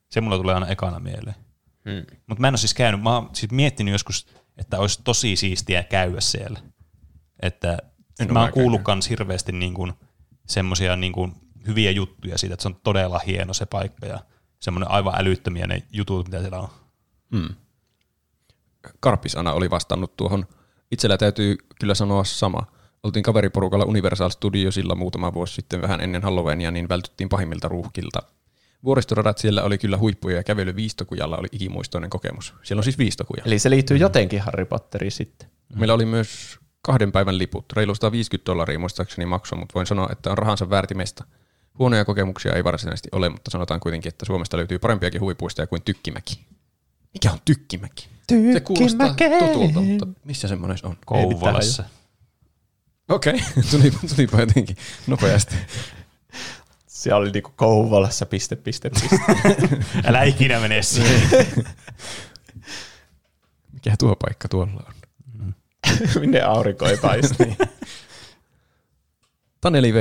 Se mulla tulee aina ekana mieleen. Hmm. Mutta mä en ole siis käynyt, mä oon siis miettinyt joskus, että olisi tosi siistiä käydä siellä. Että En mä oon kuullut kans hirveästi niin kuin, semmosia niin kuin hyviä juttuja siitä, että se on todella hieno se paikka ja semmoinen aivan älyttömiä ne jutut, mitä siellä on. Mm. Karpisana oli vastannut tuohon. Itsellä täytyy kyllä sanoa sama. Oltiin kaveriporukalla Universal Studiosilla muutama vuosi sitten vähän ennen Halloweenia, niin vältyttiin pahimmilta ruuhkilta. Vuoristoradat siellä oli kyllä huippuja ja kävely Viistokujalla oli ikimuistoinen kokemus. Siellä on siis Viistokuja. Eli se liittyy jotenkin Harry Potteriin sitten. Meillä oli myös kahden päivän liput. Reilu 150 dollaria muistaakseni maksoi, mutta voin sanoa, että on rahansa väärtimestä. Huonoja kokemuksia ei varsinaisesti ole, mutta sanotaan kuitenkin, että Suomesta löytyy parempiakin huvipuistoja kuin Tykkimäki. Mikä on Tykkimäki? Se kuulostaa Tykkimäki. tutulta, mutta missä semmoinen on? Kouvolassa. Okei, okay. tuli, tulipa jotenkin nopeasti. Siellä oli niinku Kouvolassa piste, piste, piste. Älä ikinä mene siihen. Mikä tuo paikka tuolla on? Minne aurinko ei paistu. Taneli V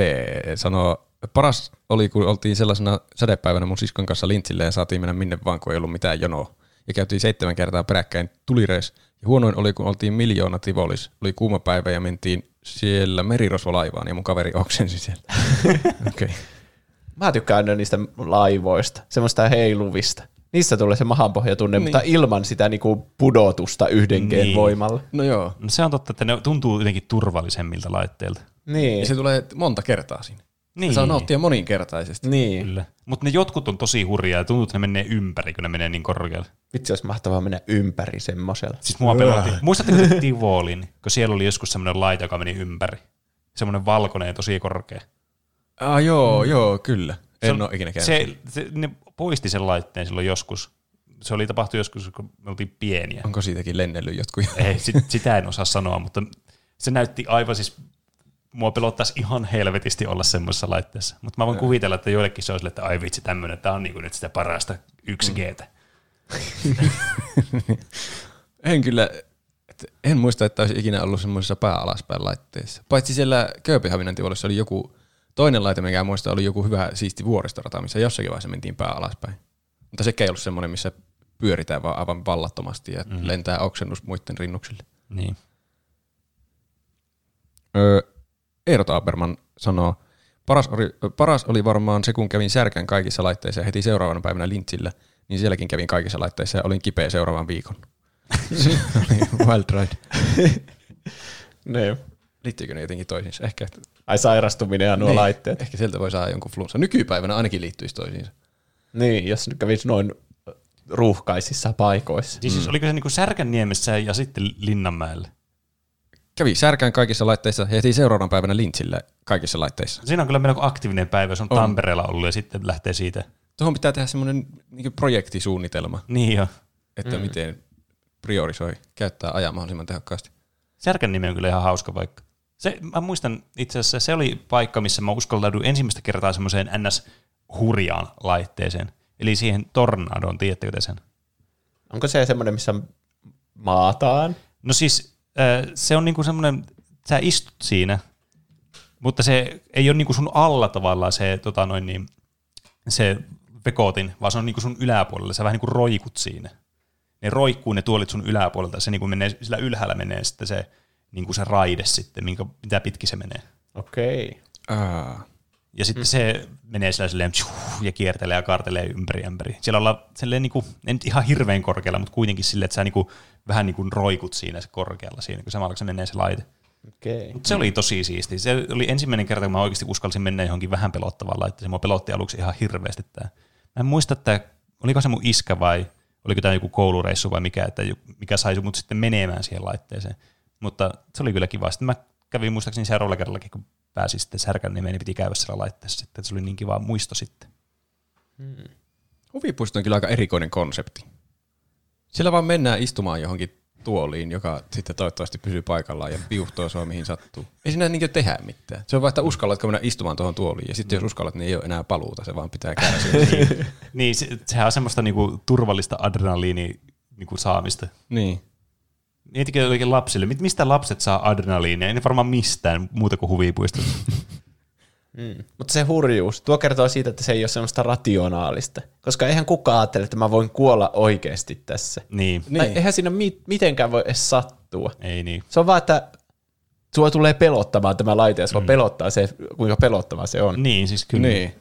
sanoo, paras oli, kun oltiin sellaisena sädepäivänä mun siskon kanssa lintsille ja saatiin mennä minne vaan, kun ei ollut mitään jonoa. Ja käytiin seitsemän kertaa peräkkäin tulireis. Ja huonoin oli, kun oltiin miljoona Tivolis. Oli kuuma päivä ja mentiin siellä merirosvolaivaan ja mun kaveri oksensi siellä. Okei. Okay. Mä tykkään niistä laivoista, semmoista heiluvista. Niissä tulee se mahanpohjatunne, niin. mutta ilman sitä niinku pudotusta yhden Niin. voimalla. No joo. No se on totta, että ne tuntuu jotenkin turvallisemmilta laitteilta. Niin. Ja se tulee monta kertaa siinä. Niin. Saa nauttia moninkertaisesti. Niin. Kyllä. Mutta ne jotkut on tosi hurjaa ja tuntuu, että ne menee ympäri, kun ne menee niin korkealle. Vitsi, olisi mahtavaa mennä ympäri semmosella. Siis mua pelotti. Muistatteko te Tivolin, kun siellä oli joskus semmoinen laite, joka meni ympäri? Semmoinen valkoinen ja tosi korkea. Ah, joo, mm. joo, kyllä. Se En on- ole ikinä käynyt. Se, se, ne poisti sen laitteen silloin joskus. Se oli tapahtunut joskus, kun me oltiin pieniä. Onko siitäkin lennellyt jotkut? Ei, sit, sitä en osaa sanoa, mutta se näytti aivan siis, mua pelottaisi ihan helvetisti olla semmoisessa laitteessa. Mutta mä voin kuvitella, että joillekin se on sille, että ai vitsi tämmöinen, tämä on niinku nyt sitä parasta 1 g En kyllä, et en muista, että olisi ikinä ollut semmoisessa pää alaspäin laitteessa. Paitsi siellä Kööpenhaminan oli joku toinen laite, mikä muista, oli joku hyvä siisti vuoristorata, missä jossakin vaiheessa mentiin pää alaspäin. Mutta sekään ei ollut semmoinen, missä pyöritään vaan aivan vallattomasti ja mm. lentää oksennus muiden rinnuksille. Niin. Öö, Eero Taberman sanoo, paras oli, paras oli varmaan se, kun kävin särkän kaikissa laitteissa ja heti seuraavana päivänä lintsillä, niin sielläkin kävin kaikissa laitteissa ja olin kipeä seuraavan viikon. Se oli wild ride. Niin. Liittyykö ne jotenkin toisiinsa? Ehkä, Ai sairastuminen ja nuo niin, laitteet. Ehkä sieltä voi saada jonkun flunssa. Nykypäivänä ainakin liittyisi toisiinsa. Niin, jos nyt kävisi noin ruuhkaisissa paikoissa. Siis, siis oliko se niinku Särkänniemessä ja sitten Linnanmäellä? Kävi särkään kaikissa laitteissa ja heti seuraavan päivänä lintsillä kaikissa laitteissa. Siinä on kyllä melko aktiivinen päivä, jos on, On. Tampereella ollut ja sitten lähtee siitä. Tuohon pitää tehdä semmoinen niin projektisuunnitelma, Niin jo. että mm. miten priorisoi, käyttää ajaa mahdollisimman tehokkaasti. Särkänniemi on kyllä ihan hauska paikka. Se, mä muistan itse asiassa, se oli paikka, missä mä uskaltauduin ensimmäistä kertaa semmoiseen NS-hurjaan laitteeseen. Eli siihen tornadoon, tiedättekö te sen? Onko se semmoinen, missä maataan? No siis äh, se on niinku semmoinen, sä istut siinä, mutta se ei ole niinku sun alla tavallaan se, tota noin niin, se vekotin, vaan se on niinku sun yläpuolella. Sä vähän niinku roikut siinä. Ne roikkuu ne tuolit sun yläpuolelta. Se niinku menee, sillä ylhäällä menee sitten se, niinku se raide sitten, minkä, mitä pitkin se menee. Okei. Aa. Ja sitten mm. se menee sillä silleen ja kiertelee ja kaartelee ympäri ympäri. Siellä ollaan silleen niinku, ei nyt ihan hirveän korkealla, mutta kuitenkin silleen, että sä niinku, vähän niinku roikut siinä se korkealla siinä, kun samalla kun se menee se laite. Okei. Mutta se oli tosi siisti. Se oli ensimmäinen kerta, kun mä oikeasti uskalsin mennä johonkin vähän pelottavaan laitteeseen. Mua pelotti aluksi ihan hirveästi tämä. Mä en muista, että oliko se mun iskä vai oliko tämä joku koulureissu vai mikä, että mikä sai mut sitten menemään siihen laitteeseen. Mutta se oli kyllä kiva. Sitten mä kävin muistaakseni seuraavalla kerrallakin, kun pääsin sitten Särkänniemeen, niin piti käydä siellä laitteessa sitten. että Se oli niin kiva muisto sitten. Huvipuisto on kyllä aika erikoinen konsepti. Siellä vaan mennään istumaan johonkin tuoliin, joka sitten toivottavasti pysyy paikallaan ja piuhtoo sua mihin sattuu. Ei siinä niin tehdä mitään. Se on vaan, että uskallatko mennä istumaan tuohon tuoliin. Ja sitten jos uskallat, niin ei ole enää paluuta. Se vaan pitää kärsiä. Niin, se, sehän on semmoista niinku turvallista adrenaliini niinku saamista. niin. Mietitkö oikein lapsille, mit- mistä lapset saa adrenaliinia? Ei ne varmaan mistään muuta kuin huvipuistosta. Mm. Mutta se hurjuus, tuo kertoo siitä, että se ei ole semmoista rationaalista. Koska eihän kukaan ajattele, että mä voin kuolla oikeasti tässä. Niin. Niin. Tai eihän siinä mi- mitenkään voi edes sattua. Ei niin. Se on vaan, että sua tulee pelottamaan tämä laite, ja sua mm. pelottaa se, kuinka pelottava se on. Niin, siis kyllä. Niin.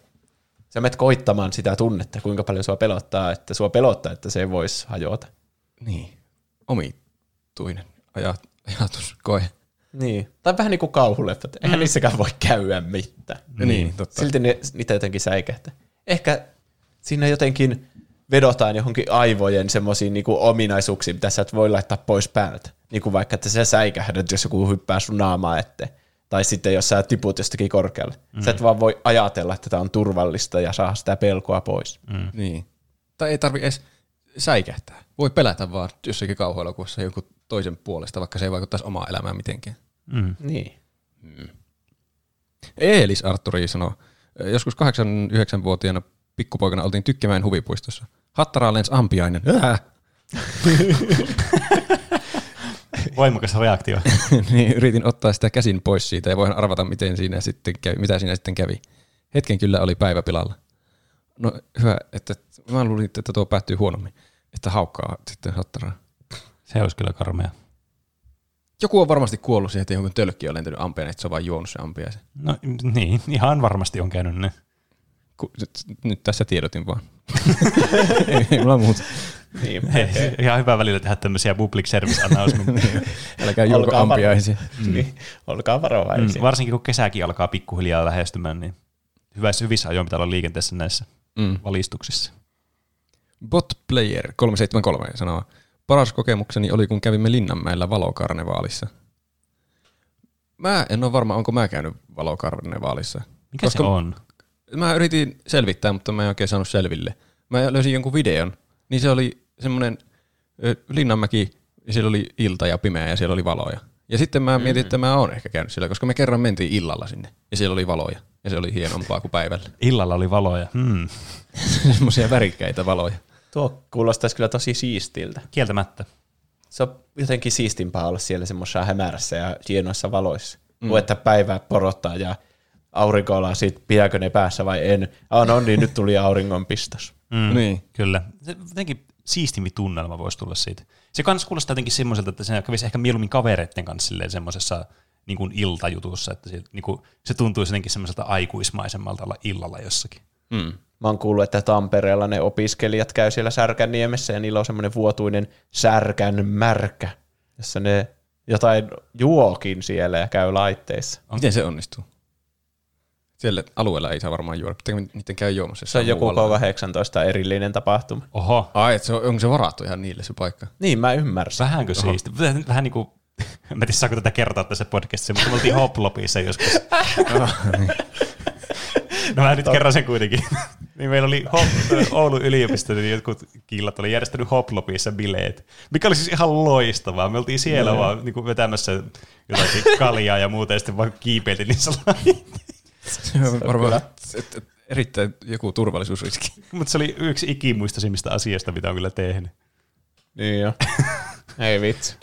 Sä menet koittamaan sitä tunnetta, kuinka paljon sua pelottaa, että sua pelottaa, että se ei voisi hajota. Niin. Omituinen ajat, ajatus, koe. Niin. Tai vähän niin kuin kauhuleffat. Eihän mm. niissäkään voi käydä mitään. Niin, niin totta. Silti ne, niitä jotenkin säikähtää. Ehkä siinä jotenkin vedotaan johonkin aivojen semmoisiin niinku ominaisuuksiin, mitä sä et voi laittaa pois päältä. Niin kuin vaikka, että sä säikähdät, jos joku hyppää sun naamaa eteen. Tai sitten jos sä tiput jostakin korkealle. Mm. Sä et vaan voi ajatella, että tämä on turvallista ja saa sitä pelkoa pois. Mm. Niin. Tai ei tarvi edes säikähtää. Voi pelätä vaan jossakin kauhuelokuvassa jonkun toisen puolesta, vaikka se ei vaikuttaisi omaa elämään mitenkään. Mm. Niin. Eelis Arturi sanoo, joskus 8-9-vuotiaana pikkupoikana oltiin Tykkimäen huvipuistossa. Hattaraa lens ampiainen. Ää! Voimakas reaktio. niin yritin ottaa sitä käsin pois siitä ja voin arvata, miten siinä sitten kävi, mitä siinä sitten kävi. Hetken kyllä oli päivä pilalla. No hyvä, että mä luulin, että tuo päättyy huonommin, että haukkaa sitten hattaraa. Se olisi kyllä karmea. Joku on varmasti kuollut siihen, että jonkun tölkki on lentänyt ampiainen, että se on vaan juonut se ampiaisen. No niin, ihan varmasti on käynyt ne. Ku, nyt tässä tiedotin vaan. ei, ei mulla muuta. niin. Hei, ihan hyvä välillä tehdä tämmöisiä public service announcementteja. Älkää julko Olkaa var- ampiaisia. Mm. niin. Olkaa varovaisia. Mm, varsinkin kun kesäkin alkaa pikkuhiljaa lähestymään, niin hyvässä, hyvissä ajoin pitää olla liikenteessä näissä Mm. valistuksissa. Bot Player 373 sanoo, paras kokemukseni oli, kun kävimme Linnanmäellä valokarnevaalissa. Mä en ole varma, onko mä käynyt valokarnevaalissa. Mikä Koska se on? Mä yritin selvittää, mutta mä en oikein saanut selville. Mä löysin jonkun videon, niin se oli semmoinen Linnanmäki, ja siellä oli ilta ja pimeä ja siellä oli valoja. Ja sitten mä mietin, että mä oon ehkä käynyt siellä, koska me kerran mentiin illalla sinne, ja siellä oli valoja. Ja se oli hienompaa kuin päivällä. Illalla oli valoja. Hmm. Semmoisia värikkäitä valoja. Tuo kuulostaisi kyllä tosi siistiltä. Kieltämättä. Se on jotenkin siistimpää olla siellä semmoisessa hämärässä ja hienoissa valoissa. Mm. Kuin että päivää porottaa ja aurinko ollaan siitä, pidääkö ne päässä vai en. Ah, no niin, nyt tuli auringonpistos. Mm, Niin. Kyllä. Se jotenkin siistimpi tunnelma voisi tulla siitä. Se kans kuulostaa jotenkin semmoiselta, että se kävisi ehkä mieluummin kavereiden kanssa semmoisessa niin kuin iltajutussa, että se, niin kuin, se tuntuisi jotenkin semmoiselta aikuismaisemmalta olla illalla jossakin. Mm. Mä oon kuullut, että Tampereella ne opiskelijat käy siellä Särkänniemessä ja niillä on semmoinen vuotuinen särkän märkä, jossa ne jotain juokin siellä ja käy laitteissa. Miten se onnistuu? Siellä alueella ei saa varmaan juoda. Pitääkö niiden käy juomassa? Se on joku muualla? K18 erillinen tapahtuma. Oho, Ai, että se on, onko se varattu ihan niille se paikka? Niin, mä ymmärsin. vähänkö siisti? Vähän, vähän niin kuin, en tiedä saako tätä kertoa tässä podcastissa, mutta me oltiin Hoplopissa joskus. No mä nyt kerron sen kuitenkin. niin meillä oli Hop, Oulun yliopisto, niin jotkut killat oli järjestänyt Hoplopissa bileet, mikä oli siis ihan loistavaa. Me oltiin siellä no. vaan niin kuin vetämässä jotakin kaljaa ja muuta, ja sitten vaan kiipeiltiin niissä Se on varmaan erittäin joku turvallisuusriski. Mutta se oli yksi ikimuistaisimmista asioista, mitä on kyllä tehnyt. Niin jo. Ei vitsi.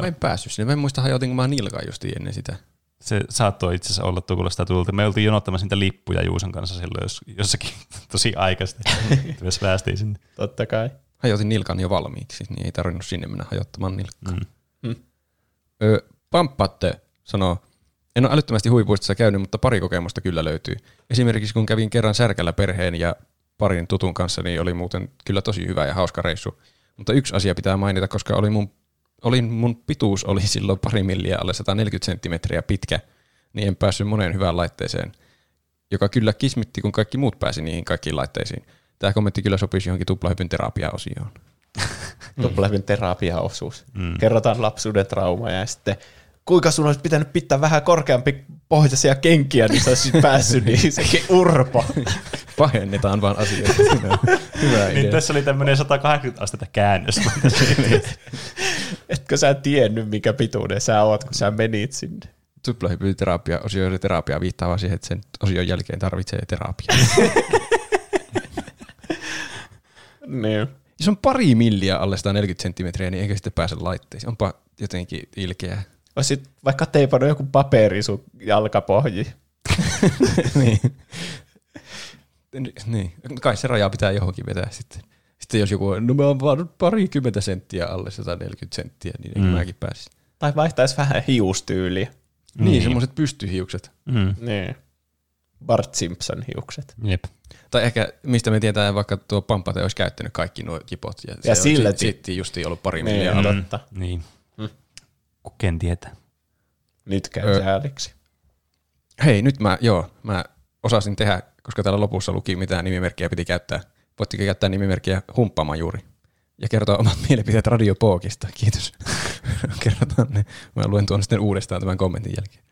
Mä en päässyt sinne. Mä en muista hajotinko mä nilkaa justiin ennen sitä. Se saattoi itse asiassa olla, tuo kuulostaa tuolta. Me oltiin jonottamassa niitä lippuja Juuson kanssa silloin jos, jossakin tosi aikaisesti. Myös päästiin sinne. Totta kai. Hajotin nilkan jo valmiiksi, niin ei tarvinnut sinne mennä hajottamaan nilkkaa. Mm. Ö, Pamppatte sanoo, en ole älyttömästi huipuistossa käynyt, mutta pari kokemusta kyllä löytyy. Esimerkiksi kun kävin kerran särkällä perheen ja parin tutun kanssa, niin oli muuten kyllä tosi hyvä ja hauska reissu. Mutta yksi asia pitää mainita, koska oli mun, olin, mun pituus oli silloin pari milliä alle 140 senttimetriä pitkä, niin en päässyt moneen hyvään laitteeseen, joka kyllä kismitti, kun kaikki muut pääsi niihin kaikkiin laitteisiin. Tämä kommentti kyllä sopisi johonkin tuplahypyn terapiaosioon. Tuplahypyn terapiaosuus. Mm. Kerrotaan lapsuuden traumaa ja sitten kuinka sun olisi pitänyt pitää vähän korkeampi pohjaisia kenkiä, niin sä olisit päässyt niin sekin urpo. Pahennetaan vaan asioita. Hyvä Niin idea. tässä oli tämmöinen 180 astetta käännös. Etkö sä tiennyt, mikä pituuden sä oot, kun sä menit sinne? Tuplahypyterapia, osio ja terapia viittaa vaan siihen, että sen osion jälkeen tarvitsee terapiaa. Niin. Jos on pari milliä alle 140 senttimetriä, niin eikä sitten pääse laitteisiin. Onpa jotenkin ilkeää. Olisit vaikka teipannut joku paperi sun jalkapohjiin. niin. niin. Kai se raja pitää johonkin vetää sitten. Sitten jos joku on, no mä oon vaan parikymmentä senttiä alle 140 senttiä, niin mm. Mm. mäkin pääsin. Tai vaihtaisi vähän hiustyyliä. Niin, Niin. semmoiset pystyhiukset. Mm. Niin. Bart Simpson hiukset. Jep. Tai ehkä, mistä me tietää, vaikka tuo Pampate olisi käyttänyt kaikki nuo jipot. Ja, Ja se silti. on sitten justiin ollut pari Niin, miljoonaa. on totta. Niin. Mm. Ken tietää. Nyt käy Ö. sääliksi. Hei, nyt mä, joo, mä osasin tehdä, koska täällä lopussa luki, mitä nimimerkkiä piti käyttää. Voitteko käyttää nimimerkkiä humppaamaan juuri? Ja kertoa omat mielipiteet Radio Pookista. Kiitos. Kerrotaan ne. Mä luen tuon sitten uudestaan tämän kommentin jälkeen.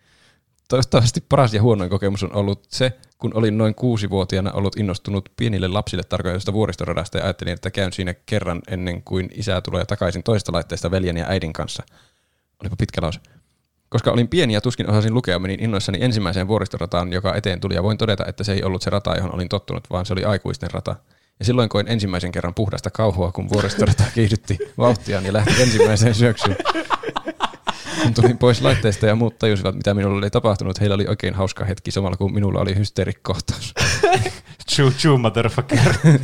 Toivottavasti paras ja huonoin kokemus on ollut se, kun olin noin kuusivuotiaana ollut innostunut pienille lapsille tarkoitusta vuoristoradasta ja ajattelin, että käyn siinä kerran ennen kuin isä tulee takaisin toista laitteesta veljen ja äidin kanssa. Olipa pitkä lause. Koska olin pieni ja tuskin osasin lukea, menin innoissani ensimmäiseen vuoristorataan, joka eteen tuli, ja voin todeta, että se ei ollut se rata, johon olin tottunut, vaan se oli aikuisten rata. Ja silloin koin ensimmäisen kerran puhdasta kauhua, kun vuoristorata kiihdytti vauhtiaan ja lähti ensimmäiseen syöksyyn. Kun tulin pois laitteesta ja muut tajusivat, mitä minulle oli tapahtunut, heillä oli oikein hauska hetki, samalla kun minulla oli hysteerikkohtaus. Choo choo, motherfucker.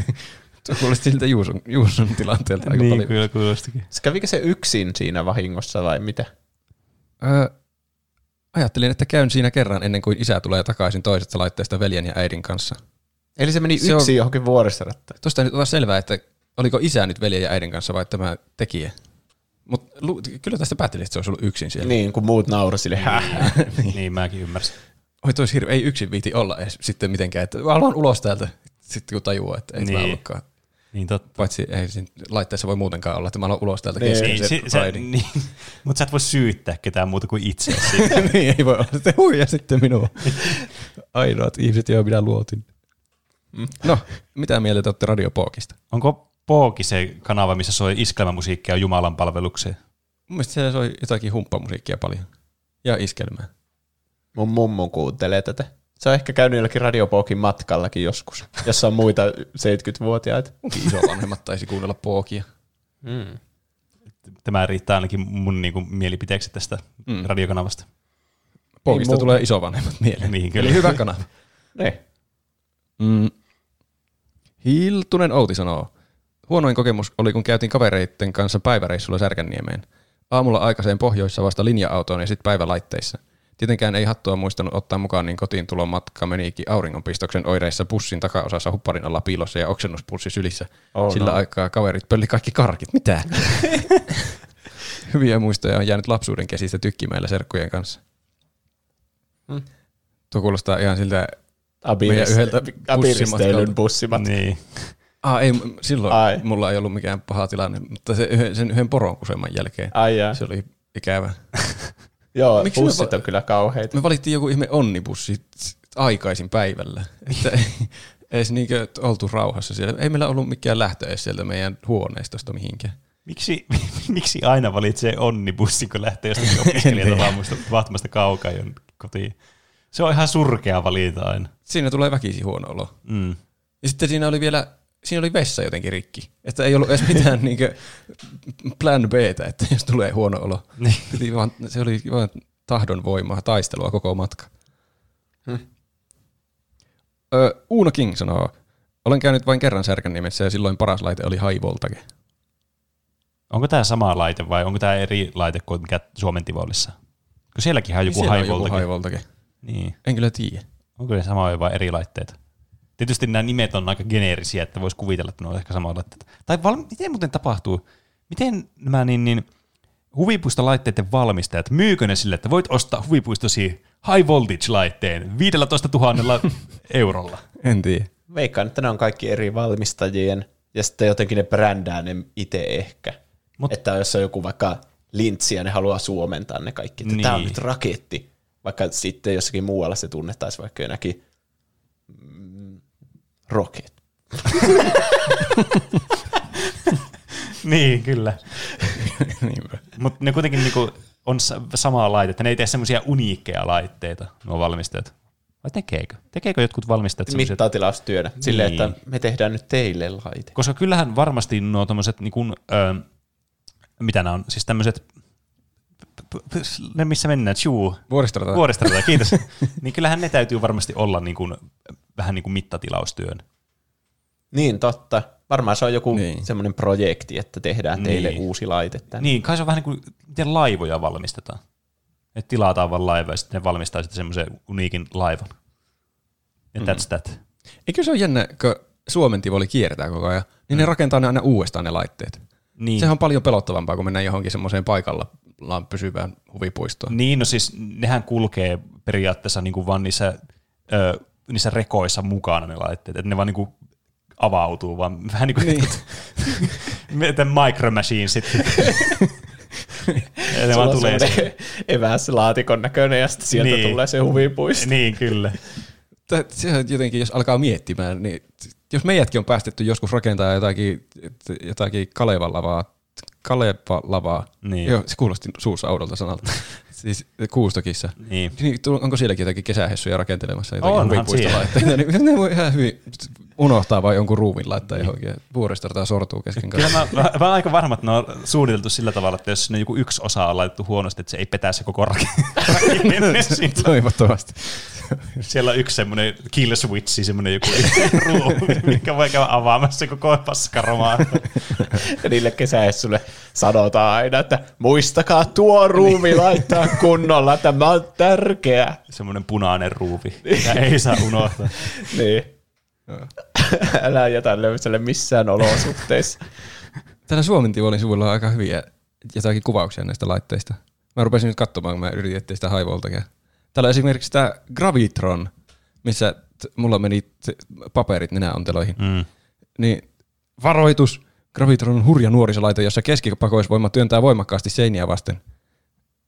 Tuo kuulosti siltä Juuson, Juuson tilanteelta aika niin, paljon. kyllä kuulostikin. Se kävikö se yksin siinä vahingossa vai mitä? Öö, ajattelin, että käyn siinä kerran ennen kuin isä tulee takaisin toisesta laitteesta veljen ja äidin kanssa. Eli se meni Se on- yksin johonkin vuoristorattaan. Tuosta nyt ole selvää, että oliko isä nyt veljen ja äidin kanssa vai tämä tekijä. Mutta kyllä tästä päättelin, että se olisi ollut yksin siellä. Niin, kun muut nauroi sille, häh. niin. niin, mäkin ymmärsin. Oi, toi olisi hirveä, ei yksin viiti olla edes sitten mitenkään, että mä haluan ulos täältä. Sitten kun tajuaa, että ei niin. Ollutkaan. Niin totta. Paitsi ei siinä laitteessa voi muutenkaan olla, että mä haluan ulos täältä Niin. kesken Niin, se, se, niin, mutta sä et voi syyttää ketään muuta kuin itse niin, ei voi olla. Sitten huija sitten minua. Ainoat ihmiset, joihin minä luotin. No, mitä mieltä te olette radiopookista? Onko Pooki se kanava, missä soi iskelmämusiikkia Jumalan palvelukseen? Mun mielestä siellä soi jotakin humppamusiikkia paljon. Ja iskelmää. Mun mummu kuuntelee tätä. Se on ehkä käynyt jollakin radiopookin matkallakin joskus, jossa on muita 70-vuotiaita. Munkin isovanhemmat taisi kuunnella pookia. Mm. Tämä riittää ainakin mun niinku, mielipiteeksi tästä Mm. mm. radiokanavasta. Pookista mu- tulee isovanhemmat mieleen. Niin, kyllä. Eli hyvä kanava. Niin. Mm. Hiltunen Outi sanoo, huonoin kokemus oli, kun käytiin kavereitten kanssa päiväreissulla Särkänniemeen. Aamulla aikaiseen pohjoissa vasta linja-autoon ja sitten päivälaitteissa. Tietenkään ei hattua muistanut ottaa mukaan, niin kotiin tulon matka menikin auringonpistoksen oireissa bussin takaosassa hupparin alla piilossa ja oksennuspulssi sylissä. Oh Sillä no. aikaa kaverit pölli kaikki karkit. Mitä? Hyviä muistoja on jäänyt lapsuuden kesistä tykkimäillä serkkujen kanssa. Hmm. Tuo kuulostaa ihan siltä Abiristeilyn bussimat. Niin. Ah, ei, silloin Ai. Mulla ei ollut mikään paha tilanne, mutta se, yhden- sen yhden poron kuseman jälkeen Ai jaa. se oli ikävä. Joo, Miksi me bussit va- on kyllä kauheita. Me valittiin joku ihme onnibussi aikaisin päivällä, että ei edes niinkö oltu rauhassa siellä. Ei meillä ollut mikään lähtö edes sieltä meidän huoneistosta mihinkään. Miksi, miksi aina valitsee onnibussi, kun lähtee jostakin opiskelijalta vaamusta, vaatimasta kaukaa jonnekin kotiin? Se on ihan surkea valinta aina. Siinä tulee väkisin huono olo. Mm. Ja sitten siinä oli vielä, siinä oli vessa jotenkin rikki. Että ei ollut edes mitään niinkö plan B, että jos tulee huono olo. Niin. Vaan, se oli vaan tahdon voimaa, taistelua koko matka. Hmm. Ö, Uuno King sanoo, olen käynyt vain kerran Särkänniemessä ja silloin paras laite oli High Voltage. Onko tämä sama laite vai onko tämä eri laite kuin mikä Suomen Tivolissa? Kun sielläkin on joku Siellä on high joku voltage. High Voltage. Niin. En kyllä tiedä. Onko ne sama vai eri laitteita? Tietysti nämä nimet on aika geneerisiä, että voisi kuvitella, että ne on ehkä samaa laitteita. Tai val- miten muuten tapahtuu? Miten nämä niin, niin, huvipuistolaitteiden valmistajat, myykö ne sille, että voit ostaa huvipuistosi high voltage-laitteen 15 000 eurolla? En tiedä. Veikkaan, että ne on kaikki eri valmistajien, ja sitten jotenkin ne brändää ne itse ehkä. Mut- että jos on joku vaikka lintsi ja ne haluaa suomentaa ne kaikki, että niin. tämä on nyt raketti. Vaikka sitten jossakin muualla se tunnettaisiin vaikka jonakin mm, rocket. niin, kyllä. Mutta ne kuitenkin niinku on sa- samaa laitetta. Ne ei tee semmoisia uniikkeja laitteita, nuo valmistajat. Vai tekeekö? Tekeekö jotkut valmistajat semmoisia? Mittatilaustyönä. Silleen, Niin. että me tehdään nyt teille laite. Koska kyllähän varmasti nuo tommoset, niin kun, ö, mitä nämä on, siis tämmöiset ne missä mennään, Chuu, Vuoristorata. vuoristorata, kiitos. niin kyllähän ne täytyy varmasti olla niin kuin, vähän niin kuin mittatilaustyön. Niin, totta. Varmaan se on joku Niin. semmoinen projekti, että tehdään teille Niin. uusi laite tänne. Niin, kai se on vähän niin kuin, miten laivoja valmistetaan. Että tilataan vaan laiva ja sitten ne valmistaa sitten semmoisen uniikin laivan. Ja Mm. that's that. Eikö se ole jännä, kun Suomen tivoli kiertää koko ajan, niin ne rakentaa ne aina uudestaan ne laitteet. Niin. Sehän on paljon pelottavampaa, kun mennään johonkin semmoiseen paikallaan pysyvään huvipuistoon. Niin, no siis nehän kulkee periaatteessa niin kuin vaan niissä, ö, niissä rekoissa mukana ne laitteet, että ne vaan niin kuin avautuu, vaan vähän niin kuin niin. Micro Machine sitten. ja ne Sulla vaan on tulee semmoinen siihen. eväslaatikon näköinen ja sitten sieltä Niin. tulee se huvipuisto. Niin, kyllä. Se on jotenkin, jos alkaa miettimään, niin jos meidätkin on päästetty joskus rakentaa jotakin, jotakin Kalevalavaa, Kalevalavaa, Niin. joo, se kuulosti suussa oudolta sanalta, siis Kuustokissa, Niin. niin onko sielläkin jotakin kesähessuja rakentelemassa jotakin Onhan huvipuistolaitteita, niin ne voi ihan hyvin unohtaa vai jonkun ruuvin laittaa johonkin ja vuoristorata sortuu kesken Kyllä kanssa. mä, mä, mä oon aika varma, että ne on suunniteltu sillä tavalla, että jos sinne joku yksi osa on laitettu huonosti, että se ei petä se koko rakenne. siitä. Toivottavasti. Siellä on yksi semmoinen kill switchi, semmoinen joku ruuvi, mikä voi käydä avaamassa koko paskaromaa. Ja niille kesäessulle sanotaan aina, että muistakaa tuo ruumi laittaa kunnolla, tämä on tärkeä. Semmoinen punainen ruuvi, mitä ei saa unohtaa. Niin. Älä jätä löyselle missään olosuhteissa. Täällä Suomen Tivolin sivuilla on aika hyviä jotakin kuvauksia näistä laitteista. Mä rupesin nyt katsomaan, kun mä yritin etsiä sitä haivoltakin. Täällä on esimerkiksi tämä Gravitron, missä t- mulla meni t- paperit nenäonteloihin. Mm. Niin varoitus, Gravitron on hurja nuorisolaite, jossa keskipakoisvoima työntää voimakkaasti seiniä vasten.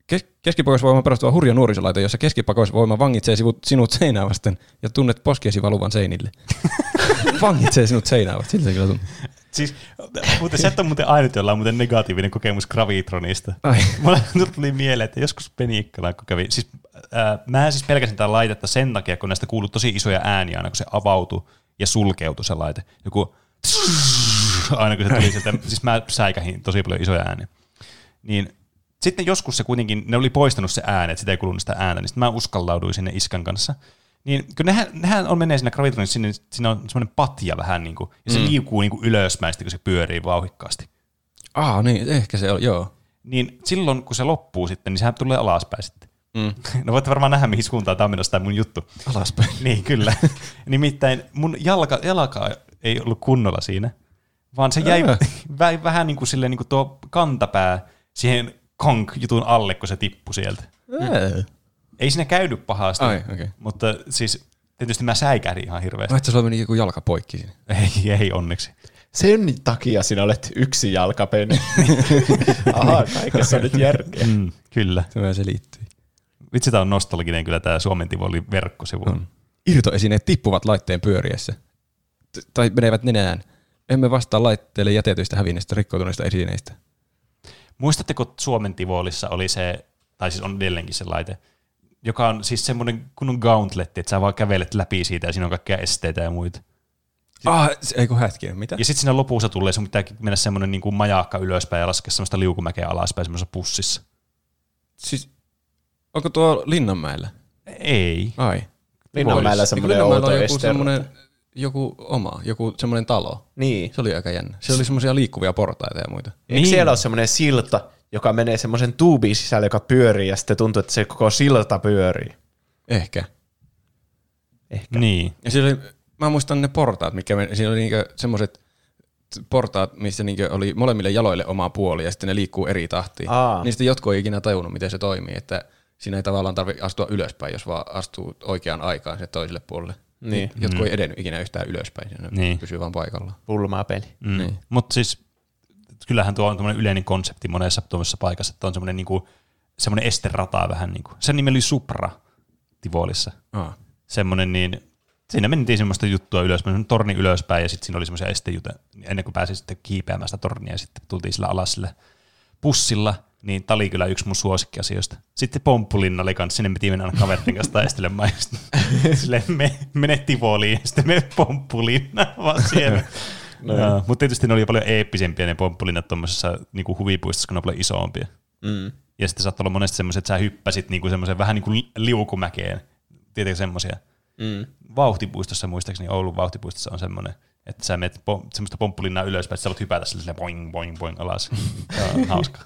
Kes- keskipakoisvoima perustuva hurja nuorisolaite, jossa keskipakoisvoima vangitsee sivut, sinut seinää vasten ja tunnet poskiesi valuvan seinille. vangitsee sinut seinää vasten, siltä se kyllä tuntuu. Siis, mutta sä et ole muuten ainut, jolla on muuten negatiivinen kokemus Gravitronista. Ai. Mulla tuli mieleen, että joskus Penikkala, kun kävi, siis äh, mä siis pelkäsin tätä laitetta sen takia, kun näistä kuului tosi isoja ääniä aina, kun se avautui ja sulkeutui se laite. Joku aina kun se tuli sieltä, siis mä säikähin tosi paljon isoja ääniä. Niin sitten joskus se kuitenkin, ne oli poistanut se ääni, että sitä ei kuulunut sitä ääntä, niin sitten mä uskallauduin sinne iskän kanssa. Niin kun nehän, nehän on menee siinä Gravitronissa, sinne, siinä on semmoinen patja vähän niin kuin, ja se mm. liukuu niin kuin ylösmäin, kun se pyörii vauhikkaasti. Ah, niin, ehkä se on, joo. Niin silloin, kun se loppuu sitten, niin sehän tulee alaspäin sitten. Mm. No voitte varmaan nähdä, mihin suuntaan tämä on menossa tämä mun juttu. Alaspäin. Niin, kyllä. Nimittäin mun jalka, jalka ei ollut kunnolla siinä, vaan se jäi Ää. vä, vähän niin kuin, silleen, niin kuin tuo kantapää siihen konk-jutun alle, kun se tippui sieltä. Ää. Ei siinä käynyt pahasti, Ai, okei. mutta siis tietysti mä säikähdin ihan hirveästi. Mä että sulla meni joku jalka poikki siinä. Ei, ei onneksi. Sen takia sinä olet yksi jalkapeli. Aha, kaikessa on nyt järkeä. Mm, kyllä. Se se liittyy. Vitsi, tämä on nostalginen kyllä tämä Suomen Tivoli verkkosivu. On. Irtoesineet tippuvat laitteen pyöriessä. T- tai menevät nenään. Emme vastaa laitteelle jätetyistä hävinneistä rikkoutuneista esineistä. Muistatteko Suomen Tivolissa oli se, tai siis on edelleenkin se laite, joka on siis semmoinen kunnon gauntletti, että sä vaan kävelet läpi siitä ja siinä on kaikkia esteitä ja muita. Ah, se- ei kun hetkinen, mitä? Ja sitten siinä lopussa tulee, sun pitää mennä semmoinen niin kuin majakka ylöspäin ja laskea semmoista liukumäkeä alaspäin semmoisessa pussissa. Siis, onko tuo Linnanmäellä? Ei. Ai. Linnanmäellä semmoinen Linnanmäellä outo on joku semmoinen, joku oma, joku semmoinen talo. Niin. Se oli aika jännä. Se oli semmoisia liikkuvia portaita ja muita. Eikö Niin. siellä ole semmoinen silta, joka menee semmoisen tuubiin sisälle, joka pyörii, ja sitten tuntuu, että se koko silta pyörii. Ehkä. Ehkä. Niin. Ja siellä oli, mä muistan ne portaat, mikä meni, siinä oli niinku semmoiset portaat, missä niinku oli molemmille jaloille oma puoli ja sitten ne liikkuu eri tahtiin. Aa. Niin sitten jotkut ei ikinä tajunnut, miten se toimii, että siinä ei tavallaan tarvitse astua ylöspäin, jos vaan astuu oikeaan aikaan se toiselle puolelle. Niin. Jotkut mm. ei edennyt ikinä yhtään ylöspäin, Niin. niin. pysyy vaan paikallaan. Pulmaa peli. Mm. Niin. Mutta siis kyllähän tuo on tämmöinen yleinen konsepti monessa tuommoisessa paikassa, että on semmoinen, niinku, semmoinen esterata vähän niin kuin. Sen nimi oli Supra Tivolissa. Ah. semmoinen, niin siinä mentiin semmoista juttua semmoinen torni ylöspäin ja sitten siinä oli semmoisia estejuta, ennen kuin pääsi sitten kiipeämään sitä tornia ja sitten tultiin sillä alas sillä pussilla, niin tämä oli kyllä yksi mun suosikkiasioista. Sitten Pomppulinna oli kanssa, sinne piti mennä aina kaverin kanssa taistelemaan silleen me, mene Tivoliin ja sitten me Pomppulinna vaan siellä. No, mutta tietysti ne oli paljon eeppisempiä ne Pomppulinnat tuommoisessa niinku huvipuistossa, kun ne on paljon isompia. Mm. Ja sitten saattoi olla monesti semmoiset, että sä hyppäsit niinku semmoisen vähän niin kuin liukumäkeen. Tietenkin semmoisia. Mm. Vauhtipuistossa muistaakseni Oulun vauhtipuistossa on semmoinen, että sä menet po- semmoista pomppulinnaa ylöspäin, että sä voit hypätä sille boing, boing, boing alas. On hauska.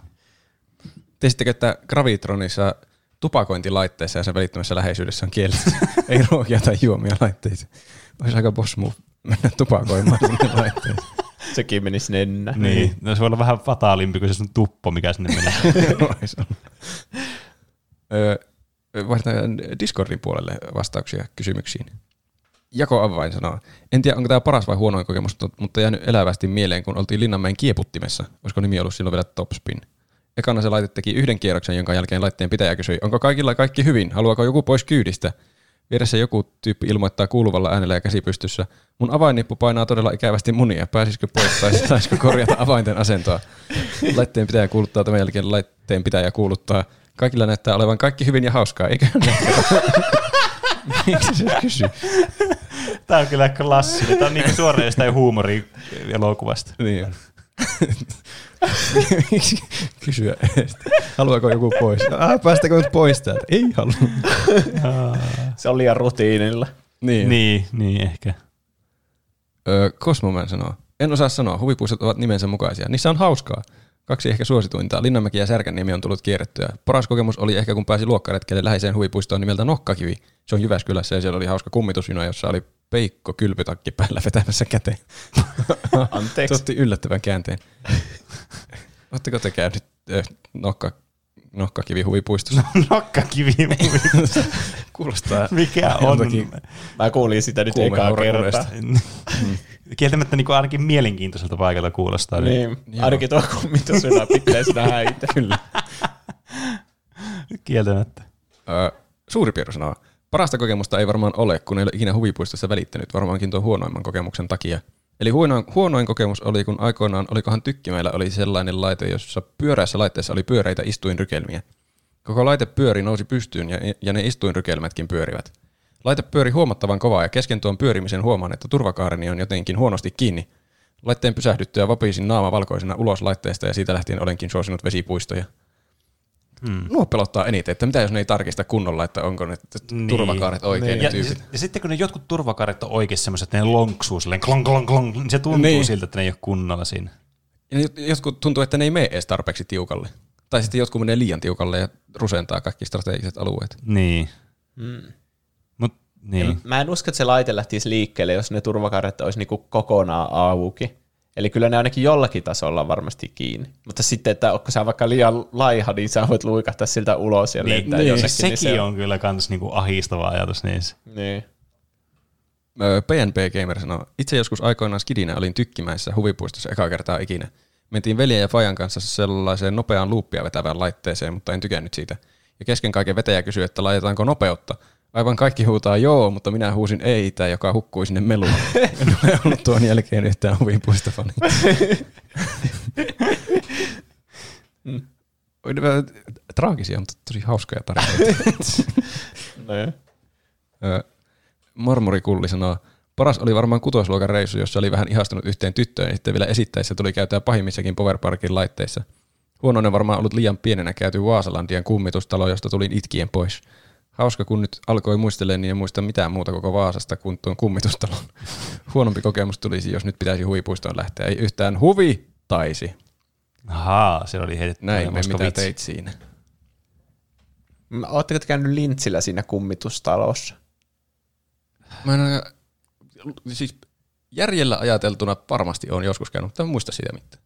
Tiesittekö, että Gravitronissa tupakointilaitteessa ja sen välittömässä läheisyydessä on kielletty ei ruokia tai juomia laitteisiin. Olisi aika boss move mennä tupakoimaan sinne laitteeseen. Sekin menisi nennä. Niin. No se voi olla vähän fataalimpi kuin se sun tuppo, mikä sinne menee. Öö, Vaihdetaan Discordin puolelle vastauksia kysymyksiin. Jako Avain sanoo, en tiedä onko tämä paras vai huonoin kokemus, mutta jäänyt elävästi mieleen, kun oltiin Linnanmäen kieputtimessa. Olisiko nimi ollut silloin vielä Topspin? Ekana se laite teki yhden kierroksen, jonka jälkeen laitteen pitäjä kysyi, onko kaikilla kaikki hyvin, haluaako joku pois kyydistä? Vieressä joku tyyppi ilmoittaa kuuluvalla äänellä ja käsi pystyssä. Mun avainnippu painaa todella ikävästi munia. Pääsisikö pois tai saisiko korjata avainten asentoa? Laitteen pitäjä kuuluttaa tämän jälkeen laitteen pitäjä kuuluttaa. Kaikilla näyttää olevan kaikki hyvin ja hauskaa, eikö? Miksi se kysyy? Tämä on kyllä klassinen. Tämä on niin suoraan jostain huumori-elokuvasta. Niin on. Miksi kysyä? Haluaako joku pois? Ah, päästäkö nyt pois täältä? Ei halua. Se on liian rutiinilla. Niin. Niin, niin ehkä. Öö, Cosmoman sanoo. En osaa sanoa, huvipuistot ovat nimensä mukaisia. Niissä on hauskaa. Kaksi ehkä suosituinta. Linnanmäki ja Särkänniemi on tullut kierrettyä. Paras kokemus oli ehkä kun pääsi luokkaretkelle läheiseen huvipuistoon nimeltä Nokkakivi. Se on Jyväskylässä ja siellä oli hauska kummitusjuna, jossa oli peikko kylpytakki päällä vetämässä käteen. Anteeksi. Se otti yllättävän käänteen. Oletteko te käynyt äh, nokka, nokkakivi huvipuistossa? Nokkakivi. Kuulostaa Mikä on? joltakin Mä kuulin sitä nyt ekaa kertaa. Kieltämättä niin ainakin mielenkiintoiselta paikalta kuulostaa. Niin, Joo. ainakin tuo kummitusjuna pitäisi nähdä itse. Kyllä. Kieltämättä. Öö, suuri Piero sanoo, parasta kokemusta ei varmaan ole, kun ei ole ikinä huvipuistossa välittänyt, varmaankin tuon huonoimman kokemuksen takia. Eli huonoin, huonoin kokemus oli, kun aikoinaan, olikohan tykkimeillä oli sellainen laite, jossa pyörässä laitteessa oli pyöreitä istuinrykelmiä. Koko laite pyöri nousi pystyyn ja, ja ne istuinrykelmätkin pyörivät. Laite pyöri huomattavan kovaa ja kesken tuon pyörimisen huomaan, että turvakaareni on jotenkin huonosti kiinni. Laitteen pysähdyttyä vapisin naama valkoisena ulos laitteesta ja siitä lähtien olenkin suosinut vesipuistoja. Hmm. Nuo pelottaa eniten, että mitä jos ne ei tarkista kunnolla, että onko ne Niin. turvakaaret oikein Ja, ne ja, tyypit. ja, sitten kun ne jotkut turvakaret on oikein semmoiset, että ne lonksuu silleen klong, klong, klong, niin se tuntuu Niin. siltä, että ne ei ole kunnolla siinä. Ja jot- jotkut tuntuu, että ne ei mene edes tarpeeksi tiukalle. Tai sitten jotkut menee liian tiukalle ja rusentaa kaikki strategiset alueet. Niin. Mm. Mut, niin. Mä en usko, että se laite lähtisi liikkeelle, jos ne turvakarret olisi niinku kokonaan auki. Eli kyllä ne ainakin jollakin tasolla varmasti kiinni. Mutta sitten, että onko sä vaikka liian laiha, niin sä voit luikahtaa siltä ulos ja Niin, lentää niin, jonnekin. sekin niin se on kyllä kans niinku ahistava ajatus niissä. Niin. PNP Gamer sanoo, itse joskus aikoinaan skidinä olin tykkimäessä huvipuistossa eka kertaa ikinä. Mentiin veljen ja Fajan kanssa sellaiseen nopeaan luuppia vetävään laitteeseen, mutta en tykännyt siitä. Ja kesken kaiken vetäjä kysyi, että laitetaanko nopeutta. Aivan kaikki huutaa joo, mutta minä huusin ei, tämä joka hukkui sinne meluun. En ole ollut tuon jälkeen yhtään huvipuistofani. Vähän Traagisia, mutta tosi hauskoja tarinoita. No joo. Marmorikulli sanoo, paras oli varmaan kutosluokan reissu, jossa oli vähän ihastunut yhteen tyttöön ja sitten vielä esittäessä tuli käyttää pahimmissakin Powerparkin laitteissa. Huonoinen varmaan ollut liian pienenä käyty Vaasalandian kummitustalo, josta tulin itkien pois. Hauska, kun nyt alkoi muistelemaan, niin en muista mitään muuta koko Vaasasta kuin tuon kummitustalon. Huonompi kokemus tulisi, jos nyt pitäisi huvipuistoon lähteä. Ei yhtään huvi taisi. Ahaa, siellä oli heitetty Näin me mitä vitsi. teit siinä. Oletteko te käynyt lintsillä siinä kummitustalossa? Mä en aina, siis järjellä ajateltuna varmasti on joskus käynyt, mutta en muista siitä mitään.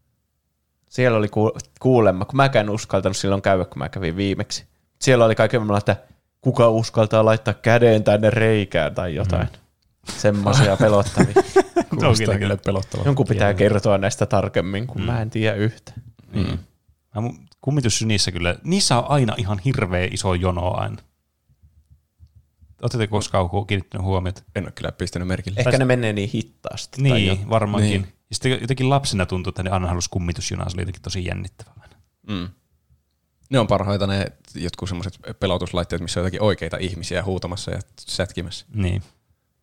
Siellä oli ku- kuulemma, kun mäkään en uskaltanut silloin käydä, kun mä kävin viimeksi. Siellä oli kaiken maailman, että kuka uskaltaa laittaa käden tänne reikään tai jotain. Mm. Semmoisia pelottavia. Kuulostaa kyllä pelottavaa. Jonkun pitää kertoa näistä tarkemmin, kun mm. mä en tiedä yhtä. Mm. Mä mu- Kummitus niissä kyllä, niissä on aina ihan hirveä iso jono aina. Oletteko koskaan kiinnittänyt huomiota? En ole kyllä pistänyt merkille. Ehkä ne menee niin hittaasti. tai Niin, jotain. varmaankin. Niin. Niin. Ja sitten jotenkin lapsena tuntui, että ne aina halusi kummitusjunaa, se oli jotenkin tosi jännittävää. Mm. Ne on parhaita ne jotkut semmoiset pelotuslaitteet, missä on jotakin oikeita ihmisiä huutamassa ja sätkimässä. Niin.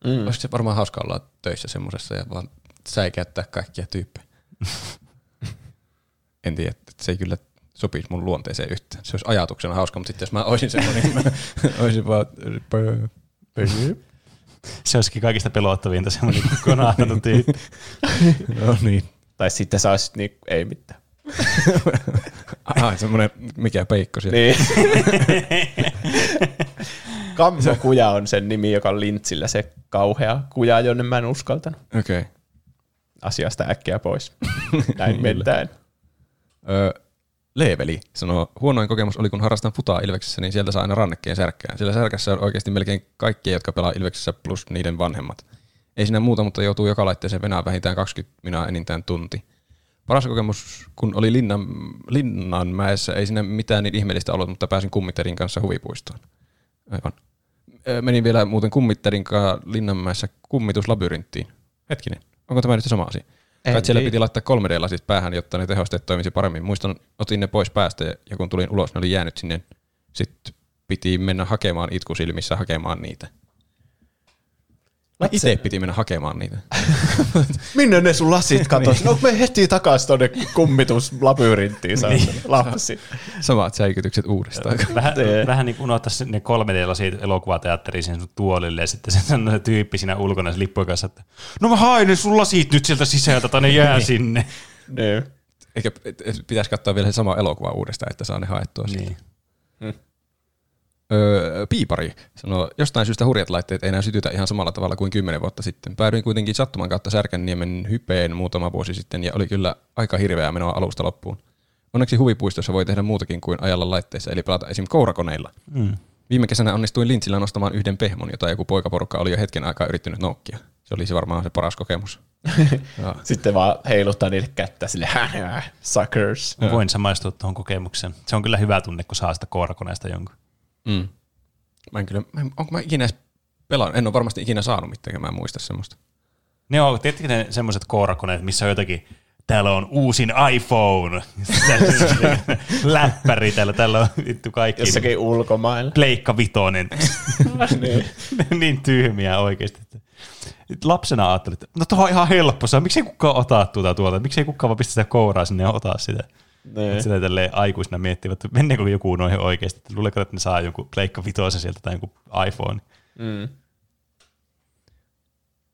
Mm. Olisiko se varmaan hauska olla töissä semmoisessa ja vaan säikäyttää kaikkia tyyppejä. en tiedä, että se ei kyllä sopisi mun luonteeseen yhteen. Se olisi ajatuksena hauska, mutta sitten jos mä olisin semmoinen, niin mä olisin vaan... Se olisikin kaikista pelottavinta semmoinen konahtanut tyyppi. No niin. Tai sitten sä olisit niin, ei mitään. Ai, semmoinen, mikä peikko siellä. Niin. Kammokuja on sen nimi, joka on lintsillä se kauhea kuja, jonne mä en uskaltanut. Okei. Okay. Asiasta äkkiä pois. Näin mennään. Öö, Leeveli sanoo, huonoin kokemus oli kun harrastan futaa Ilveksessä, niin sieltä saa aina rannekkeen särkkään. Sillä särkässä on oikeasti melkein kaikki, jotka pelaa Ilveksessä plus niiden vanhemmat. Ei siinä muuta, mutta joutuu joka laitteeseen venää vähintään 20 minaa enintään tunti. Paras kokemus, kun oli Linnan, Linnanmäessä, ei siinä mitään niin ihmeellistä ollut, mutta pääsin kummitterin kanssa huvipuistoon. Aivan. Menin vielä muuten kummitterin kanssa Linnanmäessä kummituslabyrinttiin. Hetkinen, onko tämä nyt se sama asia? Kai siellä piti laittaa 3D-lasit päähän, jotta ne tehosteet toimisi paremmin. Muistan, otin ne pois päästä ja, ja kun tulin ulos, ne oli jäänyt sinne. Sitten piti mennä hakemaan itkusilmissä hakemaan niitä. Mä itse piti mennä hakemaan niitä. Minne ne sun lasit katos? No me heti takas tonne kummituslabyrinttiin saa niin. lapsi. Samat säikytykset uudestaan. Vähän, vähän niin kuin unohtaa ne 3D-lasit elokuvateatteriin sen sun tuolille ja sitten se sanoo tyyppi siinä ulkona se lippujen kanssa, että no mä hain ne sun lasit nyt sieltä sisältä tai ne jää sinne. Niin. Eikä pitäisi katsoa vielä se sama elokuva uudestaan, että saa ne haettua. Niin. Niin. Öö, piipari sanoo, jostain syystä hurjat laitteet ei enää sytytä ihan samalla tavalla kuin kymmenen vuotta sitten. Päädyin kuitenkin sattuman kautta Särkänniemen hypeen muutama vuosi sitten ja oli kyllä aika hirveää menoa alusta loppuun. Onneksi huvipuistossa voi tehdä muutakin kuin ajalla laitteissa, eli pelata esim. kourakoneilla. Mm. Viime kesänä onnistuin lintsillä nostamaan yhden pehmon, jota joku poikaporukka oli jo hetken aikaa yrittänyt noukkia. Se oli se varmaan se paras kokemus. ja, Sitten vaan heiluttaa niille kättä sille suckers. Mä voin samaistua tuohon kokemukseen. Se on kyllä hyvä tunne, kun saa sitä koirakoneesta jonkun. Mm. Mä en kyllä, mä en, onko mä ikinä edes pelannut? En ole varmasti ikinä saanut mitään, mä en muista semmoista. Ne on, tiedättekö ne semmoiset koirakoneet, missä on jotakin, täällä on uusin iPhone, läppäri täällä, täällä on vittu kaikki. Jossakin ulkomailla. Pleikka vitonen. niin. niin tyhmiä oikeasti. Lapsena ajattelin, että no tuo on ihan helppo, se on, miksei kukaan ota tuota tuolta, miksei kukaan vaan pistä sitä kouraa sinne ja ota sitä. Niin. Sitä tälleen aikuisena miettivät, että menneekö joku noihin oikeasti, että luuleeko, että ne saa jonkun pleikka vitosen sieltä tai jonkun iPhone. Mm.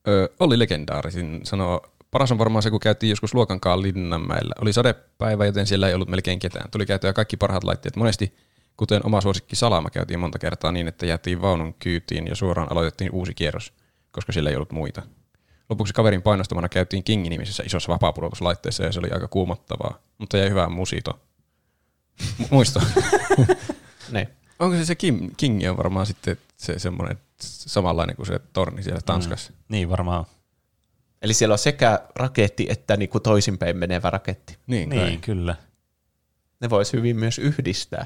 Öö, oli legendaarisin, sanoo, paras on varmaan se, kun käytiin joskus luokankaan Linnanmäellä. Oli sadepäivä, joten siellä ei ollut melkein ketään. Tuli käytyä kaikki parhaat laitteet. Monesti, kuten oma suosikki Salama, käytiin monta kertaa niin, että jäätiin vaunun kyytiin ja suoraan aloitettiin uusi kierros, koska siellä ei ollut muita. Lopuksi kaverin painostamana käytiin King-nimisessä isossa vapaapudotuslaitteessa ja se oli aika kuumottavaa, mutta jäi hyvää musito. Mu- Muisto. Niin. Onko se se Kim, King on varmaan sitten se semmoinen samanlainen kuin se torni siellä Tanskassa? Mm. Niin varmaan. Eli siellä on sekä raketti että niinku toisinpäin menevä raketti. Niin, Niin, kyllä. Ne vois hyvin myös yhdistää.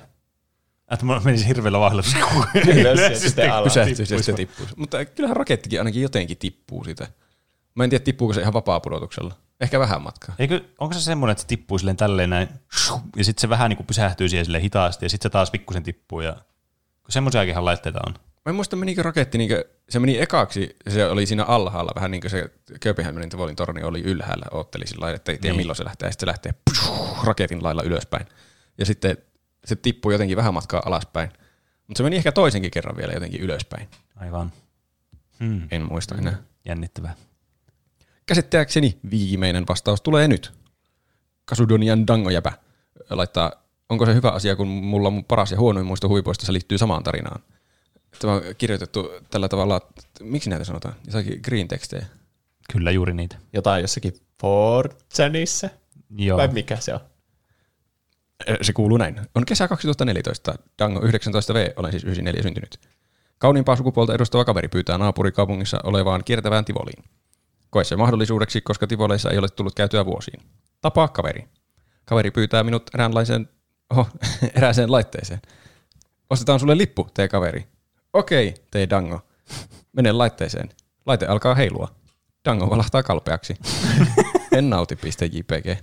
Että mulla menisi hirveällä vauhdilla. Ylös ja sitten alas. pysähtyisi ja se tippuisi. Mutta kyllähän rakettikin ainakin jotenkin tippuu sitä. Mä en tiedä, tippuuko se ihan vapaa-pudotuksella. Ehkä vähän matkaa. Eikö, onko se semmoinen, että se tippuu silleen tälleen näin, ja sitten se vähän niin kuin pysähtyy siihen silleen hitaasti, ja sitten se taas pikkusen tippuu, ja kun semmoisiakin laitteita on. Mä en muista, menikö raketti, niin se meni ekaksi, se oli siinä alhaalla, vähän niin kuin se Kööpenhaminan Tivolin torni oli ylhäällä, ootteli sillä lailla, että ei tiedä Niin. milloin se lähtee, ja sitten se lähtee pshuh, raketin lailla ylöspäin. Ja sitten se tippui jotenkin vähän matkaa alaspäin. Mutta se meni ehkä toisenkin kerran vielä jotenkin ylöspäin. Aivan. Hmm. En muista enää. Jännittävää. Käsittääkseni viimeinen vastaus tulee nyt. Kasudonian dangojäpä laittaa, onko se hyvä asia, kun mulla on mun paras ja huonoin muisto huipuista, liittyy samaan tarinaan. Tämä on kirjoitettu tällä tavalla, että miksi näitä sanotaan? Jotakin green tekstejä. Kyllä juuri niitä. Jotain jossakin Fortsanissa. Joo. Vai mikä se on? Se kuuluu näin. On kesä 2014. Dango 19V, olen siis 94 syntynyt. Kauniimpaa sukupuolta edustava kaveri pyytää naapurikaupungissa olevaan kiertävään Tivoliin. Koe se mahdollisuudeksi, koska Tivoleissa ei ole tullut käytyä vuosiin. Tapaa kaveri. Kaveri pyytää minut eräänlaiseen, oho, erääseen laitteeseen. Ostetaan sulle lippu, tee kaveri. Okei, tee dango. Mene laitteeseen. Laite alkaa heilua. Dango valahtaa kalpeaksi. en nauti.jpg.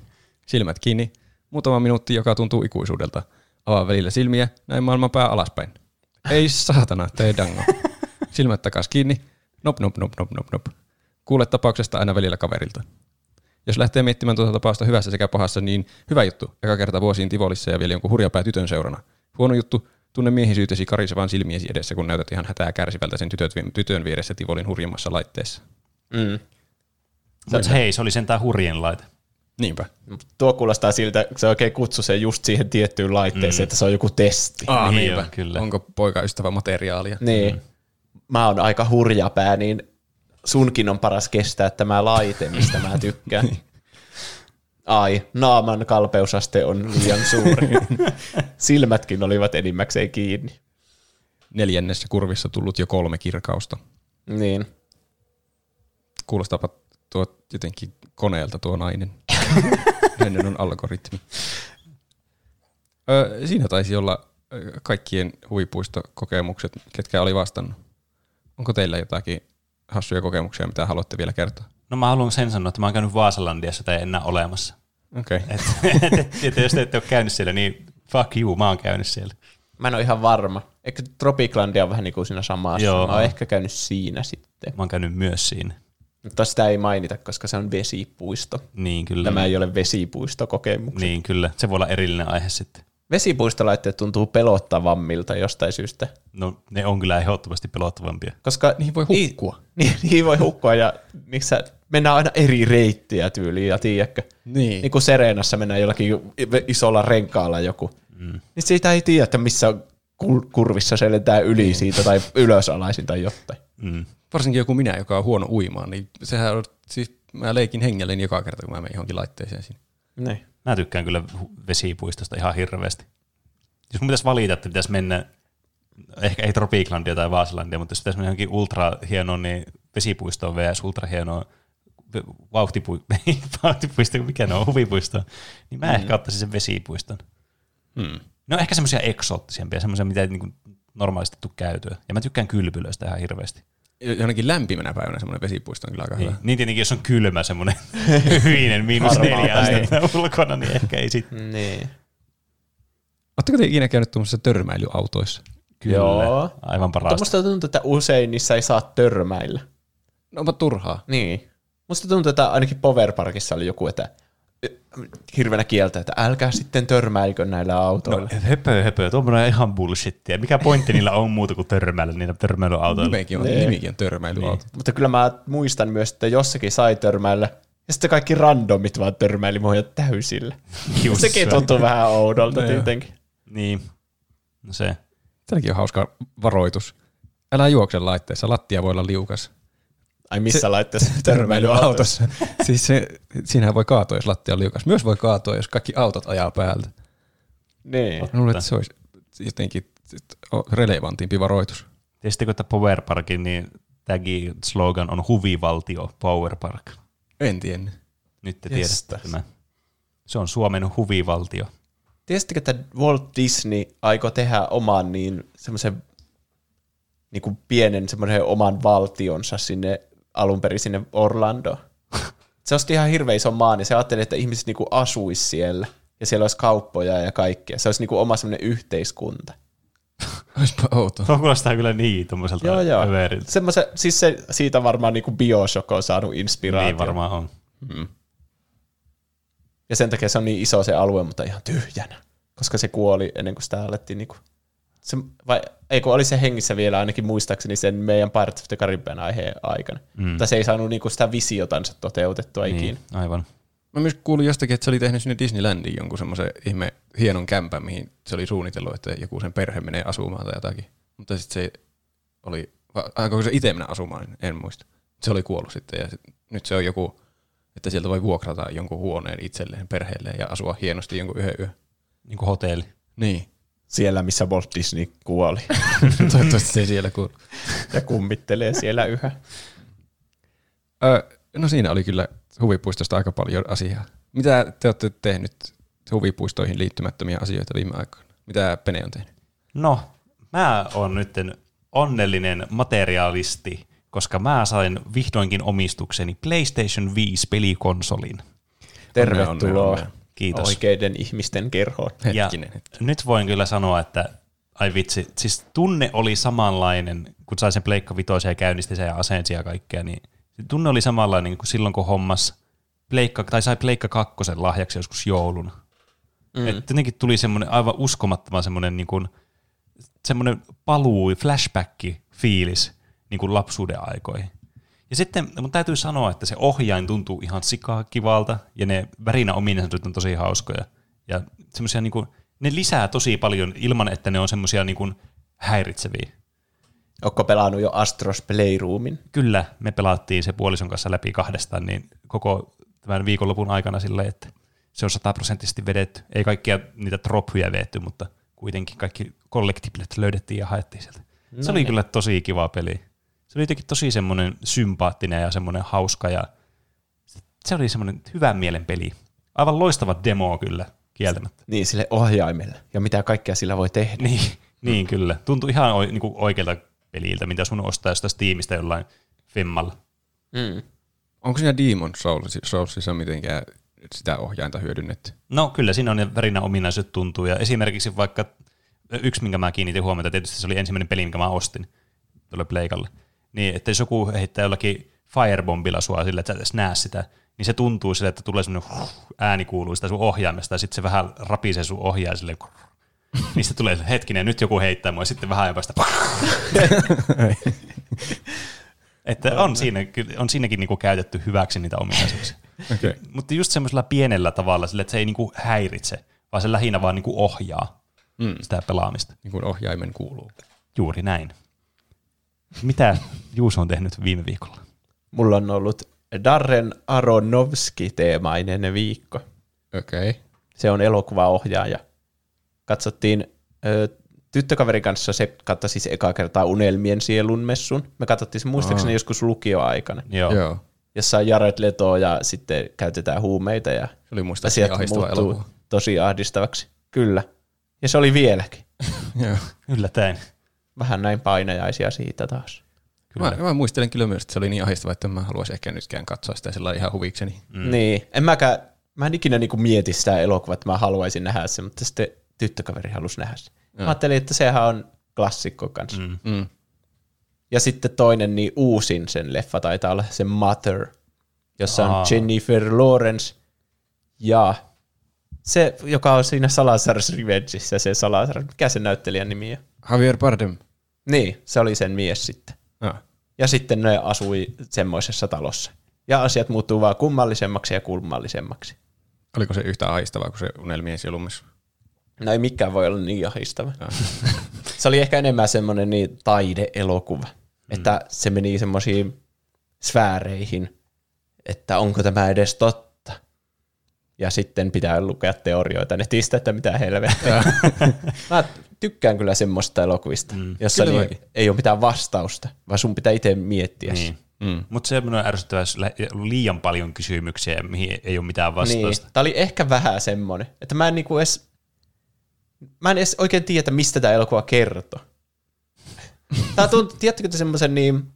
Silmät kiinni. Muutama minuutti, joka tuntuu ikuisuudelta. Avaa välillä silmiä, näin maailman pää alaspäin. Ei saatana, tee dango. Silmät takas kiinni. Nop, nop, nop, nop, nop, nop. Kuule tapauksesta aina välillä kaverilta. Jos lähtee miettimään tuota tapausta hyvässä sekä pahassa, niin hyvä juttu. Eka kerta vuosiin Tivolissa ja vielä jonkun hurjapää tytön seurana. Huono juttu, tunne miehisyytesi karisevan silmiesi edessä, kun näytät ihan hätää kärsivältä sen tytöt, tytön vieressä Tivolin hurjimmassa laitteessa. Mm. Mutta hei, se oli sentään hurjen laite. Niinpä. Tuo kuulostaa siltä, että se oikein kutsu sen just siihen tiettyyn laitteeseen, mm. että se on joku testi. Ah, Niin niinpä. on, kyllä. Onko poikaystävä materiaalia? Niin. Mm. Mä oon aika hurjapää, niin sunkin on paras kestää tämä laite, mistä mä tykkään. Ai, naaman kalpeusaste on liian suuri. Silmätkin olivat enimmäkseen kiinni. Neljännessä kurvissa tullut jo kolme kirkausta. Niin. Kuulostaapa tuo jotenkin koneelta tuo nainen. Hänen on algoritmi. Ö, siinä taisi olla kaikkien huipuistokokemukset, ketkä oli vastannut. Onko teillä jotakin hassuja kokemuksia, mitä haluatte vielä kertoa? No mä haluan sen sanoa, että mä oon käynyt Vaasalandiassa tai enää olemassa. Okei. Okay. Et, et, et, jos te ette ole käynyt siellä, niin fuck you, mä oon käynyt siellä. Mä en ole ihan varma. Eikö Tropiclandia on vähän niin kuin siinä samassa? Joo. Mä oon ehkä käynyt siinä sitten. Mä oon käynyt myös siinä. Mutta sitä ei mainita, koska se on vesipuisto. Niin kyllä. Tämä ei ole vesipuistokokemuksia. Niin kyllä, se voi olla erillinen aihe sitten. Vesipuistolaitteet tuntuu pelottavammilta jostain syystä. No ne on kyllä ehdottomasti pelottavampia. Koska Niihin voi hukkua. Niin, niin voi hukkua ja niissä mennään aina eri reittiä tyyliin ja tiedätkö. Niin. Niin kuin Serenassa mennään jollakin isolla renkaalla joku. Mm. Niin siitä ei tiedä, että missä kur- kurvissa se lentää yli siitä tai ylösalaisin tai jotain. Mm. Varsinkin joku minä, joka on huono uimaan, niin sehän on, siis mä leikin hengelleni joka kerta, kun mä menen johonkin laitteeseen sinne. Niin. Mä tykkään kyllä vesipuistosta ihan hirveästi. Jos mun pitäisi valita, että pitäisi mennä, ehkä ei Tropiclandia tai Vaasalandia, mutta jos pitäisi mennä johonkin ultra hienoon, niin vesipuistoon vs. ultra hienoon vauhtipu- ei, vauhtipuisto, mikä ne on, huvipuisto, niin mä mm. ehkä ottaisin sen vesipuiston. Hmm. Ne on ehkä semmoisia eksoottisempia, semmoisia, mitä ei niin normaalisti tule käytyä. Ja mä tykkään kylpylöistä ihan hirveästi. Johonkin lämpimänä päivänä semmoinen vesipuisto on kyllä aika Niin, hyvä. niin tietenkin, jos on kylmä semmoinen hyinen miinus neljä astetta ulkona, niin ehkä ei sitten. niin. Oletteko te ikinä käynyt tuommoisissa törmäilyautoissa? Kyllä, Joo. aivan parasta. Mutta musta tuntuu, että usein niissä ei saa törmäillä. No onpa turhaa. Niin. Musta tuntuu, että ainakin Power Parkissa oli joku, että hirveänä kieltä, että älkää sitten törmäilkö näillä autoilla. No, höpö, höpö, tuommoinen on ihan bullshittia. Mikä pointti niillä on muuta kuin törmäillä niillä törmäilyautoilla? Nimekin on, Niin. nimikin on törmäilyauto. Mutta kyllä mä muistan myös, että jossakin sai törmäillä, ja sitten kaikki randomit vaan törmäili mua jo täysillä. Just Sekin se. tuntuu vähän oudolta No tietenkin. Niin, no se. Tälläkin on hauska varoitus. Älä juokse laitteessa, lattia voi olla liukas. Ai missä Se- laitteessa törmäilyautossa? siis se, siinähän voi kaatua, jos lattia on liukas. Myös voi kaatua, jos kaikki autot ajaa päältä. Niin. Mä luulen, että se olisi jotenkin relevantimpi varoitus. Tiesittekö, että Power Parkin niin tämäkin slogan on huvivaltio Power Park? En tiennyt. Nyt te Jestas. tiedätte tämän. Se on Suomen huvivaltio. Tiesittekö, että Walt Disney aikoo tehdä oman niin semmoisen niin kuin pienen semmoisen oman valtionsa sinne alun perin sinne Orlandoon? Se osti ihan hirveän ison maan ja se ajatteli, että ihmiset niin kuin asuisi siellä ja siellä olisi kauppoja ja kaikkea. Se olisi niin kuin oma semmoinen yhteiskunta. Olisipa outoa. Tuo kuulostaa kyllä niin tuommoiselta Joo, joo. Semmoisen, siis se, siitä varmaan niin kuin Bioshock on saanut inspiraatio. Niin varmaan on. Ja sen takia se on niin iso se alue, mutta ihan tyhjänä. Koska se kuoli ennen kuin sitä alettiin niinku... Se, vai, ei kun oli se hengissä vielä ainakin muistaakseni sen meidän Pirates of the Caribbean aiheen aikana. Mm. Mutta se ei saanut niinku sitä visiotansa toteutettua niin. ikinä. Aivan. Mä myös kuulin jostakin, että se oli tehnyt sinne Disneylandiin jonkun semmoisen ihme hienon kämpän, mihin se oli suunnitellut, että joku sen perhe menee asumaan tai jotakin. Mutta sitten se oli, vai aikoiko se itse mennä asumaan, niin en muista. Se oli kuollut sitten ja sit, nyt se on joku, että sieltä voi vuokrata jonkun huoneen itselleen, perheelleen ja asua hienosti jonkun yhden yön. Niin kuin hotelli. Niin. Siellä, missä Walt Disney kuoli. Toivottavasti se ei siellä kuulu. ja kummittelee siellä yhä. Ö, no siinä oli kyllä huvipuistosta aika paljon asiaa. Mitä te olette tehnyt huvipuistoihin liittymättömiä asioita viime aikoina? Mitä Pene on tehnyt? No, mä oon nyt onnellinen materiaalisti, koska mä sain vihdoinkin omistukseni PlayStation 5 pelikonsolin. Tervetuloa onnea, onnea. Kiitos. oikeiden ihmisten kerhoon. Ja Hetkinen. hetki. nyt voin kyllä sanoa, että ai vitsi, siis tunne oli samanlainen, kun sai sen Pleikka Vitoisen ja käynnisti sen ja asensi ja kaikkea, niin se tunne oli samanlainen kuin silloin, kun hommas Pleikka, tai sai Pleikka kakkosen lahjaksi joskus jouluna. Mm. Että jotenkin tuli semmoinen aivan uskomattoman semmoinen niin kuin, semmoinen paluu, flashback fiilis niin kuin lapsuuden aikoihin. Ja sitten mun täytyy sanoa, että se ohjain tuntuu ihan sikaa kivalta, ja ne värinä ominaisuudet on tosi hauskoja. Ja semmoisia niin kuin, ne lisää tosi paljon ilman, että ne on semmoisia niin kuin häiritseviä. Onko pelannut jo Astros Playroomin? Kyllä, me pelattiin se puolison kanssa läpi kahdestaan niin koko tämän viikonlopun aikana silleen, että se on sataprosenttisesti vedetty. Ei kaikkia niitä trophyjä vedetty, mutta kuitenkin kaikki collectiblet löydettiin ja haettiin sieltä. No se oli niin. kyllä tosi kiva peli. Se oli jotenkin tosi semmoinen sympaattinen ja semmoinen hauska ja se oli semmoinen hyvän mielen peli. Aivan loistava demo kyllä, kieltämättä. Niin, sille ohjaimelle. Ja mitä kaikkea sillä voi tehdä. Niin, niin kyllä. Tuntui ihan oi, niin oikealta peliltä, mitä sun ostaa jostain Steamista jollain femmalla. Mm. Onko siinä Demon Souls, Soulsissa mitenkään sitä ohjainta hyödynnetty? No kyllä siinä on ne värinä ominaisuudet tuntuu. Ja esimerkiksi vaikka yksi, minkä mä kiinnitin huomiota, tietysti se oli ensimmäinen peli, minkä mä ostin tuolle Pleikalle. Niin, että jos joku heittää jollakin firebombilla sua sille, että sä et näe sitä, niin se tuntuu sille, että tulee semmoinen ääni kuuluu sitä sun ohjaimesta, ja sitten se vähän rapisee sun ohjaa sille, niin sitten tulee hetkinen, nyt joku heittää mua, ja sitten vähän ajan että on, siinä, on siinäkin niinku käytetty hyväksi niitä ominaisuuksia. Okei. Mutta just semmoisella pienellä tavalla, sille, että se ei niinku häiritse, vaan se lähinnä vaan niinku ohjaa Mm. sitä pelaamista. Niin kuin ohjaimen kuuluu. Juuri näin. Mitä Juuso on tehnyt viime viikolla? Mulla on ollut Darren Aronofsky-teemainen viikko. Okei. Okay. Se on elokuvaohjaaja. Katsottiin ö, tyttökaverin kanssa, se katsoi siis eka kertaa Unelmien sielun messun. Me katsottiin se muistaakseni Aa. joskus lukioaikana, Joo. Joo. Jossa on Jared Leto ja sitten käytetään huumeita ja Se oli asiat muuttuu elokuva. tosi ahdistavaksi. Kyllä. Ja se oli vieläkin. Joo. Yllättäen. Vähän näin painajaisia siitä taas. Kyllä. Mä, mä, muistelen kyllä myös, että se oli niin ahistava, että mä haluaisin ehkä nytkään katsoa sitä sillä ihan huvikseni. Mm. Niin. En mäkään, mä en ikinä niinku mieti sitä elokuvaa, että mä haluaisin nähdä sen, mutta sitten tyttökaveri halusi nähdä sen. Mä ajattelin, että sehän on klassikko kanssa. Mm. Mm. Ja sitten toinen, niin uusin sen leffa taitaa olla se Mother, jossa Aa. on Jennifer Lawrence ja se, joka on siinä Salazar's Revengeissa, se Salazar, mikä se näyttelijän nimi on? Javier Bardem. Niin, se oli sen mies sitten. Ah. Ja sitten ne asui semmoisessa talossa. Ja asiat muuttuu vaan kummallisemmaksi ja kummallisemmaksi. Oliko se yhtä ahistavaa kuin se unelmien sielumissa? No ei mikään voi olla niin ahistava. se oli ehkä enemmän semmoinen niin taideelokuva, että se meni semmoisiin sfääreihin, että onko tämä edes totta. Ja sitten pitää lukea teorioita netistä, että mitä helvettiä. Mä tykkään kyllä semmoista elokuvista, mm. jossa Kyllä niin, ei ole mitään vastausta, vaan sun pitää itse miettiä. Niin. Mm. Mutta se on ärsyttävää, jos liian paljon kysymyksiä, mihin ei ole mitään Niin, vastausta. tämä oli ehkä vähän semmoinen, että mä en niinku edes, mä en edes oikein tiedä, mistä tämä elokuva kertoo. Tää tuntuu, tiedättekö te semmoisen niin,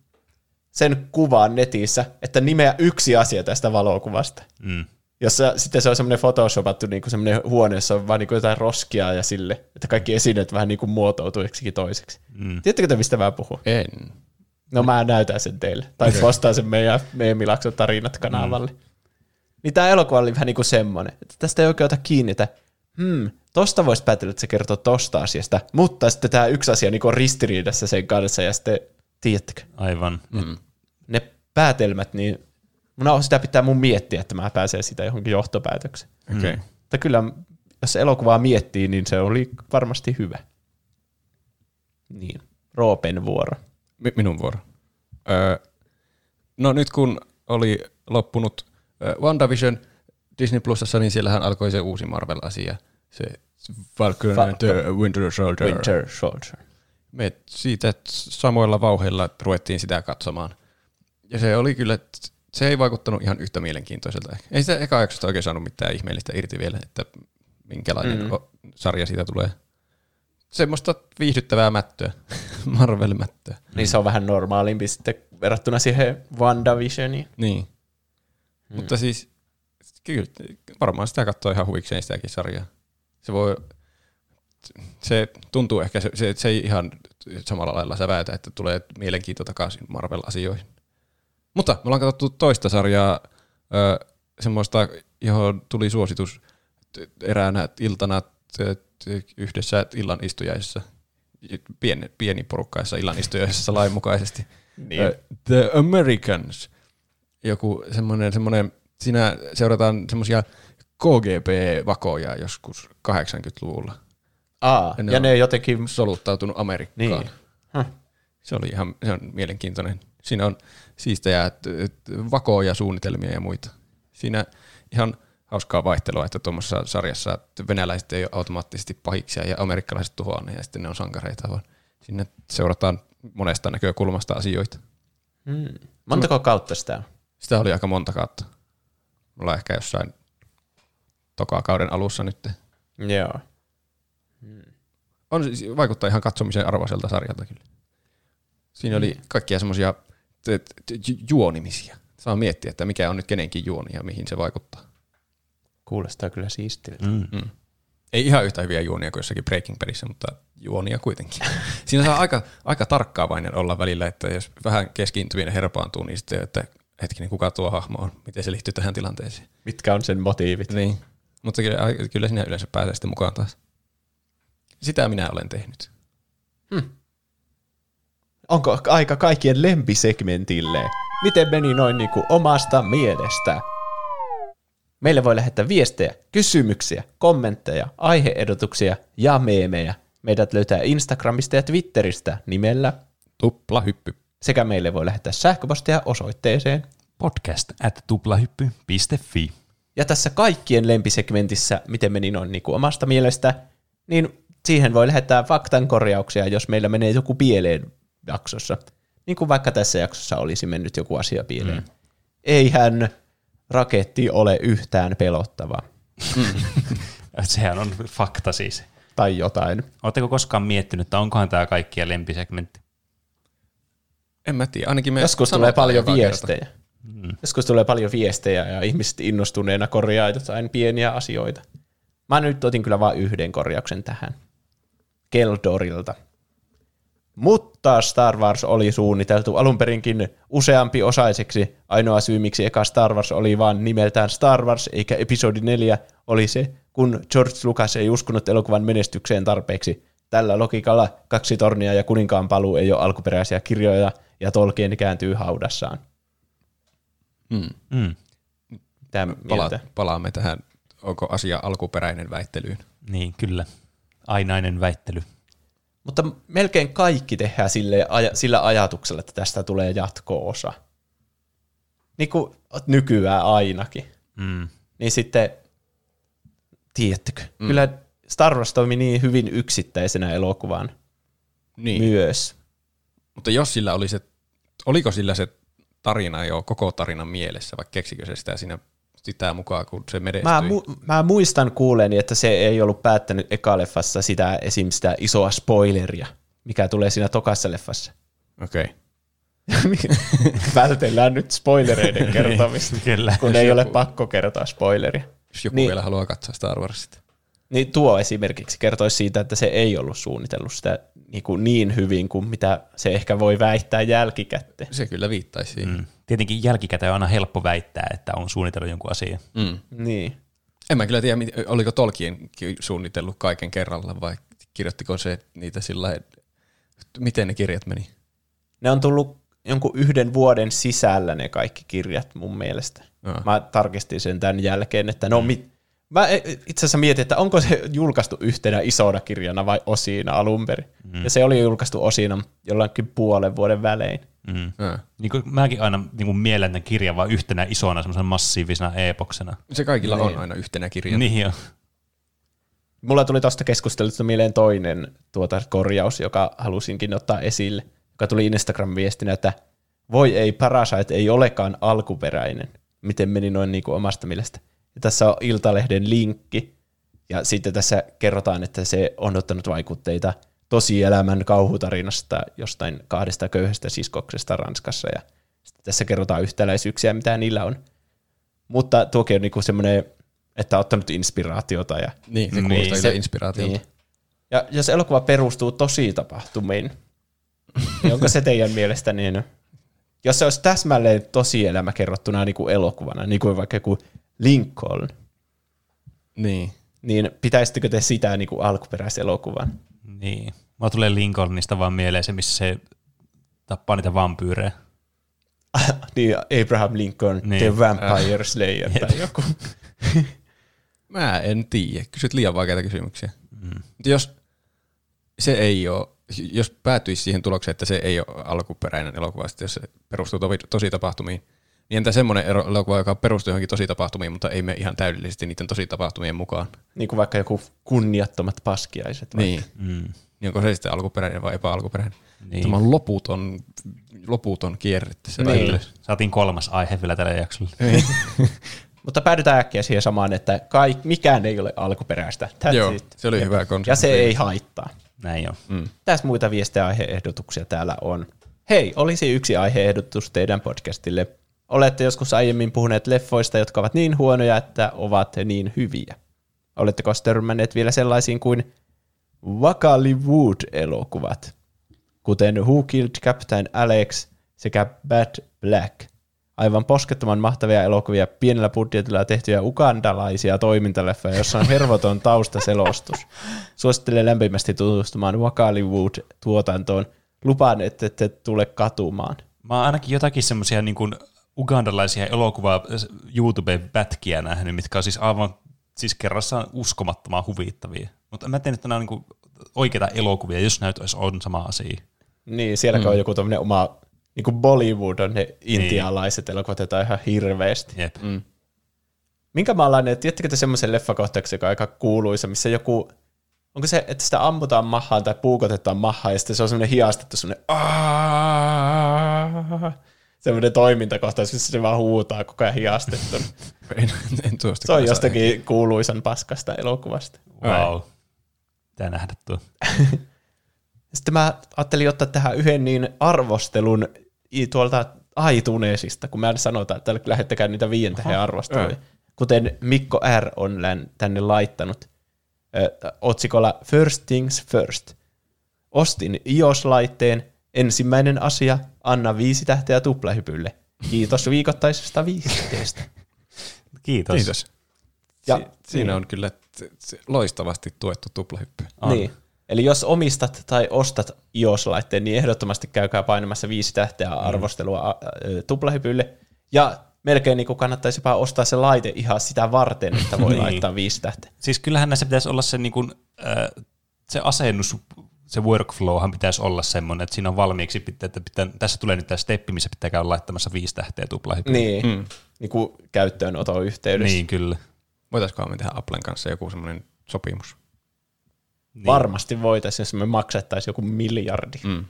sen kuvan netissä, että nimeä yksi asia tästä valokuvasta. Mm. Jossa sitten se on semmoinen photoshopattu niinku semmoinen huone, jossa on vaan niinku jotain roskia ja sille, että kaikki esineet vähän niinku muotoutuu joksikin toiseksi. Mm. Tiedättekö te, mistä mä puhun? En. No mä näytän sen teille. Tai okay. postaan sen meidän Meemilakson tarinat kanavalle. Mm. Niin tää elokuva oli vähän niinku semmonen, että tästä ei oikein ota kiinni, että hmm, tosta voisi päätellä, että se kertoo tosta asiasta, mutta sitten tämä yksi asia niinku on ristiriidassa sen kanssa, ja sitten, tiedättekö, Aivan. Mm. ne päätelmät, niin no, sitä pitää mun miettiä, että mä pääsen sitä johonkin johtopäätökseen. Okei. Okay. Mutta kyllä, jos elokuvaa miettii, niin se oli varmasti hyvä. Niin, Roopen vuoro. Mi- minun vuoro. Öö, no nyt kun oli loppunut ö, WandaVision Disney Plusassa, niin siellähän alkoi se uusi Marvel-asia. Se Falcon Fa- and the Winter Soldier. Winter Soldier. Me siitä samoilla vauheilla ruvettiin sitä katsomaan. Ja se oli kyllä, se ei vaikuttanut ihan yhtä mielenkiintoiselta. Ei sitä eka jaksosta oikein saanut mitään ihmeellistä irti vielä, että minkälainen Mm. mm. sarja siitä tulee. Semmoista viihdyttävää mättöä, Marvel-mättöä. Niin se on vähän normaalimpi sitten verrattuna siihen WandaVisioniin. Niin. Mm. Mutta siis, kyllä, varmaan sitä katsoo ihan huvikseen sitäkin sarjaa. Se voi, se tuntuu ehkä, se, se, se ei ihan samalla lailla säväytä, että tulee mielenkiinto takaisin Marvel-asioihin. Mutta me ollaan katsottu toista sarjaa, ö, semmoista, johon tuli suositus eräänä iltana yhdessä illan istujaisessa, pieni, pieni porukkaissa illan istujaisessa lainmukaisesti. Niin. Ö, The Americans. Joku semmoinen, semmoinen siinä seurataan semmoisia KGB-vakoja joskus 80-luvulla. Aa, Ne ja on- ne jotenkin... Soluttautunut Amerikkaan. Niin. Huh. Se oli ihan se on mielenkiintoinen. Siinä on siistejä t- t- vakoja, suunnitelmia ja muita. Siinä ihan hauskaa vaihtelua, että tuommoisessa sarjassa että venäläiset ei ole automaattisesti pahiksia ja amerikkalaiset tuhoaa ne ja sitten ne on sankareita, vaan sinne seurataan monesta näkökulmasta asioita. Hmm. Montako kautta sitä on? Sitä oli aika monta kautta. Mulla ehkä jossain tokaa kauden alussa nyt. Joo. On, siis- vaikuttaa ihan katsomisen arvoiselta sarjalta kyllä. Siinä oli kaikkia semmoisia juonimisia. Saa miettiä, että mikä on nyt kenenkin juoni ja mihin se vaikuttaa. Kuulostaa kyllä siistiltä. Mm. Mm. Ei ihan yhtä hyviä juonia kuin jossakin Breaking Badissä, mutta juonia kuitenkin. Siinä saa aika, aika tarkkaavainen olla välillä, että jos vähän keskiintyminen herpaantuu, niin sitten, että hetkinen, kuka tuo hahmo on, miten se liittyy tähän tilanteeseen. Mitkä on sen motiivit? Niin. Mutta kyllä, kyllä sinä yleensä pääsee sitten mukaan taas. Sitä minä olen tehnyt. Onko aika kaikkien lempisegmentille? Miten meni noin niinku omasta mielestä? Meille voi lähettää viestejä, kysymyksiä, kommentteja, aiheedotuksia ja meemejä. Meidät löytää Instagramista ja Twitteristä nimellä, Tupla hyppy. sekä meille voi lähettää sähköpostia osoitteeseen. Podcast at tuplahyppy.fi. Ja tässä kaikkien lempisegmentissä, miten meni noin niin kuin omasta mielestä, niin siihen voi lähettää faktan korjauksia, jos meillä menee joku pieleen jaksossa. Niin kuin vaikka tässä jaksossa olisi mennyt joku asia pieleen. Mm. Eihän raketti ole yhtään pelottava. Sehän on fakta siis. Tai jotain. Oletteko koskaan miettinyt, että onkohan tämä kaikkien lempisegmentti? En mä tiedä, ainakin me Joskus tulee paljon viestejä. Mm. Joskus tulee paljon viestejä ja ihmiset innostuneena korjaa jotain pieniä asioita. Mä nyt otin kyllä vain yhden korjauksen tähän. Keldorilta. Mutta Star Wars oli suunniteltu alun perinkin useampi osaiseksi. Ainoa syy, miksi eka Star Wars oli vaan nimeltään Star Wars eikä episodi 4, oli se, kun George Lucas ei uskonut elokuvan menestykseen tarpeeksi. Tällä logiikalla kaksi tornia ja kuninkaan paluu ei ole alkuperäisiä kirjoja, ja Tolkien kääntyy haudassaan. Mm. Mm. Pala- palaamme tähän, onko asia alkuperäinen väittelyyn. Niin, kyllä. Ainainen väittely. Mutta melkein kaikki tehdään sille, aja, sillä ajatuksella, että tästä tulee jatko-osa. Niin kuin nykyään ainakin. Mm. Niin sitten, tiedättekö, mm. kyllä Star Wars toimi niin hyvin yksittäisenä elokuvan Niin. myös. Mutta jos sillä oli se, oliko sillä se tarina jo koko tarinan mielessä, vai keksikö se sitä siinä sitä mukaan, kun se menestyi? Mä, mu- mä muistan kuuleeni, että se ei ollut päättänyt ekaleffassa sitä esim. sitä isoa spoileria, mikä tulee siinä tokassa leffassa. Okei. Okay. Vältellään nyt spoilereiden kertomista, Kyllä. kun ei ole pakko kertoa spoileria. Jos joku Niin. niin. vielä haluaa katsoa Star Warsista. Niin tuo esimerkiksi kertoisi siitä, että se ei ollut suunnitellut sitä niin, kuin niin hyvin kuin mitä se ehkä voi väittää jälkikäteen. Se kyllä viittaisi siihen. Mm. Tietenkin jälkikäteen on aina helppo väittää, että on suunnitellut jonkun asian. Mm. Niin. En mä kyllä tiedä, oliko Tolkien ki- suunnitellut kaiken kerralla vai kirjoittiko se niitä sillä miten ne kirjat meni? Ne on tullut jonkun yhden vuoden sisällä ne kaikki kirjat mun mielestä. Aa. Mä tarkistin sen tämän jälkeen, että no mit... Mä e- itse asiassa mietin, että onko se julkaistu yhtenä isona kirjana vai osina alun perin. Mm. Ja se oli julkaistu osina jollakin puolen vuoden välein. Mm. Ää. Niin kuin mäkin aina niin kuin mielen tämän kirjan vaan yhtenä isona semmoisena massiivisena eepoksena. Se kaikilla Niin. on aina yhtenä kirjana. Niin jo. Mulla tuli tuosta keskustelusta mieleen toinen tuota korjaus, joka halusinkin ottaa esille, joka tuli Instagram-viestinä, että voi ei, Parasite ei olekaan alkuperäinen. Miten meni noin niin kuin omasta mielestä. Ja tässä on Iltalehden linkki, ja sitten tässä kerrotaan, että se on ottanut vaikutteita tosielämän kauhutarinasta jostain kahdesta köyhästä siskoksesta Ranskassa, ja sitten tässä kerrotaan yhtäläisyyksiä, mitä niillä on. Mutta tuokin on niinku semmoinen, että on ottanut inspiraatiota ja Niin, se Niin, kuulostaa se- kyllä inspiraatiolta. niin. Ja jos elokuva perustuu tosi tapahtumiin, niin onko se teidän mielestä niin, jos se olisi täsmälleen tosielämä kerrottuna niin kuin elokuvana, niin kuin vaikka joku Lincoln, Niin. niin pitäisittekö te sitä niin kuin alkuperäiselokuvan? Niin. Mä tulee Lincolnista vaan mieleen se, missä se tappaa niitä vampyyrejä. niin, Abraham Lincoln, Niin. The Vampire Slayer tai joku. Mä en tiedä. Kysyt liian vaikeita kysymyksiä. Mm. Jos se ei ole, jos päätyisi siihen tulokseen, että se ei ole alkuperäinen elokuva, jos se perustuu tosi tapahtumiin, niin entä semmoinen ero- elokuva, joka perustuu johonkin tosi tapahtumiin, mutta ei mene ihan täydellisesti niiden tosi tapahtumien mukaan? niin kuin vaikka joku kunniattomat paskiaiset. vaikka. Niin. Mm. niin onko se sitten alkuperäinen vai epäalkuperäinen? Niin. Tämä on loputon, loputon kierre tässä Niin. välillä. Saatiin kolmas aihe vielä tällä jaksolla. Mutta päädytään äkkiä siihen samaan, että kaik, mikään ei ole alkuperäistä. That's Joo, it. se oli hyvä konsepti. Ja se ei haittaa. Näin on. Mm. Tässä muita viestejä aiheehdotuksia täällä on. Hei, olisi yksi aiheehdotus teidän podcastille. Olette joskus aiemmin puhuneet leffoista, jotka ovat niin huonoja, että ovat niin hyviä. Oletteko törmänneet vielä sellaisiin kuin Wakaliwood-elokuvat, kuten Who Killed Captain Alex sekä Bad Black? Aivan poskettoman mahtavia elokuvia pienellä budjetilla tehtyjä ukandalaisia toimintaleffoja, jossa on hervoton taustaselostus. Suosittelen lämpimästi tutustumaan Wakaliwood-tuotantoon. Lupaan, että ette tule katumaan. Mä oon ainakin jotakin semmoisia niin ugandalaisia elokuvaa YouTube-pätkiä nähnyt, mitkä on siis aivan siis kerrassaan uskomattoman huvittavia. Mutta mä tiedän, että nämä on niin oikeita elokuvia, jos näyt olisi on sama asia. Niin, sielläkö mm. on joku tämmöinen oma, niin kuin Bollywood on ne intialaiset niin. elokuvat, joita on ihan hirveästi. Jep. Mm. Minkä maalainen, tiedättekö te semmoisen leffakohtauksen, joka on aika kuuluisa, missä joku, onko se, että sitä ammutaan mahaan tai puukotetaan mahaan, ja sitten se on semmoinen hiastettu semmoinen semmoinen toimintakohtaus, missä se vaan huutaa koko ajan hiastettuna. En, en tuosta Se on jostakin kuuluisan paskasta elokuvasta. Wow. Tää nähdä tuo. Sitten mä ajattelin ottaa tähän yhden niin arvostelun i- tuolta iTunesista, kun mä en sanota, että lähettäkää niitä viien tähän arvosteluja. Kuten Mikko R. on tänne laittanut ö, otsikolla First Things First. Ostin iOS-laitteen. Ensimmäinen asia, anna viisi tähteä tuplahypylle. Kiitos viikoittaisesta viihteestä. Kiitos. Kiitos. Ja, si- siinä on kyllä loistavasti tuettu tuplahyppy. On. Niin. Eli jos omistat tai ostat iOS-laitteen, niin ehdottomasti käykää painamassa viisi tähteä arvostelua ä, ö, tuplahypylle. Ja melkein niin kannattaisi jopa ostaa se laite ihan sitä varten, että voi Niin. laittaa viisi tähteä. Siis kyllähän näissä pitäisi olla se, niin kuin, äh, se asennus, se workflowhan pitäisi olla semmoinen, että siinä on valmiiksi, pitää, että pitää, tässä tulee nyt tämä steppi, missä pitää käydä laittamassa viisi tähteä tuplahyppyä. Niin, mm. niin kuin käyttöönoton yhteydessä. Niin, kyllä. Voitaisikohan me tehdä Applen kanssa joku semmoinen sopimus? Niin. Varmasti voitaisiin, jos me maksettaisiin joku miljardi. Mm.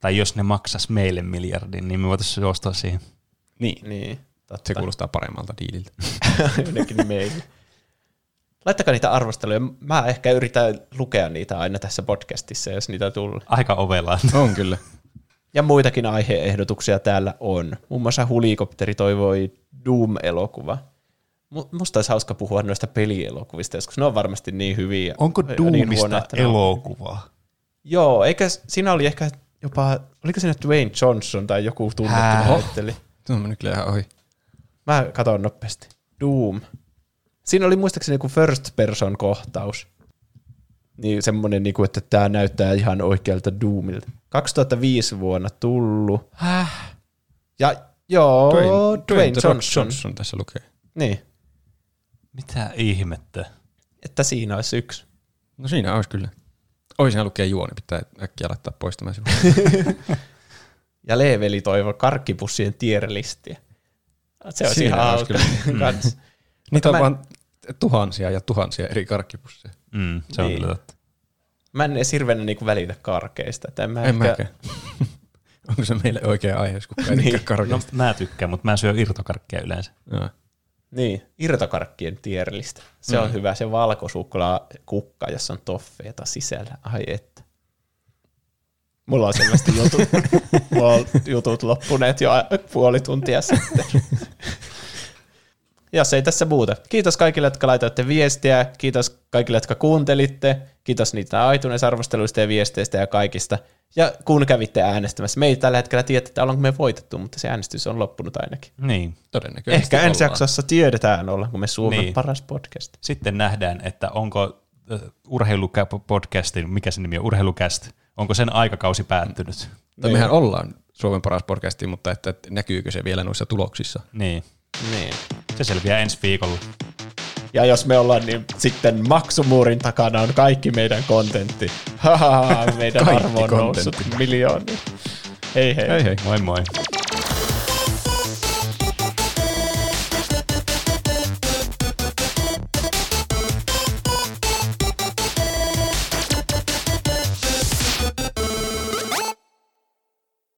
Tai jos ne maksas meille miljardin, niin me voitaisiin suostua siihen. Niin. Niin, totta. Se kuulostaa paremmalta diililtä. Jonnekin meille. Laittakaa niitä arvosteluja. Mä ehkä yritän lukea niitä aina tässä podcastissa, jos niitä tulee. Aika ovelaa. On kyllä. Ja muitakin aiheehdotuksia täällä on. Muun muassa Hulikopteri toivoi Doom-elokuva. Mu- Musta olisi hauska puhua noista pelielokuvista, koska ne on varmasti niin hyviä. Onko ja Doomista niin huonoja, että ne on- elokuva? Joo, eikä siinä oli ehkä jopa, oliko siinä Dwayne Johnson tai joku tunnettu näytteli. Tuo on mennyt kyllä ihan ohi. Mä katon nopeasti. Doom. Siinä oli muistaakseni joku first person kohtaus. Niin semmonen, niinku, että tämä näyttää ihan oikealta Doomilta. 2005 vuonna tullut. Häh? Ja joo, Dwayne, Dwayne, Dwayne Johnson. Johnson tässä lukee. Niin, Mitä ihmettä? että siinä olisi yksi. No siinä olisi kyllä. Oi, siinä lukee juoni, pitää äkkiä laittaa pois tämä. Ja Leeveli toivoi karkkipussien tierlistiä. Se olisi Siinä ihan hauska kyllä. kans. Niitä on mä- vaan tuhansia ja tuhansia eri karkkipusseja. Mm, se on Niin. kyllä totta. Mä en edes hirveänä niinku välitä karkeista. että En mä En ehkä, mäkään. Onko se meille oikea aihe, jos kukaan ei Niin. tykkää No, karkeista? mä tykkään, mutta mä syön irtokarkkeja yleensä. Joo. Niin, irtokarkkien tierlistä. Se mm. on hyvä, se valkosuklaa kukka, jossa on toffeeta sisällä. Ai että. Mulla on selvästi jutut, mulla on jutut loppuneet jo puoli tuntia sitten. Jos ei tässä muuta. Kiitos kaikille, jotka laitoitte viestiä. Kiitos kaikille, jotka kuuntelitte. Kiitos niitä iTunes-arvosteluista ja viesteistä ja kaikista. Ja kun kävitte äänestämässä, me ei tällä hetkellä tiedä, että ollaanko me voitettu, mutta se äänestys on loppunut ainakin. Niin. Todennäköisesti Ehkä ensi ollaan. jaksossa tiedetään, ollaanko me Suomen Niin. paras podcast. Sitten nähdään, että onko äh, urheilupodcastin, mikä se nimi on, urheilucast, onko sen aikakausi päättynyt. Tai mehän ollaan Suomen paras podcasti, mutta että, että näkyykö se vielä noissa tuloksissa? Niin. Niin. Se selviää ensi viikolla. Ja jos me ollaan, niin sitten maksumuurin takana on kaikki meidän kontentti. Haha, meidän arvo on noussut miljooniin. Hei hei. Hei hei. Moi moi.